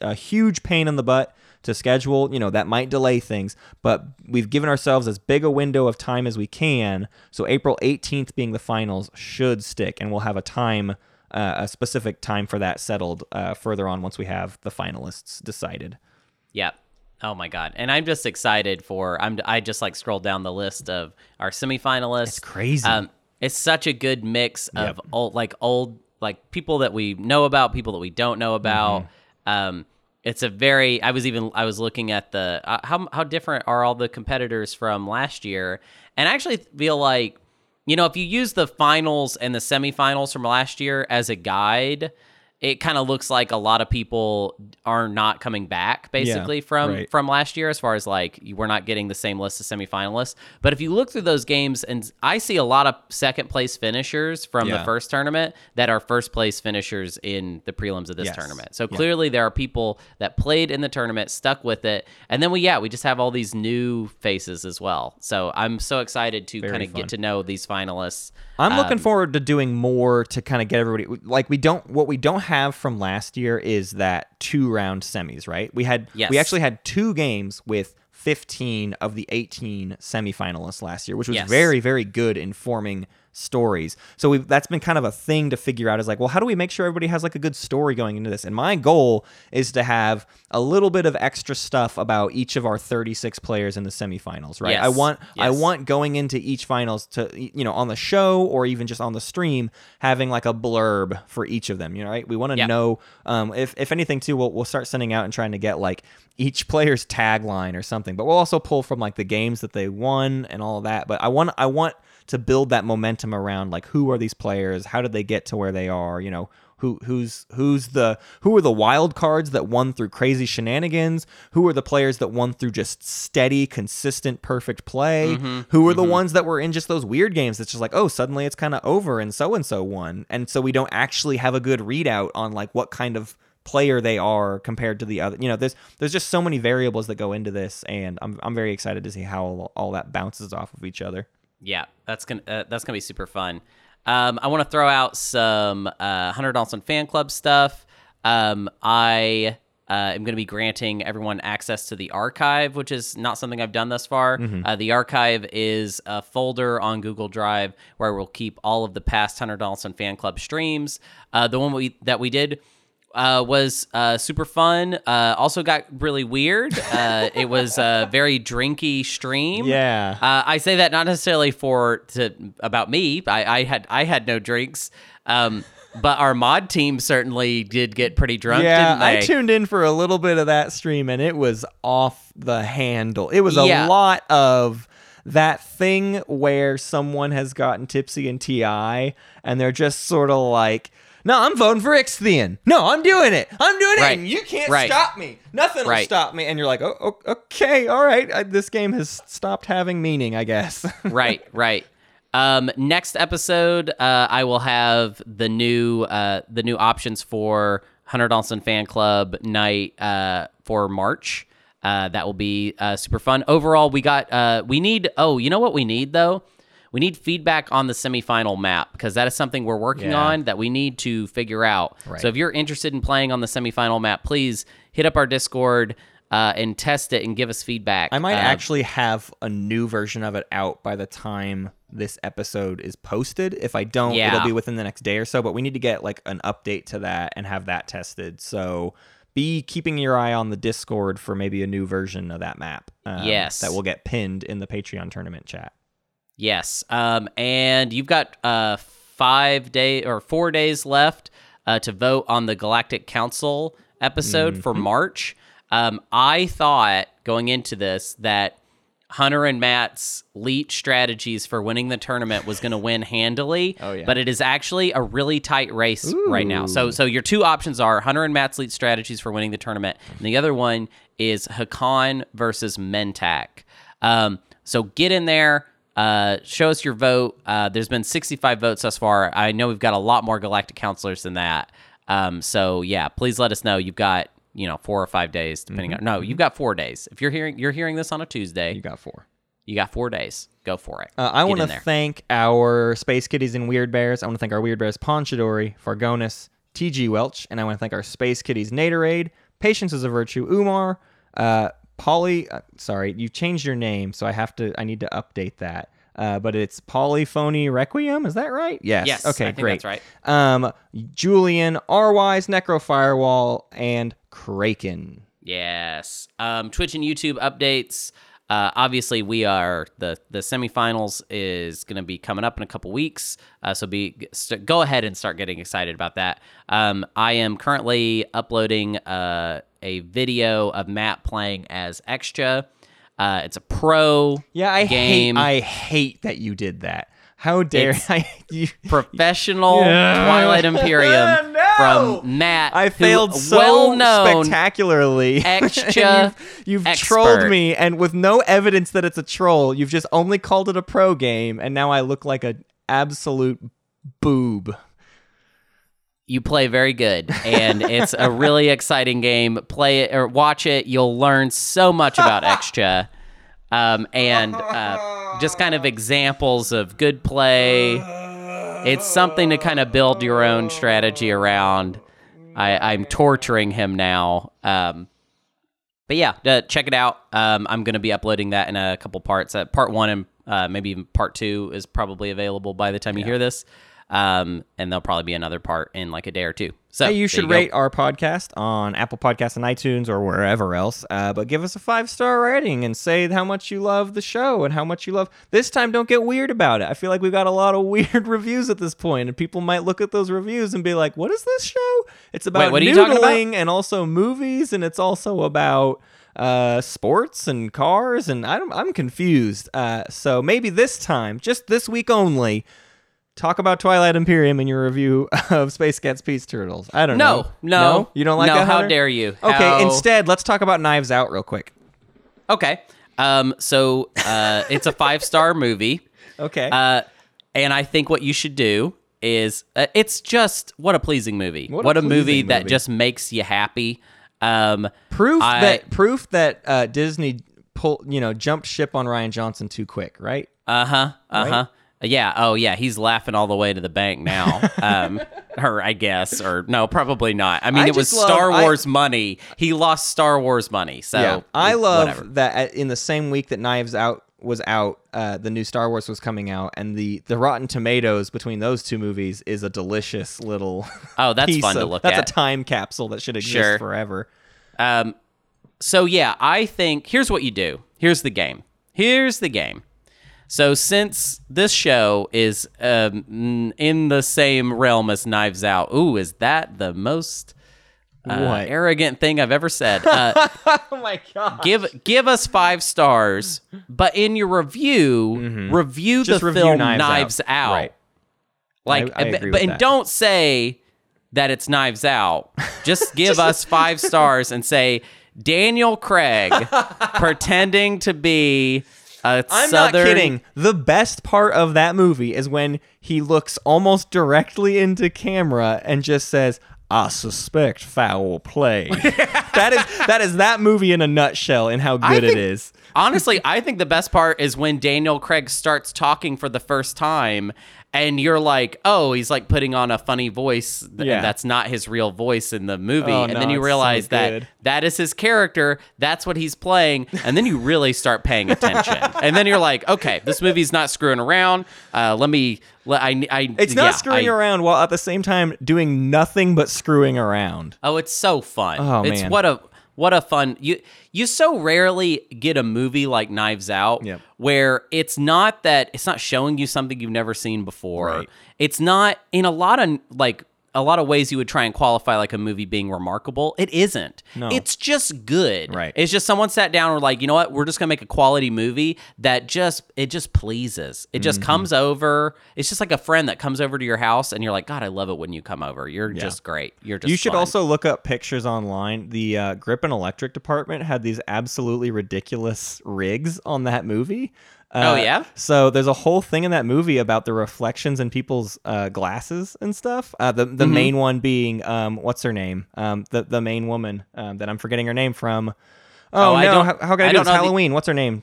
Speaker 1: a huge pain in the butt to schedule. You know that might delay things, but we've given ourselves as big a window of time as we can. So April 18th being the finals should stick, and we'll have a time. Uh, a specific time for that settled uh, further on once we have the finalists decided.
Speaker 2: Yep. Oh my god. And I'm just excited for I'm I just like scrolled down the list of our semifinalists.
Speaker 1: It's crazy.
Speaker 2: Um it's such a good mix of old like old like people that we know about, people that we don't know about.
Speaker 1: Mm-hmm.
Speaker 2: Um it's a very I was even I was looking at the uh, how how different are all the competitors from last year? And I actually feel like you know if you use the finals and the semifinals from last year as a guide it kind of looks like a lot of people are not coming back basically from
Speaker 1: right.
Speaker 2: from last year as far as like you- we're not getting the same list of semifinalists but if you look through those games and i see a lot of second place finishers from the first tournament that are first place finishers in the prelims of this
Speaker 1: Yes.
Speaker 2: tournament so
Speaker 1: Yeah.
Speaker 2: clearly there are people that played in the tournament stuck with it and then we yeah we just have all these new faces as well so i'm so excited to kind of get to know these finalists
Speaker 1: I'm looking
Speaker 2: Um,
Speaker 1: forward to doing more to kind of get everybody like we don't what we don't have from last year is that two round semis, right? We had
Speaker 2: Yes.
Speaker 1: we actually had two games with 15 of the 18 semifinalists last year, which was
Speaker 2: Yes.
Speaker 1: very very good in forming stories. So we that's been kind of a thing to figure out is like, well, how do we make sure everybody has like a good story going into this? And my goal is to have a little bit of extra stuff about each of our 36 players in the semifinals, right? I
Speaker 2: Yes.
Speaker 1: want I want going into each finals to you know on the show or even just on the stream having like a blurb for each of them you know right we want to
Speaker 2: Yeah.
Speaker 1: know um, if, if anything too we'll, we'll start sending out and trying to get like each player's tagline or something but we'll also pull from like the games that they won and all of that but i want i want to build that momentum around like who are these players? How did they get to where they are? You know who who's who's the who are the wild cards that won through crazy shenanigans? Who are the players that won through just steady consistent perfect play? Mm-hmm. Who are the mm-hmm. ones that were in just those weird games that's just like oh suddenly it's kind of over and so and so won. And so we don't actually have a good readout on like what kind of player they are compared to the other you know there's there's just so many variables that go into this and i'm, I'm very excited to see how all, all that bounces off of each other
Speaker 2: Yeah, that's gonna uh, that's gonna be super fun. Um, I want to throw out some uh, Hunter Dawson fan club stuff. Um, I uh, am going to be granting everyone access to the archive, which is not something I've done thus far. Uh, the archive is a folder on Google Drive where we'll keep all of the past Hunter Dawson fan club streams. Uh, the one we that we did uh, was uh, super fun. Uh, also got really weird. Uh, it was a very drinky stream.
Speaker 1: Yeah.
Speaker 2: Uh, I say that not necessarily for to about me. I, I had I had no drinks. Um, but our mod team certainly did get pretty drunk.
Speaker 1: yeah,
Speaker 2: didn't they?
Speaker 1: I tuned in for a little bit of that stream and it was off the handle. It was a
Speaker 2: Yeah.
Speaker 1: lot of that thing where someone has gotten tipsy in TI and they're just sort of like, no, I'm voting for Ixthian. No, I'm doing it. I'm doing
Speaker 2: Right.
Speaker 1: it. And you can't
Speaker 2: Right.
Speaker 1: stop me. Nothing will stop me. And you're like, oh, okay, all right. I, this game has stopped having meaning, I guess.
Speaker 2: right, right. Um, next episode, uh, I will have the new uh, the new options for Hunter Dawson Fan Club night uh, for March. Uh, that will be uh, super fun. Overall, we got uh, we need. Oh, you know what we need though? We need feedback on the semifinal map because that is something we're working
Speaker 1: Yeah.
Speaker 2: on that we need to figure out.
Speaker 1: Right.
Speaker 2: So if you're interested in playing on the semifinal map, please hit up our Discord uh, and test it and give us feedback.
Speaker 1: I might
Speaker 2: Uh,
Speaker 1: actually have a new version of it out by the time this episode is posted. If I don't,
Speaker 2: Yeah.
Speaker 1: it'll be within the next day or so. But we need to get like an update to that and have that tested. So be keeping your eye on the Discord for maybe a new version of that map. um,
Speaker 2: Yes.
Speaker 1: that will get pinned in the Patreon tournament chat.
Speaker 2: Yes. Um, and you've got uh, five day or four days left uh, to vote on the Galactic Council episode for March. Um, I thought going into this that Hunter and Matt's leech strategies for winning the tournament was going to win handily.
Speaker 1: Oh, yeah.
Speaker 2: But it is actually a really tight race right now. So so your two options are Hunter and Matt's leech strategies for winning the tournament, and the other one is Hacan versus Mentak. Um, so get in there. Uh, show us your vote. Uh, there's been 65 votes thus far. I know we've got a lot more galactic counselors than that. Um, so yeah, please let us know. You've got you know four or five days depending on. No, you've got four days. If you're hearing you're hearing this on a Tuesday,
Speaker 1: You got four.
Speaker 2: you got four days. Go for it.
Speaker 1: Uh, I want to thank our Space Kitties and Weird Bears. I want to thank our Weird Bears Ponchadori, Fargonis, TG Welch, and I want to thank our Space Kitties Naderade, Patience is a Virtue, Umar, uh, Polly. Uh, sorry, you changed your name, so I have to. I need to update that. Uh, but it's Polyphony Requiem. Is that right? Yes.
Speaker 2: Yes,
Speaker 1: Okay.
Speaker 2: I think
Speaker 1: great.
Speaker 2: that's right.
Speaker 1: Um, Julian, R-Wise, Necro Firewall, and Kraken.
Speaker 2: Yes. Um, Twitch and YouTube updates. Uh, obviously, we are the the semifinals is going to be coming up in a couple weeks. Uh, so be st- go ahead and start getting excited about that. Um, I am currently uploading uh, a video of Matt playing as Xxcha. Uh, it's a pro
Speaker 1: Yeah, I
Speaker 2: game.
Speaker 1: hate. I hate that you did that. How dare
Speaker 2: It's
Speaker 1: I? You,
Speaker 2: professional
Speaker 1: Yeah.
Speaker 2: Twilight Imperium
Speaker 1: No!
Speaker 2: From Matt.
Speaker 1: I
Speaker 2: who
Speaker 1: failed so
Speaker 2: well known
Speaker 1: spectacularly.
Speaker 2: extra
Speaker 1: you've you've trolled me, and with no evidence that it's a troll, you've just only called it a pro game, and now I look like an absolute boob.
Speaker 2: you play very good and it's a really exciting game play it or watch it you'll learn so much about Xxcha um, and uh, just kind of examples of good play it's something to kind of build your own strategy around. I, i'm torturing him now um, but yeah uh, check it out. Um, i'm going to be uploading that in a couple parts. Uh, part one and uh, maybe even part two is probably available by the time you hear this um, and there'll probably be another part in like a day or two so
Speaker 1: Hey, you should
Speaker 2: go.
Speaker 1: rate our podcast on Apple Podcasts and iTunes or wherever else. Uh, but give us a five star rating and say how much you love the show and how much you love. This time, don't get weird about it. I feel like we've got a lot of weird reviews at this point, and people might look at those reviews and be like, "What is this show?" It's about
Speaker 2: what are you talking about?
Speaker 1: noodling and also movies, and it's also about uh, sports and cars, and I don't, I'm confused. Uh, so maybe this time, just this week only. Talk about Twilight Imperium in your review of Space Cats Peace Turtles. I don't
Speaker 2: no,
Speaker 1: know.
Speaker 2: no, no,
Speaker 1: you don't like
Speaker 2: no,
Speaker 1: that.
Speaker 2: How
Speaker 1: Hunter?
Speaker 2: dare you?
Speaker 1: Okay,
Speaker 2: How-
Speaker 1: instead, let's talk about Knives Out real quick.
Speaker 2: Okay. Um. So, uh, it's a five star movie.
Speaker 1: Okay.
Speaker 2: Uh, and I think what you should do is uh, it's just what a pleasing movie.
Speaker 1: What
Speaker 2: What
Speaker 1: a
Speaker 2: movie
Speaker 1: pleasing
Speaker 2: that just makes you happy. Um,
Speaker 1: proof
Speaker 2: I-
Speaker 1: that proof that uh, Disney pull you know jumped ship on Rian Johnson too quick, right?
Speaker 2: Uh huh. Uh huh. Yeah. Oh, yeah. He's laughing all the way to the bank now. Um, or I guess, or no, probably not. I mean,
Speaker 1: I
Speaker 2: it was
Speaker 1: love-
Speaker 2: Star
Speaker 1: I-
Speaker 2: Wars money. He lost Star Wars money. So
Speaker 1: yeah, I love
Speaker 2: whatever.
Speaker 1: that in the same week that Knives Out was out, uh, the new Star Wars was coming out, and the the Rotten Tomatoes between those two movies is a delicious little.
Speaker 2: Oh, that's fun to look
Speaker 1: that's
Speaker 2: at.
Speaker 1: a time capsule that should exist
Speaker 2: Sure.
Speaker 1: forever.
Speaker 2: Um, so yeah, I think here's what you do. Here's the game. Here's the game. So since this show is um, in the same realm as Knives Out, ooh, is that the most uh, arrogant thing I've ever said? Uh,
Speaker 1: Oh my god!
Speaker 2: give give us five stars, but in your review, review
Speaker 1: Mm-hmm. Just
Speaker 2: the
Speaker 1: review
Speaker 2: film
Speaker 1: Knives
Speaker 2: Knives,
Speaker 1: Out.
Speaker 2: Out.
Speaker 1: Right.
Speaker 2: Like,
Speaker 1: I- I
Speaker 2: but-
Speaker 1: agree
Speaker 2: but
Speaker 1: with
Speaker 2: and
Speaker 1: that.
Speaker 2: don't say that it's Knives Out. Just give us five stars and say Daniel Craig pretending to be Uh, a
Speaker 1: I'm
Speaker 2: southern.
Speaker 1: not kidding. The best part of that movie is when he looks almost directly into camera and just says, "I suspect foul play." that is that is that movie in a nutshell and how good it
Speaker 2: think-
Speaker 1: is.
Speaker 2: honestly, I think the best part is when Daniel Craig starts talking for the first time and you're like, "Oh, he's like putting on a funny voice th-
Speaker 1: Yeah.
Speaker 2: and that's not his real voice in the movie."
Speaker 1: Oh,
Speaker 2: and
Speaker 1: no,
Speaker 2: then you
Speaker 1: it's so
Speaker 2: realize that that is his character, that's what he's playing, and then you really start paying attention. and then you're like, "Okay, this movie's not screwing around. Uh, let me let I I
Speaker 1: It's not
Speaker 2: yeah,
Speaker 1: screwing
Speaker 2: I-
Speaker 1: around while at the same time doing nothing but screwing around.
Speaker 2: Oh, it's so fun.
Speaker 1: Oh,
Speaker 2: it's
Speaker 1: man.
Speaker 2: what a what a fun you you so rarely get a movie like Knives Out
Speaker 1: Yep.
Speaker 2: where it's not that it's not showing you something you've never seen before.
Speaker 1: Right.
Speaker 2: It's not in a lot of like a lot of ways you would try and qualify like a movie being remarkable. It isn't.
Speaker 1: No.
Speaker 2: It's just good.
Speaker 1: Right.
Speaker 2: It's just someone sat down and were like, you know what, we're just gonna make a quality movie that just it just pleases. It
Speaker 1: Mm-hmm.
Speaker 2: just comes over. It's just like a friend that comes over to your house and you're like, God, I love it when you come over. You're just great. You're just
Speaker 1: you should
Speaker 2: fun."
Speaker 1: also look up pictures online. The uh, Grip and Electric department had these absolutely ridiculous rigs on that movie. Uh,
Speaker 2: Oh, yeah?
Speaker 1: So there's a whole thing in that movie about the reflections in people's uh, glasses and stuff. Uh, the
Speaker 2: Mm-hmm.
Speaker 1: the main one being um, what's her name? Um, the the main woman um, that I'm forgetting her name from. Oh,
Speaker 2: Oh,
Speaker 1: no!
Speaker 2: I don't-
Speaker 1: how, how can I,
Speaker 2: I
Speaker 1: do
Speaker 2: don't
Speaker 1: this?
Speaker 2: know the-
Speaker 1: Halloween. What's her name?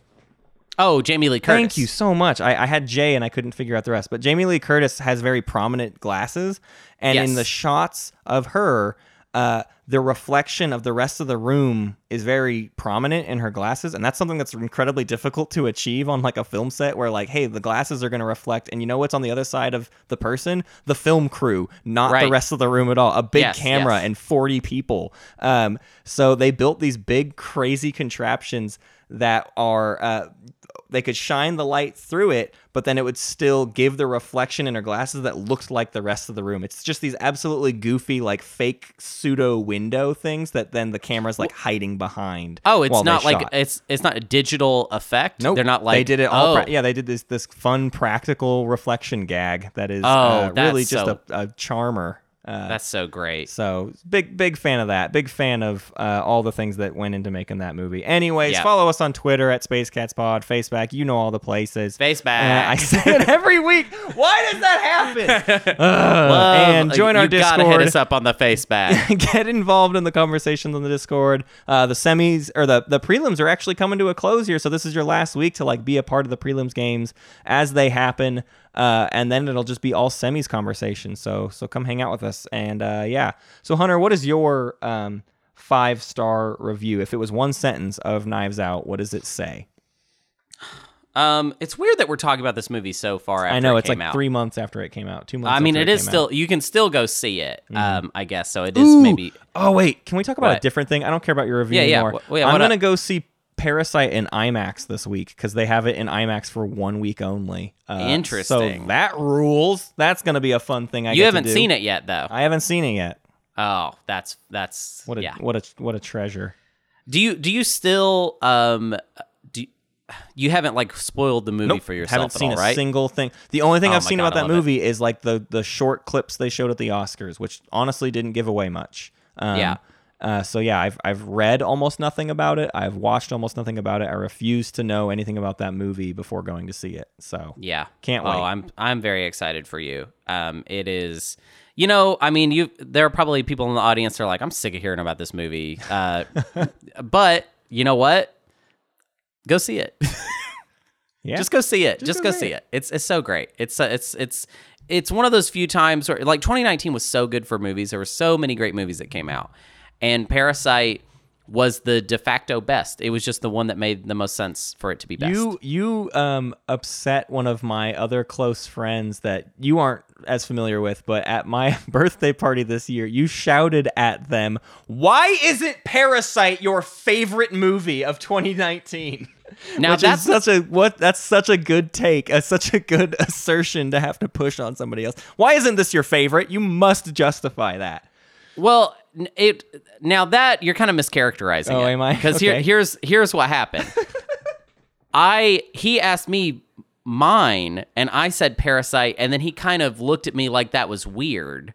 Speaker 2: Oh, Jamie Lee Curtis.
Speaker 1: Thank you so much. I, I had Jay and I couldn't figure out the rest. But Jamie Lee Curtis has very prominent glasses, and in the shots of her, uh, the reflection of the rest of the room is very prominent in her glasses, and that's something that's incredibly difficult to achieve on like a film set. Where like, hey, the glasses are going to reflect, and you know what's on the other side of the person? The film crew, not the rest of the room at all. A big
Speaker 2: Yes,
Speaker 1: camera
Speaker 2: yes.
Speaker 1: and 40 people. Um, so they built these big, crazy contraptions that are uh, they could shine the light through it, but then it would still give the reflection in her glasses that looked like the rest of the room. It's just these absolutely goofy, like fake pseudo window things that then the camera's like hiding behind.
Speaker 2: Oh, it's not like
Speaker 1: shot.
Speaker 2: it's it's not a digital effect.
Speaker 1: Nope.
Speaker 2: They're not like
Speaker 1: they did it all.
Speaker 2: Oh,
Speaker 1: pra- yeah, they did this this fun practical reflection gag that is
Speaker 2: Oh,
Speaker 1: uh, really just
Speaker 2: so-
Speaker 1: a, a charmer. Uh,
Speaker 2: that's so great.
Speaker 1: so big, big fan of that. Big fan of uh, all the things that went into making that movie. Anyways,
Speaker 2: Yeah.
Speaker 1: follow us on Twitter at Space Cats Pod, Facebook. You know all the places.
Speaker 2: Face
Speaker 1: Uh,
Speaker 2: back.
Speaker 1: I say it every week. Why does that happen?
Speaker 2: Love-
Speaker 1: and join our
Speaker 2: you gotta hit us up on the face back.
Speaker 1: Get involved in the conversations on the Discord. Uh, the semis or the the prelims are actually coming to a close here, so this is your last week to like be a part of the prelims games as they happen. Uh, and then it'll just be all semis conversation. So so come hang out with us. And uh, yeah. So Hunter, what is your um, five star review? If it was one sentence of Knives Out, what does it say?
Speaker 2: um, it's weird that we're talking about this movie so far after
Speaker 1: I know
Speaker 2: it
Speaker 1: it's like
Speaker 2: out.
Speaker 1: three months after it came out. Two months.
Speaker 2: I mean,
Speaker 1: after
Speaker 2: it is still
Speaker 1: out.
Speaker 2: you can still go see it. Um, I guess so. It is
Speaker 1: Ooh.
Speaker 2: maybe
Speaker 1: Oh wait, can we talk about a different thing? I don't care about your review
Speaker 2: Yeah, yeah.
Speaker 1: anymore.
Speaker 2: Wh- yeah,
Speaker 1: I'm gonna
Speaker 2: up?
Speaker 1: go see Parasite in IMAX this week because they have it in IMAX for one week only. Uh,
Speaker 2: Interesting.
Speaker 1: So that rules. That's gonna be a fun thing. I
Speaker 2: you
Speaker 1: get
Speaker 2: haven't
Speaker 1: to do.
Speaker 2: seen it yet though.
Speaker 1: I haven't seen it yet.
Speaker 2: oh, that's that's
Speaker 1: What a
Speaker 2: yeah.
Speaker 1: what a what a treasure.
Speaker 2: Do you do you still um do you, haven't like spoiled the movie
Speaker 1: Nope,
Speaker 2: for yourself
Speaker 1: haven't seen
Speaker 2: all,
Speaker 1: a
Speaker 2: right?
Speaker 1: single thing. The only thing
Speaker 2: Oh
Speaker 1: I've seen
Speaker 2: God,
Speaker 1: about that movie is like the the short clips they showed at the Oscars, which honestly didn't give away much. Um,
Speaker 2: Yeah.
Speaker 1: Uh, so yeah, I've I've read almost nothing about it. I've watched almost nothing about it. I refuse to know anything about that movie before going to see it. So
Speaker 2: Yeah.
Speaker 1: Can't wait.
Speaker 2: Oh, I'm I'm very excited for you. Um it is you know, I mean, you there are probably people in the audience that are like, I'm sick of hearing about this movie. Uh but you know what? Go see it.
Speaker 1: yeah,
Speaker 2: Just go see it. Just,
Speaker 1: go
Speaker 2: go
Speaker 1: see
Speaker 2: see it. It's it's so great. It's uh, it's it's it's one of those few times where like 2019 was so good for movies. There were so many great movies that came out. And Parasite was the de facto best. It was just the one that made the most sense for it to be best.
Speaker 1: You you um upset one of my other close friends that you aren't as familiar with, but at my birthday party this year, you shouted at them, "Why isn't Parasite your favorite movie of 2019?"
Speaker 2: Now
Speaker 1: Which
Speaker 2: that's
Speaker 1: such a what that's such a good take, uh, such a good assertion to have to push on somebody else. Why isn't this your favorite? You must justify that.
Speaker 2: Well, it now that you're kind of mischaracterizing
Speaker 1: Oh,
Speaker 2: it.
Speaker 1: am I?
Speaker 2: Because here, here's here's what happened. I he asked me mine, and I said Parasite, and then he kind of looked at me like that was weird.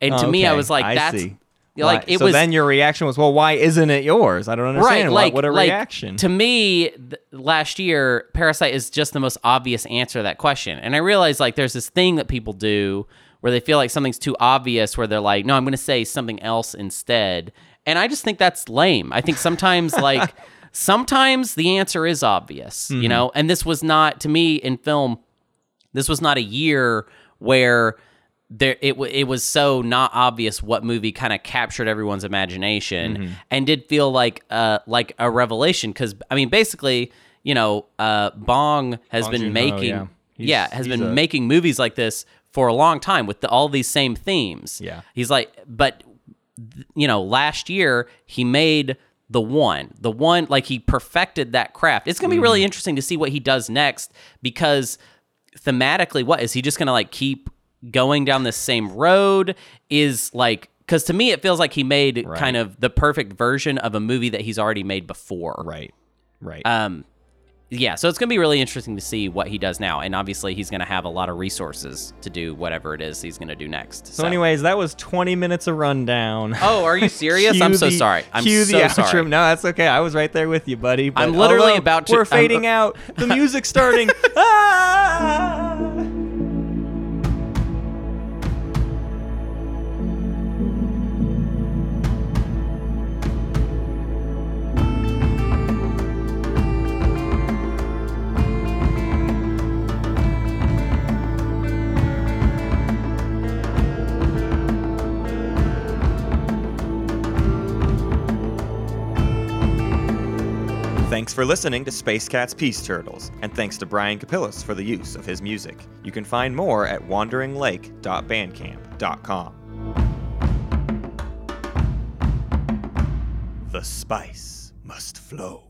Speaker 2: And to me, I was like,
Speaker 1: I
Speaker 2: "That's
Speaker 1: see.
Speaker 2: like
Speaker 1: Why-
Speaker 2: it
Speaker 1: so
Speaker 2: was
Speaker 1: then your reaction was, "Well, why isn't it yours?" I don't understand.
Speaker 2: right."
Speaker 1: What- what a
Speaker 2: like,
Speaker 1: reaction.
Speaker 2: to me. Th- last year, Parasite is just the most obvious answer to that question, and I realized like there's this thing that people do where they feel like something's too obvious, where they're like, "No, I'm going to say something else instead," and I just think that's lame. I think sometimes like. sometimes the answer is obvious, you know, and this was not to me in film. This was not a year where there it w- it was so not obvious what movie kind of captured everyone's imagination and did feel like uh like a revelation because I mean basically you know uh Bong has
Speaker 1: Bong
Speaker 2: been
Speaker 1: Joon-ho,
Speaker 2: making
Speaker 1: yeah.
Speaker 2: yeah, has been
Speaker 1: a-
Speaker 2: making movies like this for a long time with the, all these same themes.
Speaker 1: Yeah.
Speaker 2: he's like but you know last year he made the one the one like he perfected that craft it's gonna be
Speaker 1: Mm-hmm.
Speaker 2: really interesting to see what he does next because thematically what is he just gonna like keep going down the same road is like because to me it feels like he made kind of the perfect version of a movie that he's already made before
Speaker 1: Right. Right.
Speaker 2: um yeah so it's gonna be really interesting to see what he does now and obviously he's gonna have a lot of resources to do whatever it is he's gonna do next
Speaker 1: so, anyways, that was 20 minutes of rundown.
Speaker 2: oh are you serious i'm so
Speaker 1: the-
Speaker 2: sorry i'm
Speaker 1: cue
Speaker 2: so
Speaker 1: the outro.
Speaker 2: sorry
Speaker 1: No, that's okay. I was right there with you, buddy. but
Speaker 2: I'm literally about to-
Speaker 1: We're
Speaker 2: I'm-
Speaker 1: fading out. The music's starting. ah! Thanks for listening to Space Cat's Peace Turtles, and thanks to Brian Capillis for the use of his music. You can find more at wanderinglake.bandcamp.com. The spice must flow.